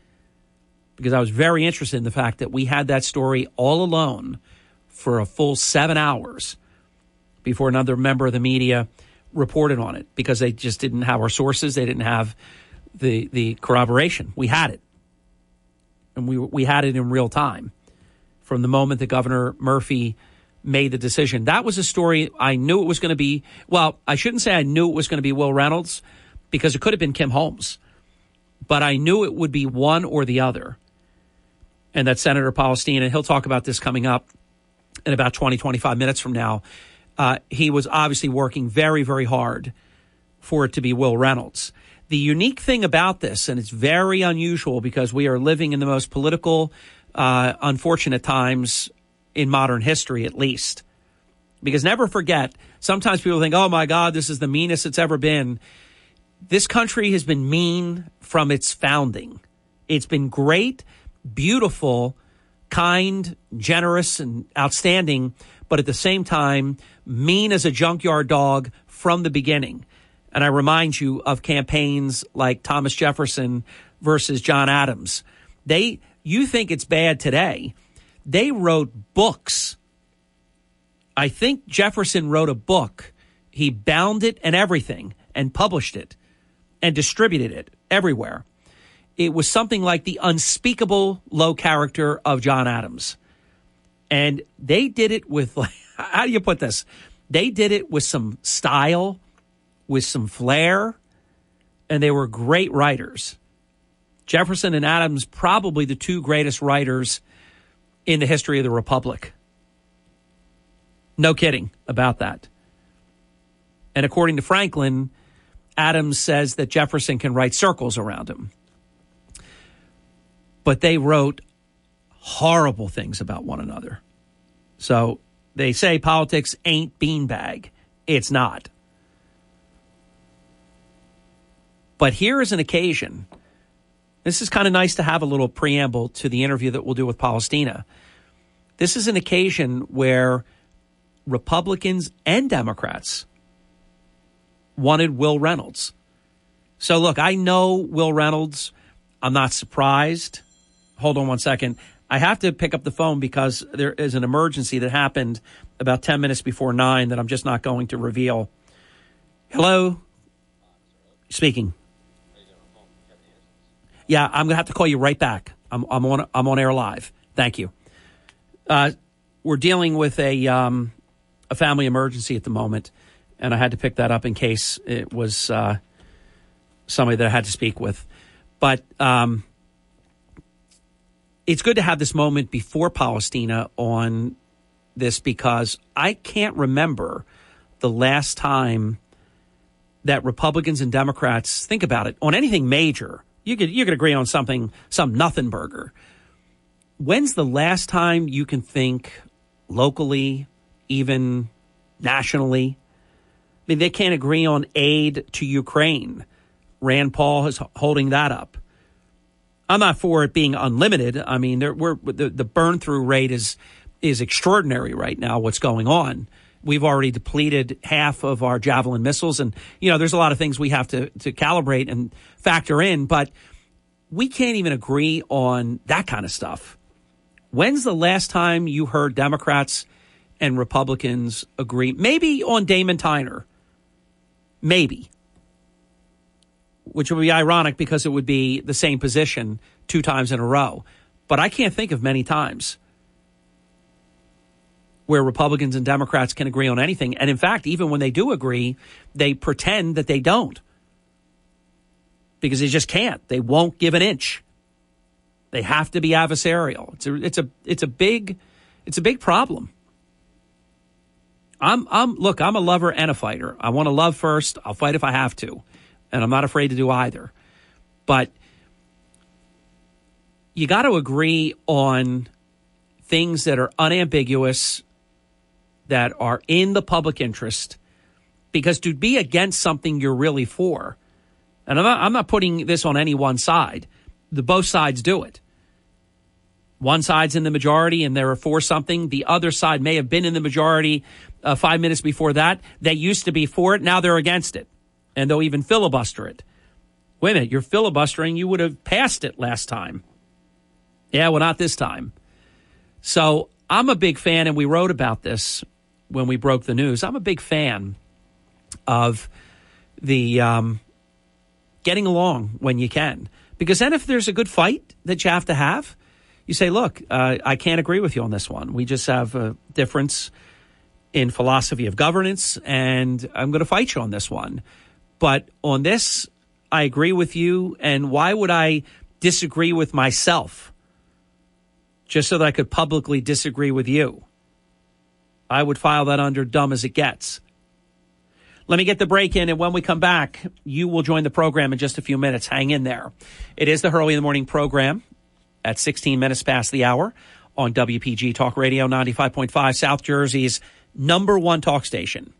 because I was very interested in the fact that we had that story all alone for a full seven hours before another member of the media reported on it because they just didn't have our sources. They didn't have the the corroboration. We had it, and we we had it in real time from the moment that Governor Murphy made the decision. That was a story I knew it was going to be. Well, I shouldn't say I knew it was going to be Will Reynolds because it could have been Kim Holmes, but I knew it would be one or the other. And that Senator Polistina, he'll talk about this coming up in about 20, 25 minutes from now uh, he was obviously working very, very hard for it to be Will Reynolds. The unique thing about this, and it's very unusual because we are living in the most political, uh, unfortunate times in modern history, at least. Because never forget, sometimes people think, oh my God, this is the meanest it's ever been. This country has been mean from its founding. It's been great, beautiful, kind, generous, and outstanding but at the same time, mean as a junkyard dog from the beginning. And I remind you of campaigns like Thomas Jefferson versus John Adams. They, you think it's bad today. They wrote books. I think Jefferson wrote a book. He bound it and everything and published it and distributed it everywhere. It was something like the unspeakable low character of John Adams. And they did it with, like, how do you put this? They did it with some style, with some flair, and they were great writers. Jefferson and Adams, probably the two greatest writers in the history of the Republic. No kidding about that. And according to Franklin, Adams says that Jefferson can write circles around him. But they wrote horrible things about one another. So they say politics ain't beanbag. It's not. But here is an occasion. This is kind of nice to have a little preamble to the interview that we'll do with Polistina. This is an occasion where Republicans and Democrats wanted Will Reynolds. So, look, I know Will Reynolds. I'm not surprised. Hold on one second. I have to pick up the phone because there is an emergency that happened about 10 minutes before 9 that I'm just not going to reveal. Hello? Speaking. Yeah, I'm going to have to call you right back. I'm, I'm, on, I'm on air live. Thank you. Uh, we're dealing with a, um, a family emergency at the moment, and I had to pick that up in case it was uh, somebody that I had to speak with. But um, it's good to have this moment before Polistina on this because I can't remember the last time that Republicans and Democrats think about it on anything major. You could you could agree on something, some nothing burger. When's the last time you can think locally, even nationally? I mean, they can't agree on aid to Ukraine. Rand Paul is holding that up. I'm not for it being unlimited. I mean, there, we're, the, the burn through rate is is extraordinary right now. What's going on? We've already depleted half of our javelin missiles, and you know, there's a lot of things we have to to calibrate and factor in. But we can't even agree on that kind of stuff. When's the last time you heard Democrats and Republicans agree? Maybe on Damon Tyner. Maybe which would be ironic because it would be the same position two times in a row. But I can't think of many times where Republicans and Democrats can agree on anything. And in fact, even when they do agree, they pretend that they don't because they just can't. They won't give an inch. They have to be adversarial. It's a, it's a, it's a big, it's a big problem. I'm, I'm, look, I'm a lover and a fighter. I want to love first. I'll fight if I have to and I'm not afraid to do either. But you got to agree on things that are unambiguous, that are in the public interest, because to be against something you're really for, and I'm not, I'm not putting this on any one side, the both sides do it. One side's in the majority and they're for something. The other side may have been in the majority uh, five minutes before that. They used to be for it. Now they're against it and they'll even filibuster it. Wait a minute, you're filibustering. You would have passed it last time. Yeah, well, not this time. So I'm a big fan, and we wrote about this when we broke the news. I'm a big fan of the um, getting along when you can. Because then, if there's a good fight that you have to have, you say, look, uh, I can't agree with you on this one. We just have a difference in philosophy of governance, and I'm going to fight you on this one. But on this, I agree with you. And why would I disagree with myself just so that I could publicly disagree with you? I would file that under dumb as it gets. Let me get the break in, and when we come back, you will join the program in just a few minutes. Hang in there. It is the Hurley in the Morning program at 16 minutes past the hour on WPG Talk Radio 95.5, South Jersey's number one talk station.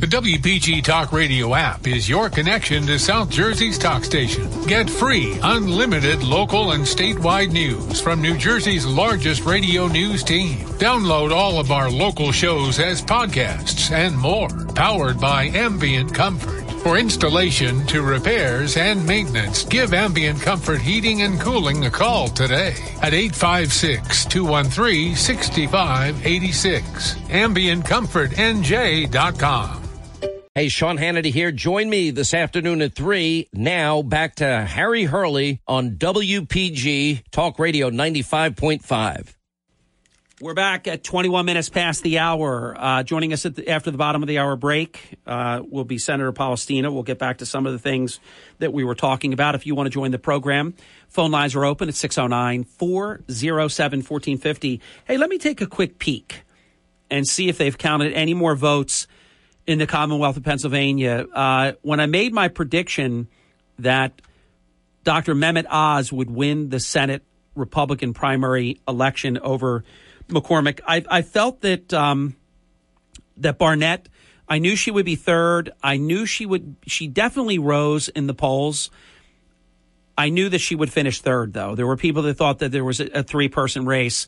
The WPG Talk Radio app is your connection to South Jersey's talk station. Get free, unlimited local and statewide news from New Jersey's largest radio news team. Download all of our local shows as podcasts and more, powered by Ambient Comfort. For installation to repairs and maintenance, give Ambient Comfort Heating and Cooling a call today at 856 213 6586. AmbientComfortNJ.com. Hey, Sean Hannity here. Join me this afternoon at 3. Now back to Harry Hurley on WPG Talk Radio 95.5. We're back at 21 minutes past the hour. Uh, joining us the, after the bottom of the hour break uh, will be Senator Polistina. We'll get back to some of the things that we were talking about. If you want to join the program, phone lines are open at 609 407 1450. Hey, let me take a quick peek and see if they've counted any more votes in the Commonwealth of Pennsylvania. Uh, when I made my prediction that Dr. Mehmet Oz would win the Senate Republican primary election over McCormick. I, I felt that um, that Barnette. I knew she would be third. I knew she would. She definitely rose in the polls. I knew that she would finish third, though. There were people that thought that there was a, a three person race,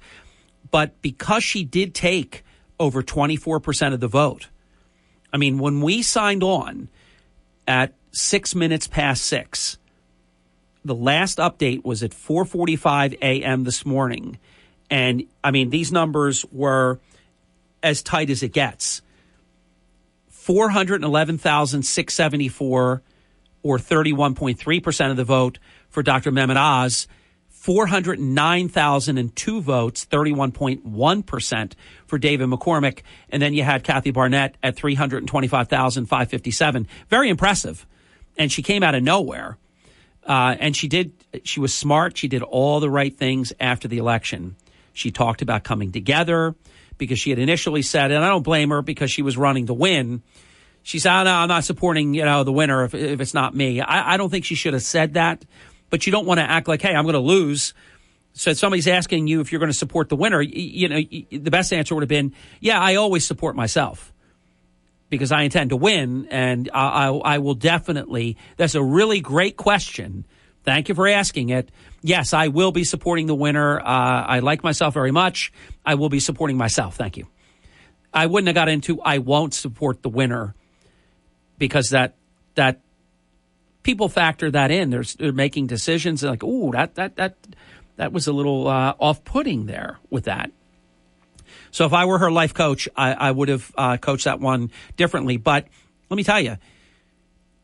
but because she did take over twenty four percent of the vote. I mean, when we signed on at six minutes past six, the last update was at four forty five a.m. this morning and I mean, these numbers were as tight as it gets 411,674, or 31.3% of the vote for Dr. Mehmet Oz. 409,002 votes, 31.1% for David McCormick. And then you had Kathy Barnette at 325,557. Very impressive. And she came out of nowhere. Uh, and she did, she was smart. She did all the right things after the election. She talked about coming together because she had initially said, and I don't blame her because she was running to win. She said, oh, no, I'm not supporting, you know, the winner if, if it's not me. I, I don't think she should have said that, but you don't want to act like, hey, I'm going to lose. So somebody's asking you if you're going to support the winner. You, you know, the best answer would have been, yeah, I always support myself because I intend to win, and I, I, I will definitely. That's a really great question. Thank you for asking it yes, I will be supporting the winner. Uh, I like myself very much. I will be supporting myself. Thank you. I wouldn't have got into I won't support the winner because that that people factor that in. They're, they're making decisions like, oh, that that that that was a little uh, off-putting there with that. So if I were her life coach, I, I would have uh, coached that one differently. But let me tell you,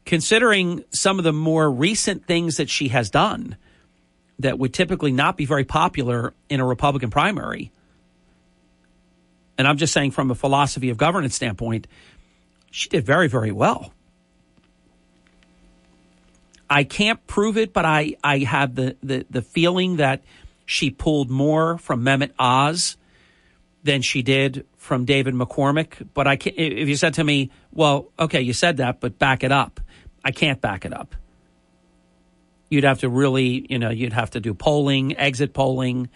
considering some of the more recent things that she has done that would typically not be very popular in a Republican primary. And I'm just saying from a philosophy of governance standpoint, she did very, very well. I can't prove it, but I, I have the, the, the feeling that she pulled more from Mehmet Oz than she did from David McCormick. But I can't, if you said to me, well, okay, you said that, but back it up. I can't back it up you'd have to really, you know, you'd have to do polling, exit polling,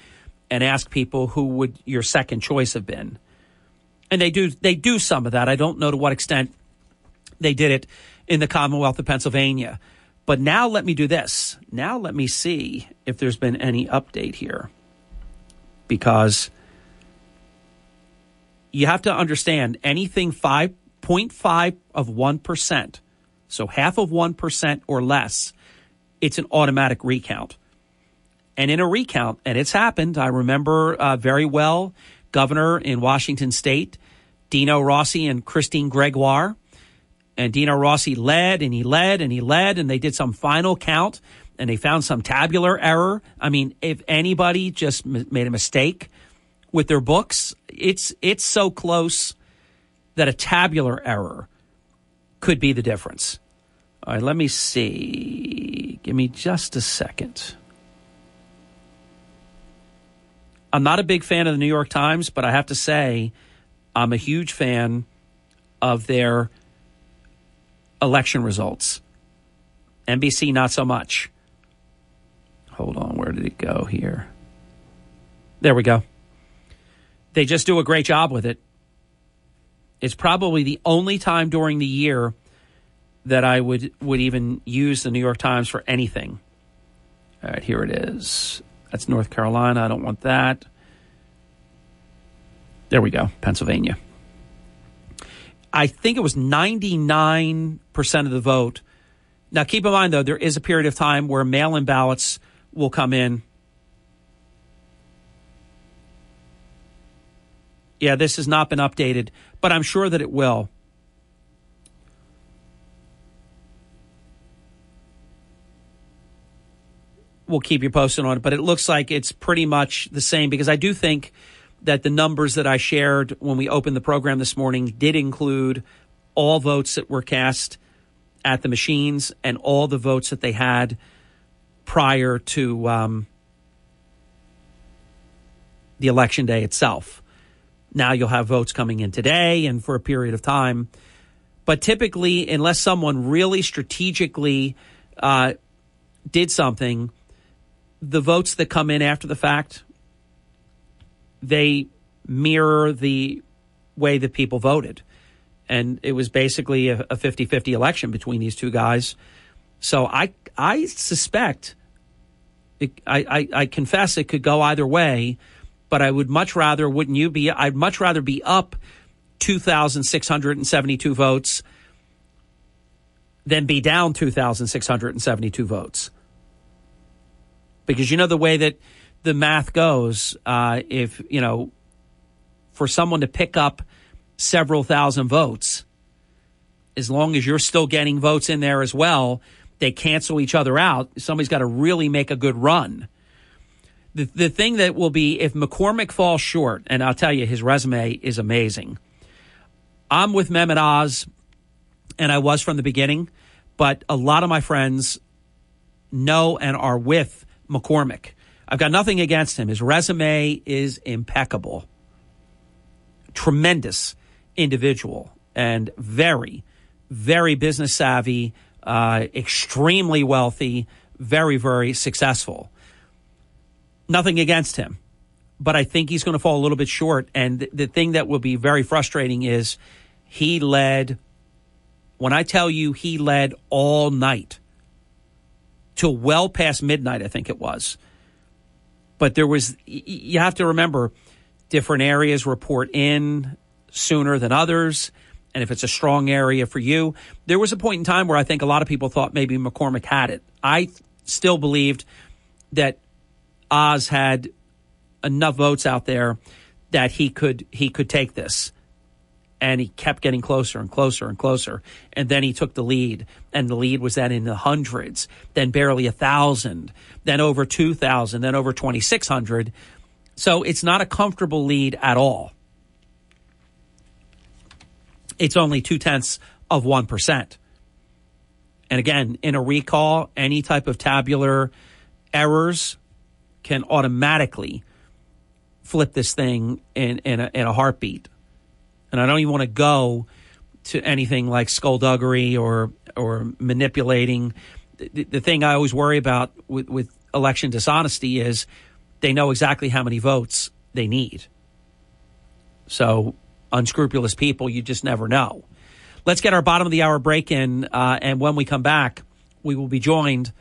and ask people who would your second choice have been. And they do they do some of that. I don't know to what extent they did it in the Commonwealth of Pennsylvania. But now let me do this. Now let me see if there's been any update here. Because you have to understand anything 5.5 of 1%, so half of 1% or less, it's an automatic recount. And in a recount, and it's happened, I remember uh, very well, governor in Washington state, Dino Rossi and Christine Gregoire. And Dino Rossi led and he led and he led, and they did some final count and they found some tabular error. I mean, if anybody just m- made a mistake with their books, it's it's so close that a tabular error could be the difference. All right, let me see. Give me just a second. I'm not a big fan of the New York Times, but I have to say, I'm a huge fan of their election results. NBC, not so much. Hold on, where did it go here? There we go. They just do a great job with it. It's probably the only time during the year that I would would even use the New York Times for anything. All right, here it is. That's North Carolina. I don't want that. There we go, Pennsylvania. I think it was 99% of the vote. Now, keep in mind, though, there is a period of time where mail in ballots will come in. Yeah, this has not been updated, but I'm sure that it will. We'll keep you posted on it, but it looks like it's pretty much the same because I do think that the numbers that I shared when we opened the program this morning did include all votes that were cast at the machines and all the votes that they had prior to um, the election day itself. Now you'll have votes coming in today and for a period of time. But typically, unless someone really strategically uh, did something, the votes that come in after the fact they mirror the way that people voted. And it was basically a 50 50 election between these two guys. So I, I suspect, it, I, I, I confess it could go either way, but I would much rather, wouldn't you be? I'd much rather be up 2,672 votes than be down 2,672 votes. Because you know the way that the math goes, uh, if, you know, for someone to pick up several thousand votes, as long as you're still getting votes in there as well, they cancel each other out. Somebody's got to really make a good run. The, the thing that will be if McCormick falls short, and I'll tell you, his resume is amazing. I'm with Mehmet Oz, and I was from the beginning, but a lot of my friends know and are with McCormick. I've got nothing against him. His resume is impeccable. Tremendous individual and very, very business savvy, uh, extremely wealthy, very, very successful. Nothing against him, but I think he's going to fall a little bit short. And th- the thing that will be very frustrating is he led, when I tell you he led all night till well past midnight, I think it was but there was, you have to remember, different areas report in sooner than others. And if it's a strong area for you, there was a point in time where I think a lot of people thought maybe McCormick had it. I still believed that Oz had enough votes out there that he could he could take this and he kept getting closer and closer and closer. And then he took the lead, and the lead was then in the hundreds, then barely a thousand, then over 2,000, then over 2,600. So it's not a comfortable lead at all. It's only two tenths of 1%. And again, in a recall, any type of tabular errors can automatically flip this thing in, in, a, in a heartbeat and I don't even want to go to anything like skullduggery or or manipulating. The, the thing I always worry about with, with election dishonesty is they know exactly how many votes they need. So unscrupulous people, you just never know. Let's get our bottom of the hour break in, uh, and when we come back, we will be joined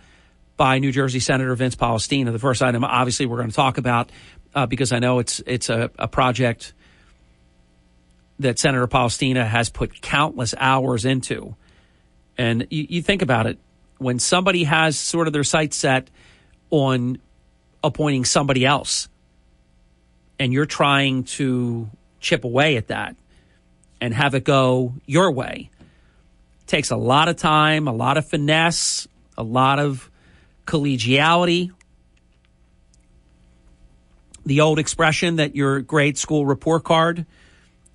by New Jersey Senator Vince Polistina. The first item, obviously, we're going to talk about uh, because I know it's it's a, a project that Senator Polistina has put countless hours into. And you, you, think about it when somebody has sort of their sights set on appointing somebody else, and you're trying to chip away at that and have it go your way. Takes a lot of time, a lot of finesse, a lot of collegiality. The old expression that your grade school report card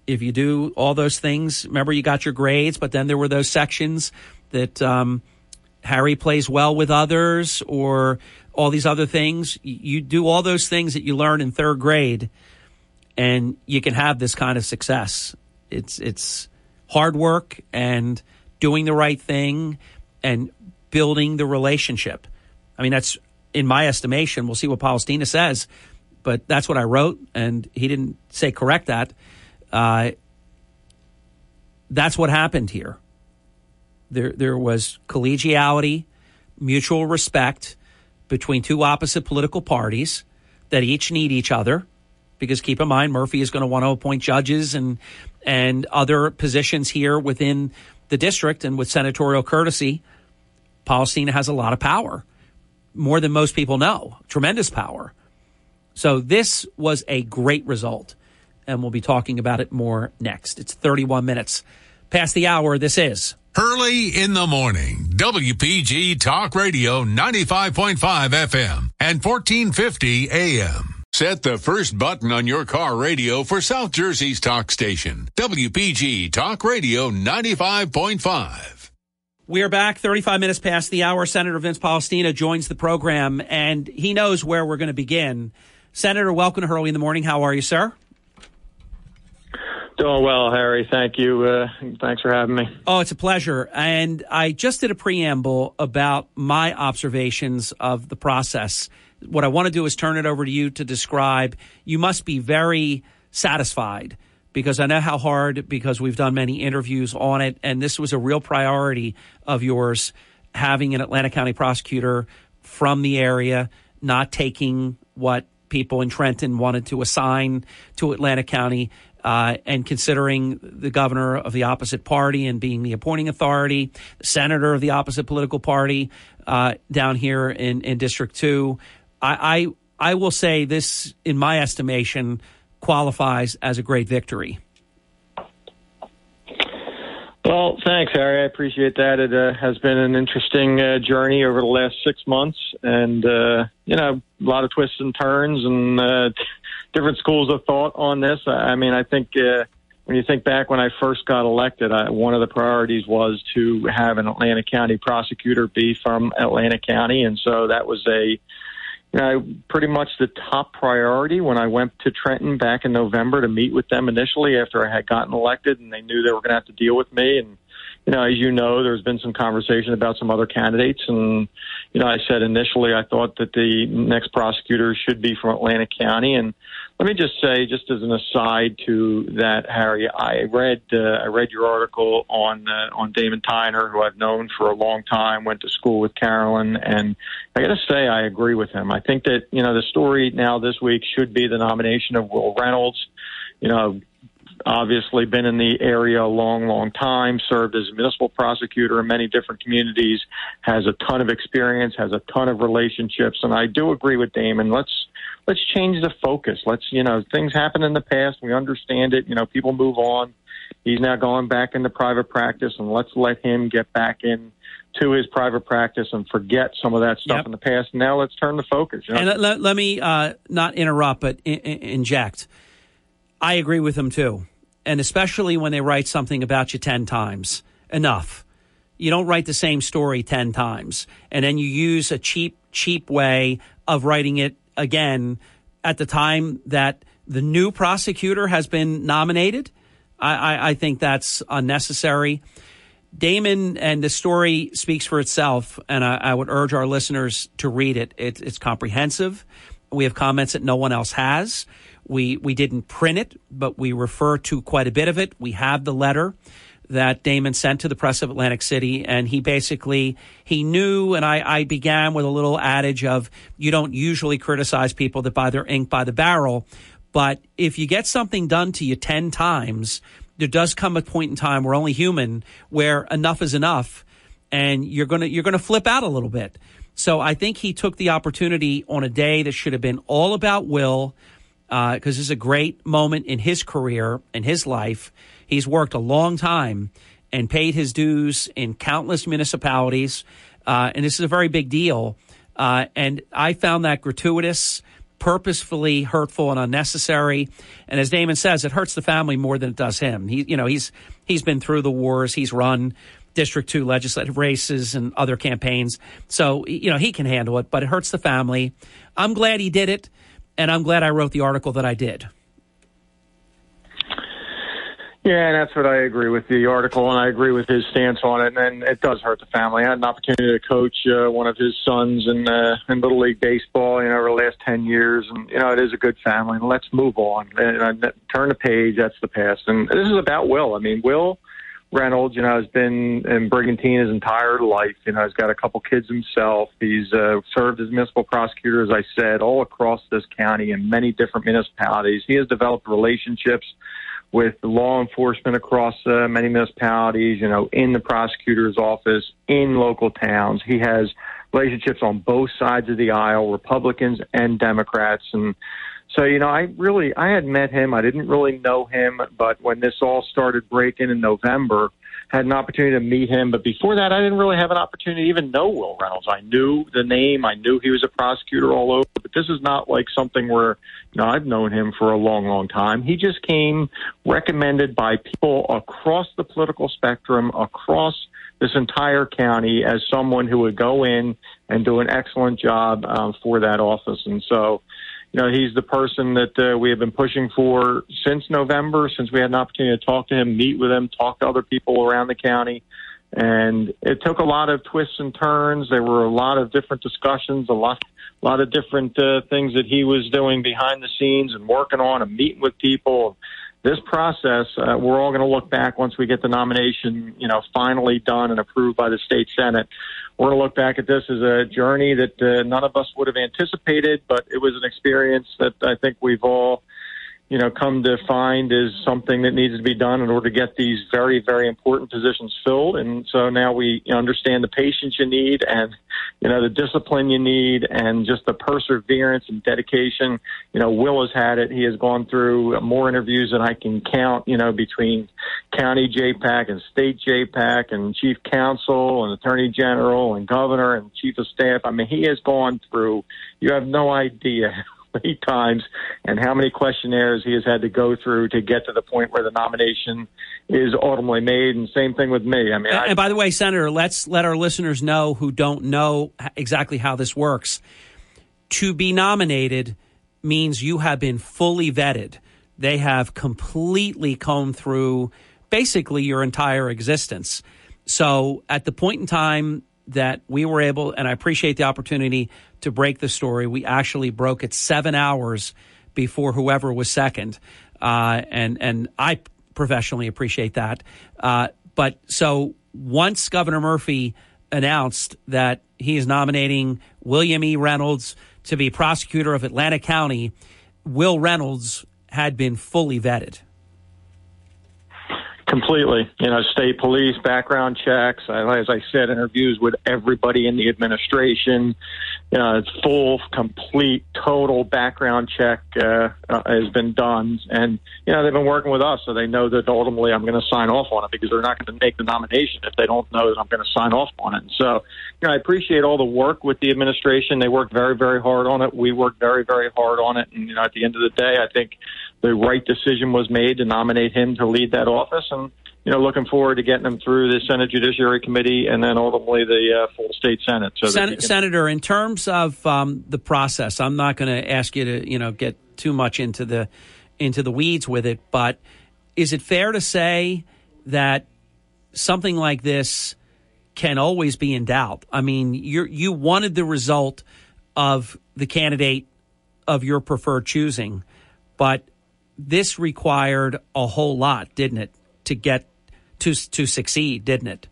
if you do all those things, remember you got your grades, but then there were those sections that um, Harry plays well with others or all these other things. You do all those things that you learn in third grade, and you can have this kind of success. It's it's hard work and doing the right thing and building the relationship. I mean, that's in my estimation. We'll see what Polistina says, but that's what I wrote, and he didn't say correct that. Uh, that's what happened here. There, there was collegiality, mutual respect between two opposite political parties that each need each other. because keep in mind Murphy is going to want to appoint judges and and other positions here within the district and with senatorial courtesy, Polistina has a lot of power, more than most people know, tremendous power. So this was a great result, and we'll be talking about it more next. It's 31 minutes past the hour. This is Hurley in the morning, WPG Talk Radio 95.5 FM and 1450 AM. Set the first button on your car radio for South Jersey's talk station, WPG Talk Radio 95.5. We are back 35 minutes past the hour. Senator Vince Polistina joins the program, and he knows where we're going to begin. Senator, welcome to Hurley in the Morning. How are you, sir? Doing well, Harry. Thank you. Uh, thanks for having me. Oh, it's a pleasure. And I just did a preamble about my observations of the process. What I want to do is turn it over to you to describe. You must be very satisfied because I know how hard, because we've done many interviews on it, and this was a real priority of yours, having an Atlantic County prosecutor from the area, not taking what people in Trenton wanted to assign to Atlantic County. Uh, and considering the governor of the opposite party and being the appointing authority, senator of the opposite political party uh, down here in, in District 2, I, I, I will say this, in my estimation, qualifies as a great victory. Well, thanks, Harry. I appreciate that. It uh, has been an interesting uh, journey over the last six months, and uh, you know, a lot of twists and turns and uh, different schools of thought on this. I mean, I think uh, when you think back when I first got elected, I, one of the priorities was to have an Atlantic County prosecutor be from Atlantic County, and so that was a you know, pretty much the top priority when I went to Trenton back in November to meet with them initially after I had gotten elected, and they knew they were going to have to deal with me. And you know, as you know, there's been some conversation about some other candidates, and you know, I said initially I thought that the next prosecutor should be from Atlantic County, and let me just say, just as an aside to that, Harry, I read uh, I read your article on uh, on Damon Tyner, who I've known for a long time, went to school with Carolyn, and I got to say I agree with him. I think that you know the story now this week should be the nomination of Will Reynolds. You know, obviously been in the area a long, long time, served as a municipal prosecutor in many different communities, has a ton of experience, has a ton of relationships, and I do agree with Damon. Let's let's change the focus. Let's you know things happen in the past. We understand it. You know, people move on. He's now going back into private practice, and let's let him get back in to his private practice and forget some of that stuff Yep. in the past. Now let's turn the focus. You know? And let, let, let me uh, not interrupt, but in, in, inject. I agree with him too. And especially when they write something about you 10 times. Enough. You don't write the same story 10 times. And then you use a cheap, cheap way of writing it again at the time that the new prosecutor has been nominated. I, I, I think that's unnecessary. Damon and the story speaks for itself, and I, I would urge our listeners to read it. it. It's comprehensive. We have comments that no one else has. We we didn't print it, but we refer to quite a bit of it. We have the letter that Damon sent to the press of Atlantic City, and he basically he knew. And I, I began with a little adage of you don't usually criticize people that buy their ink by the barrel, but if you get something done to you ten times, there does come a point in time we're only human where enough is enough, and you're gonna you're gonna flip out a little bit. So I think he took the opportunity on a day that should have been all about Will, uh, because this is a great moment in his career in his life. He's worked a long time and paid his dues in countless municipalities, uh, and this is a very big deal. Uh, and I found that gratuitous, purposefully hurtful, and unnecessary. And as Damon says, it hurts the family more than it does him. He, you know, he's he's been through the wars. He's run District 2 legislative races and other campaigns. So, you know, he can handle it, but it hurts the family. I'm glad he did it, and I'm glad I wrote the article that I did. Yeah, and that's what I agree with the article, and I agree with his stance on it. And it does hurt the family. I had an opportunity to coach uh, one of his sons in uh, in little league baseball, you know, over the last ten years, and you know, it is a good family. And let's move on and uh, turn the page. That's the past, and this is about Will. I mean, Will Reynolds, you know, has been in Brigantine his entire life. You know, he's got a couple kids himself. He's uh, served as municipal prosecutor, as I said, all across this county in many different municipalities. He has developed relationships with law enforcement across uh, many municipalities, you know, in the prosecutor's office, in local towns. He has relationships on both sides of the aisle, Republicans and Democrats. And so, you know, I really, I had met him. I didn't really know him, but when this all started breaking in November, had an opportunity to meet him. But before that, I didn't really have an opportunity to even know Will Reynolds. I knew the name. I knew he was a prosecutor all over. But this is not like something where, you know, I've known him for a long, long time. He just came recommended by people across the political spectrum, across this entire county as someone who would go in and do an excellent job um, for that office. And so, you know, he's the person that uh, we have been pushing for since November, since we had an opportunity to talk to him, meet with him, talk to other people around the county. And it took a lot of twists and turns. There were a lot of different discussions, a lot, a lot of different uh, things that he was doing behind the scenes and working on and meeting with people. This process, uh, we're all going to look back once we get the nomination, you know, finally done and approved by the state senate we're going to look back at this as a journey that uh, none of us would have anticipated, but it was an experience that I think we've all, you know, come to find is something that needs to be done in order to get these very, very important positions filled. And so now we understand the patience you need and, you know, the discipline you need and just the perseverance and dedication. You know, Will has had it. He has gone through more interviews than I can count, you know, between county JPAC and state JPAC and chief counsel and attorney general and governor and chief of staff. I mean, he has gone through, you have no idea many times and how many questionnaires he has had to go through to get to the point where the nomination is ultimately made. And same thing with me. I mean, and, I, and by the way, Senator, let's let our listeners know who don't know exactly how this works. To be nominated means you have been fully vetted. They have completely combed through basically your entire existence. So at the point in time that we were able, and I appreciate the opportunity to break the story. We actually broke it seven hours before whoever was second, uh, and and I professionally appreciate that. Uh, but so once Governor Murphy announced that he is nominating William E. Reynolds to be prosecutor of Atlantic County, Will Reynolds had been fully vetted. Completely. You know, state police, background checks. As I said, interviews with everybody in the administration. You know, it's full, complete, total background check uh, uh, has been done. And, you know, they've been working with us, so they know that ultimately I'm going to sign off on it because they're not going to make the nomination if they don't know that I'm going to sign off on it. And so, you know, I appreciate all the work with the administration. They worked very, very hard on it. We worked very, very hard on it. And, you know, at the end of the day, I think the right decision was made to nominate him to lead that office. And, you know, looking forward to getting him through the Senate Judiciary Committee and then ultimately the uh, full state Senate. So Sen- can- Senator, in terms of um, the process, I'm not going to ask you to, you know, get too much into the into the weeds with it, but is it fair to say that something like this can always be in doubt? I mean, you you wanted the result of the candidate of your preferred choosing, but this required a whole lot, didn't it, to get to to succeed, didn't it?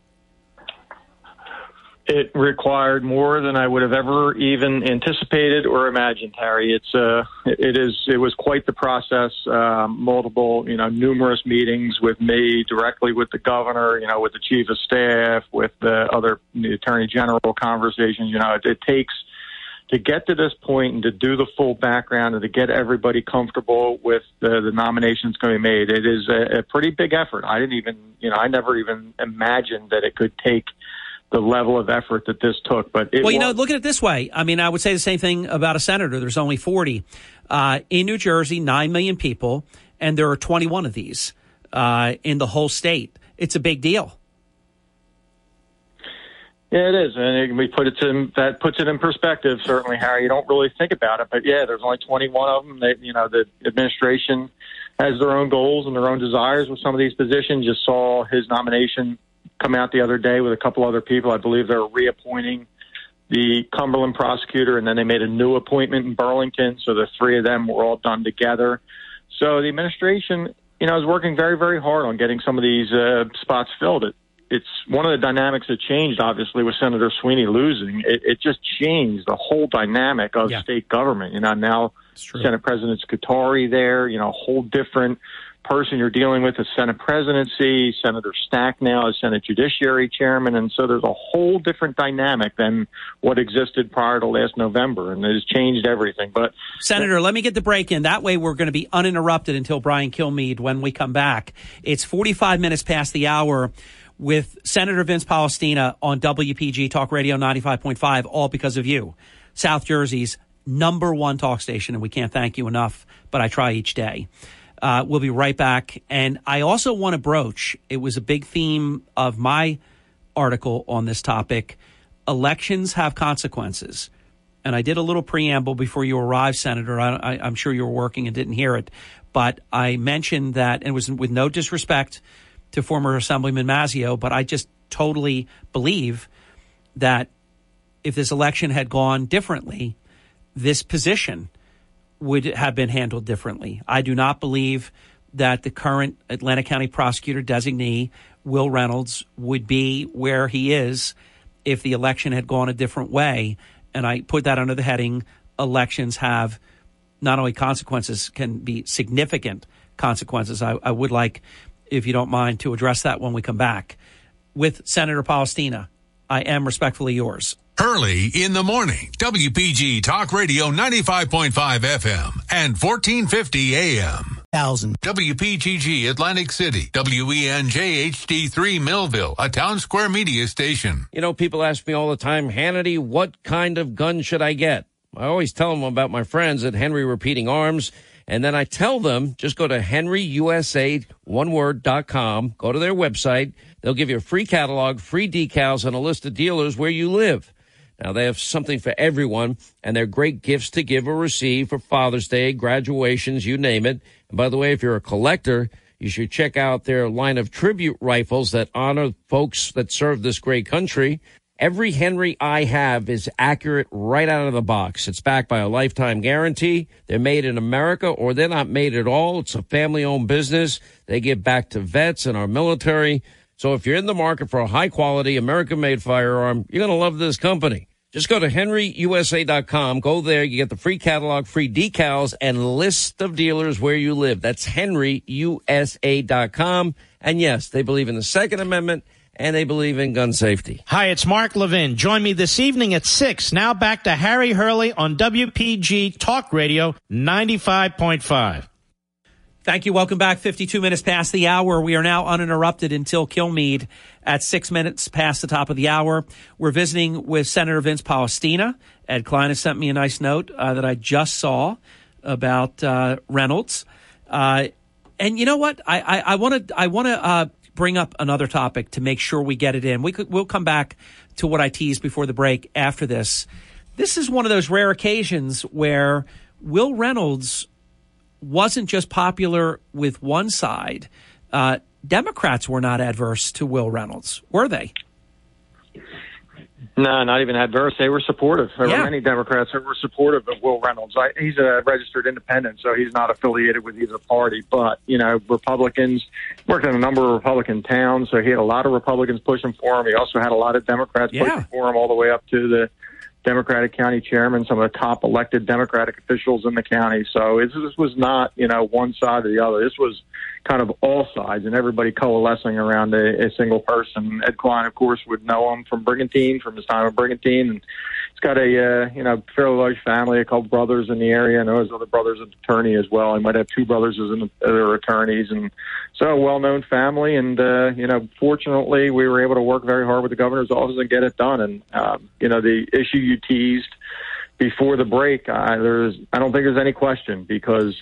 it required more than I would have ever even anticipated or imagined, Harry. It's uh, it is it was quite the process. Uh, multiple, you know, numerous meetings with me directly with the governor, you know, with the chief of staff, with the other the attorney general conversations. You know, it, it takes to get to this point and to do the full background and to get everybody comfortable with the, the nominations going to be made. It is a, a pretty big effort. I didn't even, you know, I never even imagined that it could take the level of effort that this took. But well, you know, look at it this way. I mean, I would say the same thing about a senator. There's only 40 uh, in New Jersey, nine million people, and there are 21 of these uh, in the whole state. It's a big deal. Yeah, it is, and we put it to that puts it in perspective. Certainly, Harry, you don't really think about it, but yeah, there's only 21 of them. They, you know, the administration has their own goals and their own desires with some of these positions. Just saw his nomination come out the other day with a couple other people. I believe they're reappointing the Cumberland prosecutor, and then they made a new appointment in Burlington. So the three of them were all done together. So the administration you know, is working very, very hard on getting some of these uh, spots filled. It, it's one of the dynamics that changed, obviously, with Senator Sweeney losing. It, it just changed the whole dynamic of Yeah. state government. You know, now Senate President Scutari there, you know, a whole different person you're dealing with as Senate presidency. Senator Stack now is Senate Judiciary Chairman. And so there's a whole different dynamic than what existed prior to last November. And it has changed everything. But Senator, let me get the break in. That way, we're going to be uninterrupted until Brian Kilmeade when we come back. It's 45 minutes past the hour with Senator Vince Polistina on WPG Talk Radio 95.5, all because of you. South Jersey's number one talk station, and we can't thank you enough, but I try each day. Uh, we'll be right back. And I also want to broach, it was a big theme of my article on this topic. Elections have consequences and I did a little preamble before you arrived, Senator. I, I'm sure you were working and didn't hear it, but I mentioned that, and it was with no disrespect to former Assemblyman Mazzeo, but I just totally believe that if this election had gone differently, this position would have been handled differently. I do not believe that the current Atlantic County prosecutor designee, Will Reynolds, would be where he is if the election had gone a different way. And I put that under the heading elections have not only consequences, can be significant consequences. I, I would like, if you don't mind, to address that when we come back. With Senator Polistina, I am respectfully yours. Hurley in the morning. WPG Talk Radio 95.5 FM and 1450 AM. Thousand. WPGG Atlantic City. WENJ HD3 Millville, a Townsquare Media station. You know, people ask me all the time, Hannity, what kind of gun should I get? I always tell them about my friends at Henry Repeating Arms. And then I tell them, just go to henryusa, one dot com, go to their website. They'll give you a free catalog, free decals, and a list of dealers where you live. Now, they have something for everyone, and they're great gifts to give or receive for Father's Day, graduations, you name it. And by the way, if you're a collector, you should check out their line of tribute rifles that honor folks that serve this great country. Every Henry I have is accurate right out of the box. It's backed by a lifetime guarantee. They're made in America or they're not made at all. It's a family owned business. They give back to vets and our military. So if you're in the market for a high quality American made firearm, you're going to love this company. Just go to henryusa.com. Go there. You get the free catalog, free decals, and list of dealers where you live. That's henryusa.com. And yes, they believe in the Second Amendment and they believe in gun safety. Hi, it's Mark Levin. Join me this evening at 6. Now back to Harry Hurley on WPG Talk Radio 95.5. Thank you. Welcome back. 52 minutes past the hour. We are now uninterrupted until Kilmeade at six minutes past the top of the hour. We're visiting with Senator Vince Polistina. Ed Klein has sent me a nice note uh, that I just saw about uh, Reynolds. Uh, and you know what? I I I want to I want to uh, bring up another topic to make sure we get it in. We could, we'll come back to what I teased before the break after this. This is one of those rare occasions where Will Reynolds wasn't just popular with one side. Uh, Democrats were not adverse to Will Reynolds, were they? No, not even adverse. They were supportive. There Yeah. were many Democrats that were supportive of Will Reynolds. I, he's a registered independent, so he's not affiliated with either party. But you know, Republicans worked in a number of Republican towns, so he had a lot of Republicans pushing for him. He also had a lot of Democrats Yeah. pushing for him, all the way up to the Democratic county chairman, some of the top elected Democratic officials in the county. So it's, this was not, you know, one side or the other. This was kind of all sides and everybody coalescing around a, a single person. Ed Klein, of course, would know him from Brigantine, from his time at Brigantine, and got a, uh, you know, fairly large family, a couple brothers in the area. I know his other brother's an attorney as well. He might have two brothers as an, other attorneys, and so a well-known family. And uh, you know, fortunately, we were able to work very hard with the governor's office and get it done. And um, you know, the issue you teased before the break, I, there's, I don't think there's any question because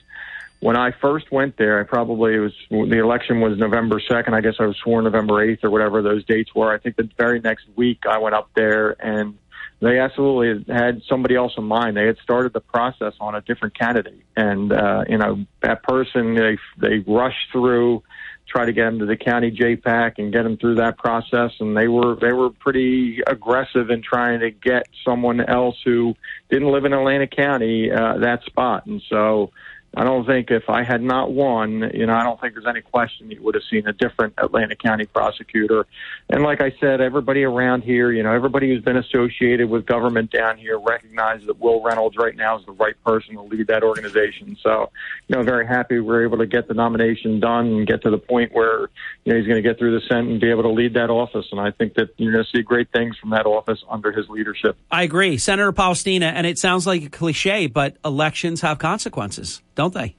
when I first went there, I probably was the election was November second. I guess I was sworn November eighth or whatever those dates were. I think the very next week I went up there and they absolutely had somebody else in mind. They had started the process on a different candidate, and uh, you know that person they they rushed through, try to get him to the county JPAC and get him through that process, and they were they were pretty aggressive in trying to get someone else who didn't live in Atlantic County uh, that spot, and so I don't think if I had not won, you know, I don't think there's any question you would have seen a different Atlantic County prosecutor. And like I said, everybody around here, you know, everybody who's been associated with government down here recognizes that Will Reynolds right now is the right person to lead that organization. So, you know, very happy we are able to get the nomination done and get to the point where, you know, he's going to get through the Senate and be able to lead that office. And I think that you're going to see great things from that office under his leadership. I agree. Senator Polistina, and it sounds like a cliche, but elections have consequences they?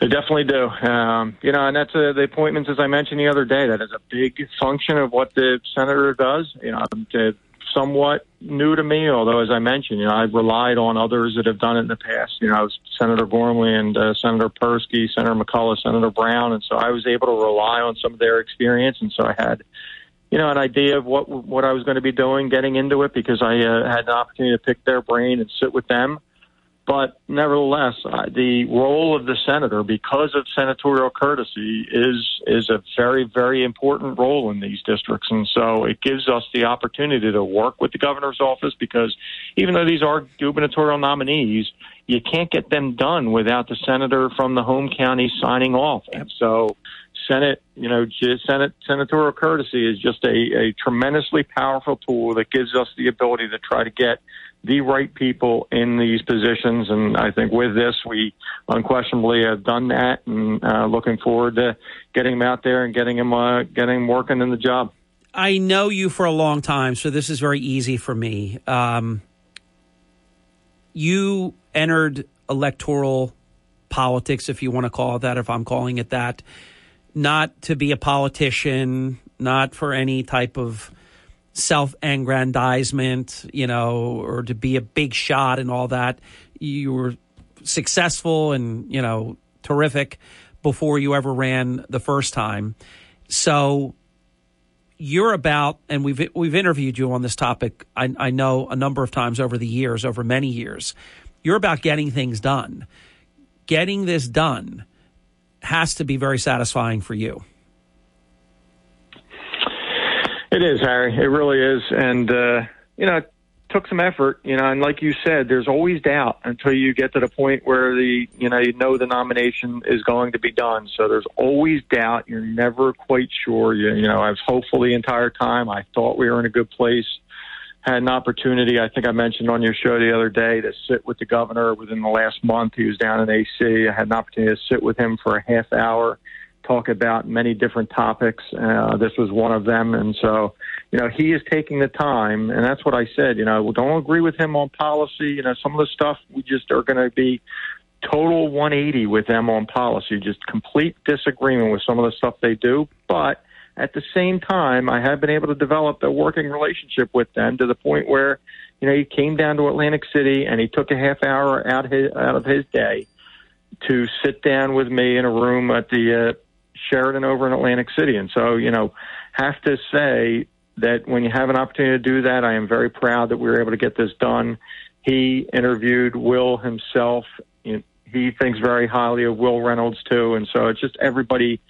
They definitely do. Um, you know, and that's uh, the appointments, as I mentioned the other day. That is a big function of what the senator does. You know, to, somewhat new to me, although as I mentioned, you know, I've relied on others that have done it in the past. You know, I was Senator Gormley and uh, Senator Persky, Senator McCullough, Senator Brown, and so I was able to rely on some of their experience, and so I had you know, an idea of what what I was going to be doing, getting into it, because I uh, had the opportunity to pick their brain and sit with them. But nevertheless, uh, the role of the senator, because of senatorial courtesy, is is a very very important role in these districts, and so it gives us the opportunity to work with the governor's office. Because even though these are gubernatorial nominees, you can't get them done without the senator from the home county signing off, and so. Senate, you know, Senate senatorial courtesy is just a, a tremendously powerful tool that gives us the ability to try to get the right people in these positions. And I think with this, we unquestionably have done that and uh, looking forward to getting them out there and getting them, uh, getting them working in the job. I know you for a long time, so this is very easy for me. Um, you entered electoral politics, if you want to call it that, if I'm calling it that, not to be a politician, not for any type of self aggrandizement, you know, or to be a big shot and all that. You were successful and, you know, terrific before you ever ran the first time. So you're about, and we've we've interviewed you on this topic. I, I know a number of times over the years, over many years. You're about getting things done. Getting this done has to be very satisfying for you. It is, Harry. It really is. And, uh, you know, it took some effort, you know, and like you said, there's always doubt until you get to the point where the, you know, you know the nomination is going to be done. So there's always doubt. You're never quite sure. You, you know, I was hopeful the entire time. I thought we were in a good place. Had an opportunity, I think I mentioned on your show the other day, to sit with the governor within the last month. He was down in AC. I had an opportunity to sit with him for a half hour talk about many different topics. Uh, this was one of them. And so, you know, he is taking the time. And that's what I said. You know, we don't agree with him on policy. You know, some of the stuff we just are going to be total 180 with them on policy, just complete disagreement with some of the stuff they do. But at the same time, I have been able to develop a working relationship with them to the point where, you know, he came down to Atlantic City and he took a half hour out his, out of his day to sit down with me in a room at the Sheraton over in Atlantic City. And so, you know, have to say that when you have an opportunity to do that, I am very proud that we were able to get this done. He interviewed Will himself. He thinks very highly of Will Reynolds too, and so it's just everybody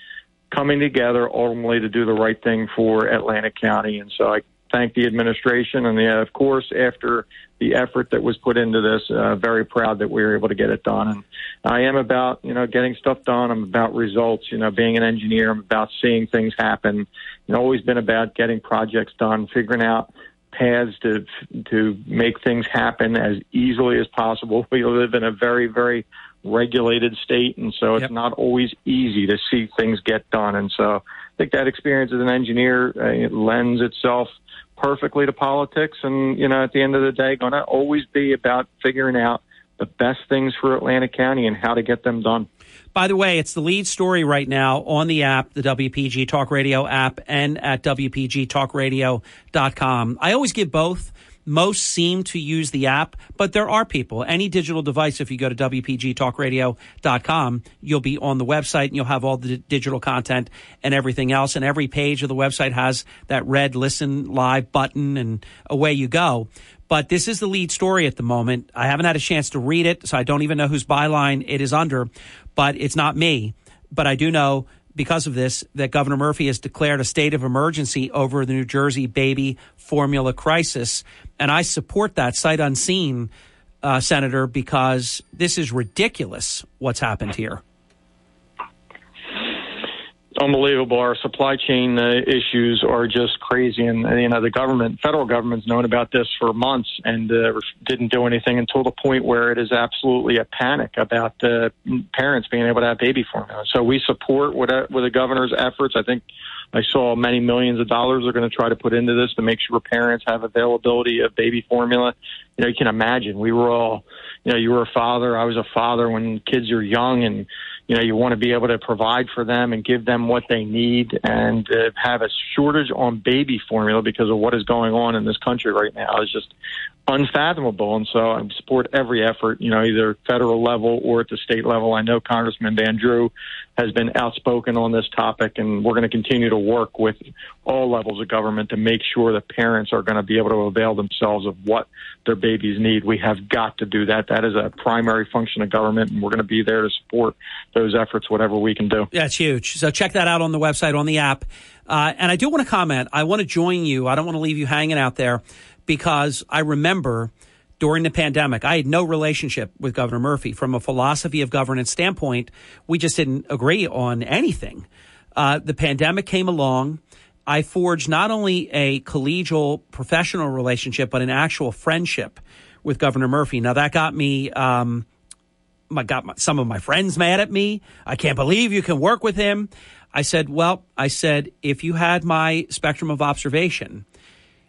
coming together ultimately to do the right thing for Atlantic County. And so I thank the administration and the, of course, after the effort that was put into this, uh, very proud that we were able to get it done. And I am about, you know, getting stuff done. I'm about results. You know, being an engineer, I'm about seeing things happen. And always been about getting projects done, figuring out paths to to make things happen as easily as possible. We live in a very, very regulated state, and so it's yep. not always easy to see things get done. And so I think that experience as an engineer uh, lends itself perfectly to politics. And, you know, at the end of the day, going to always be about figuring out the best things for Atlantic County and how to get them done. By the way, it's the lead story right now on the app, the WPG Talk Radio app, and at WPGTalkRadio.com. I always give both most seem to use the app, but there are people. Any digital device, if you go to WPGTalkRadio.com, you'll be on the website and you'll have all the digital content and everything else. And every page of the website has that red listen live button and away you go. But this is the lead story at the moment. I haven't had a chance to read it, so I don't even know whose byline it is under, but it's not me. But I do know because of this that Governor Murphy has declared a state of emergency over the New Jersey baby formula crisis. And I support that sight unseen. uh, Senator, because this is ridiculous what's happened here. Unbelievable. Our supply chain uh, issues are just crazy, and uh, you know the government, federal government's known about this for months and uh, didn't do anything until the point where it is absolutely a panic about uh, parents being able to have baby formula. So we support what uh, with the governor's efforts. I think I saw many millions of dollars are going to try to put into this to make sure parents have availability of baby formula. You know, you can imagine we were all, you know, you were a father, I was a father when kids are young and you know, you want to be able to provide for them and give them what they need and uh, have a shortage on baby formula because of what is going on in this country right now is just unfathomable. And so I support every effort, you know, either federal level or at the state level. I know Congressman Van Drew has been outspoken on this topic, and we're going to continue to work with all levels of government to make sure that parents are going to be able to avail themselves of what their babies need. We have got to do that. That is a primary function of government, and we're going to be there to support those efforts, whatever we can do. That's huge. So check that out on the website, on the app. Uh, and I do want to comment. I want to join you. I don't want to leave you hanging out there because I remember during the pandemic, I had no relationship with Governor Murphy. From a philosophy of governance standpoint, we just didn't agree on anything. Uh, the pandemic came along. I forged not only a collegial professional relationship, but an actual friendship with Governor Murphy. Now that got me, um, my, got my, some of my friends mad at me. I can't believe you can work with him. I said, well, I said, if you had my spectrum of observation,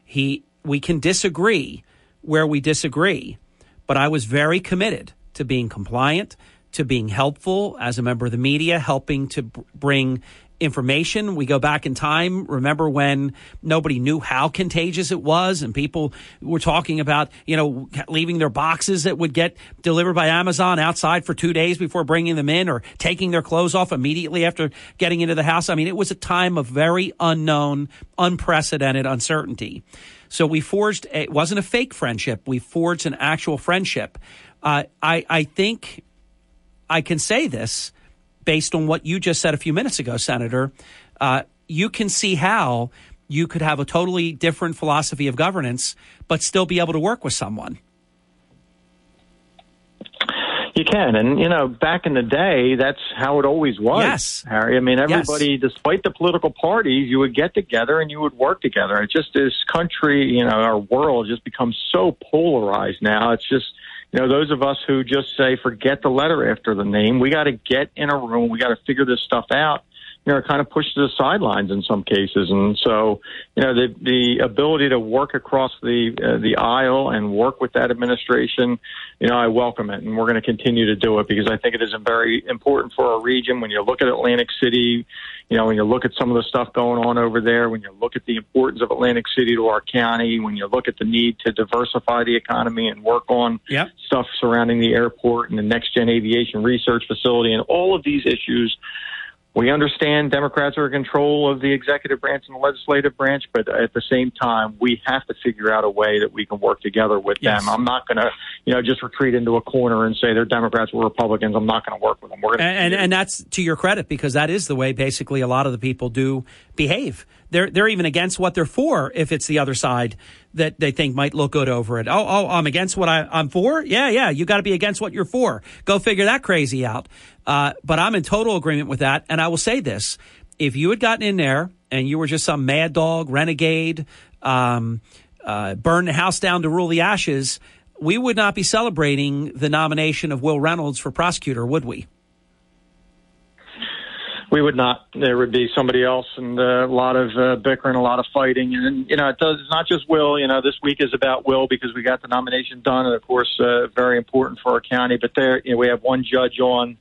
he, we can disagree where we disagree, but I was very committed to being compliant, to being helpful as a member of the media, helping to bring information. We go back in time. Remember when nobody knew how contagious it was and people were talking about, you know, leaving their boxes that would get delivered by Amazon outside for two days before bringing them in or taking their clothes off immediately after getting into the house. I mean, it was a time of very unknown, unprecedented uncertainty. So we forged, it wasn't a fake friendship. We forged an actual friendship. Uh, I, I think I can say this based on what you just said a few minutes ago, Senator. Uh, you can see how you could have a totally different philosophy of governance, but still be able to work with someone. You can, and you know, back in the day, that's how it always was. Yes, Harry. I mean, everybody, yes. despite the political parties, you would get together and you would work together. It just this country, you know, our world just becomes so polarized now. It's just, you know, those of us who just say forget the letter after the name. We got to get in a room. We got to figure this stuff out you know, kind of pushed to the sidelines in some cases. And so, you know, the the ability to work across the uh, the aisle and work with that administration, you know, I welcome it, and we're going to continue to do it because I think it is very important for our region. When you look at Atlantic City, you know, when you look at some of the stuff going on over there, when you look at the importance of Atlantic City to our county, when you look at the need to diversify the economy and work on yep. stuff surrounding the airport and the next gen aviation research facility and all of these issues we understand Democrats are in control of the executive branch and the legislative branch, but at the same time, we have to figure out a way that we can work together with yes. them. I'm not going to, you know, just retreat into a corner and say they're Democrats, we're Republicans. I'm not going to work with them. We're and, and and that's to your credit because that is the way basically a lot of the people do behave. They're they're even against what they're for if it's the other side that they think might look good over it. Oh, oh, I'm against what I, I'm for. Yeah, yeah. You got to be against what you're for. Go figure that crazy out. Uh, but I'm in total agreement with that. And I will say this: if you had gotten in there and you were just some mad dog, renegade, um, uh, burn the house down to rule the ashes, we would not be celebrating the nomination of Will Reynolds for prosecutor, would we? We would not. There would be somebody else, and uh, a lot of uh, bickering, a lot of fighting, and you know, it does. It's not just Will. You know, this week is about Will because we got the nomination done, and of course, uh, very important for our county. But there, you know, we have one judge on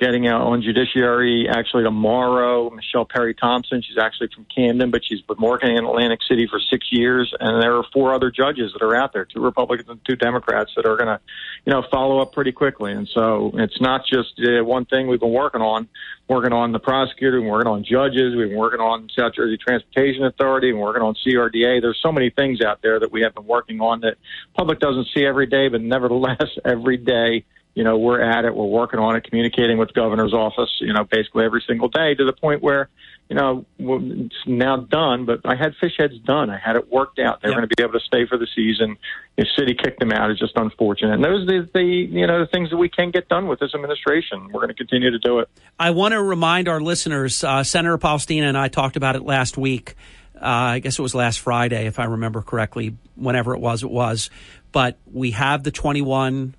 getting out on judiciary actually tomorrow. Michelle Perry Thompson. She's actually from Camden, but she's been working in Atlantic City for six years. And there are four other judges that are out there, two Republicans and two Democrats that are going to, you know, follow up pretty quickly. And so it's not just uh, one thing we've been working on. Working on the prosecutor, we've working on judges, we've been working on South Jersey Transportation Authority, and working on CRDA. There's so many things out there that we have been working on that public doesn't see every day, but nevertheless, every day you know, we're at it. We're working on it, communicating with governor's office, you know, basically every single day to the point where, you know, it's now done. But I had fish heads done. I had it worked out. They're Yep. going to be able to stay for the season. The city kicked them out. It's just unfortunate. And those are the, the, you know, the things that we can get done with this administration. We're going to continue to do it. I want to remind our listeners uh, Senator Polistina and I talked about it last week. Uh, I guess it was last Friday, if I remember correctly. Whenever it was, it was. But we have the 21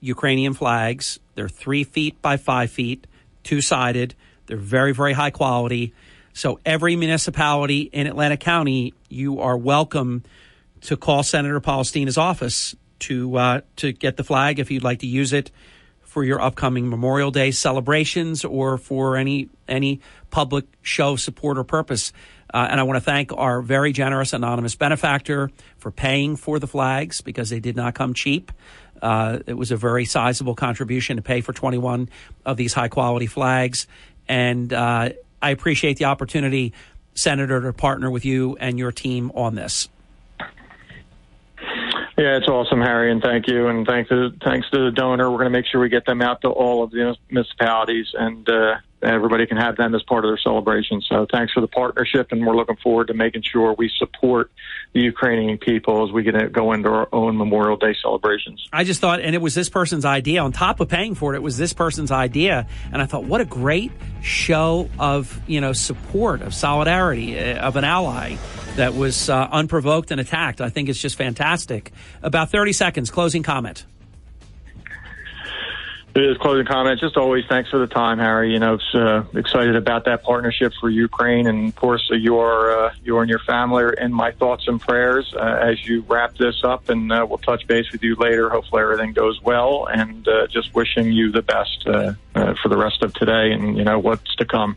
Ukrainian flags. They're three feet by five feet, two sided. They're very, very high quality. So every municipality in Atlantic County, you are welcome to call Senator Polistina's office to uh, to get the flag if you'd like to use it for your upcoming Memorial Day celebrations or for any any public show support or purpose. Uh, and I want to thank our very generous anonymous benefactor for paying for the flags because they did not come cheap. Uh, it was a very sizable contribution to pay for 21 of these high quality flags. And uh, I appreciate the opportunity, Senator, to partner with you and your team on this. Yeah, it's awesome, Harry, and thank you, and thanks to thanks to the donor. We're going to make sure we get them out to all of the municipalities, and uh, everybody can have them as part of their celebration. So, thanks for the partnership, and we're looking forward to making sure we support the Ukrainian people as we get to go into our own Memorial Day celebrations. I just thought, and it was this person's idea. On top of paying for it, it was this person's idea, and I thought, what a great show of you know support, of solidarity, uh, of an ally that was uh, unprovoked and attacked. I think it's just fantastic. About thirty seconds, closing comment. It is closing comment. Just always thanks for the time, Harry. You know, uh, excited about that partnership for Ukraine, and of course, uh, you are uh, you and your family are in my thoughts and prayers uh, as you wrap this up. And uh, we'll touch base with you later. Hopefully, everything goes well, and uh, just wishing you the best for the rest of today, and you know what's to come.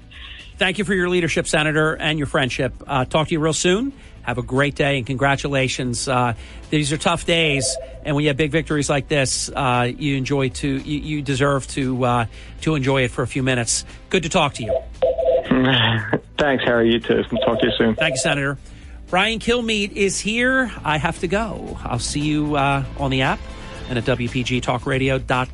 Thank you for your leadership, Senator, and your friendship. Talk to you real soon. Have a great day and congratulations. Uh, these are tough days, and when you have big victories like this, uh, you enjoy to you, you deserve to uh, to enjoy it for a few minutes. Good to talk to you. thanks, Harry. You too. Talk to you soon. Thank you, Senator. Brian Kilmeade is here. I have to go. I'll see you uh, on the app and at WPGTalkRadio.com.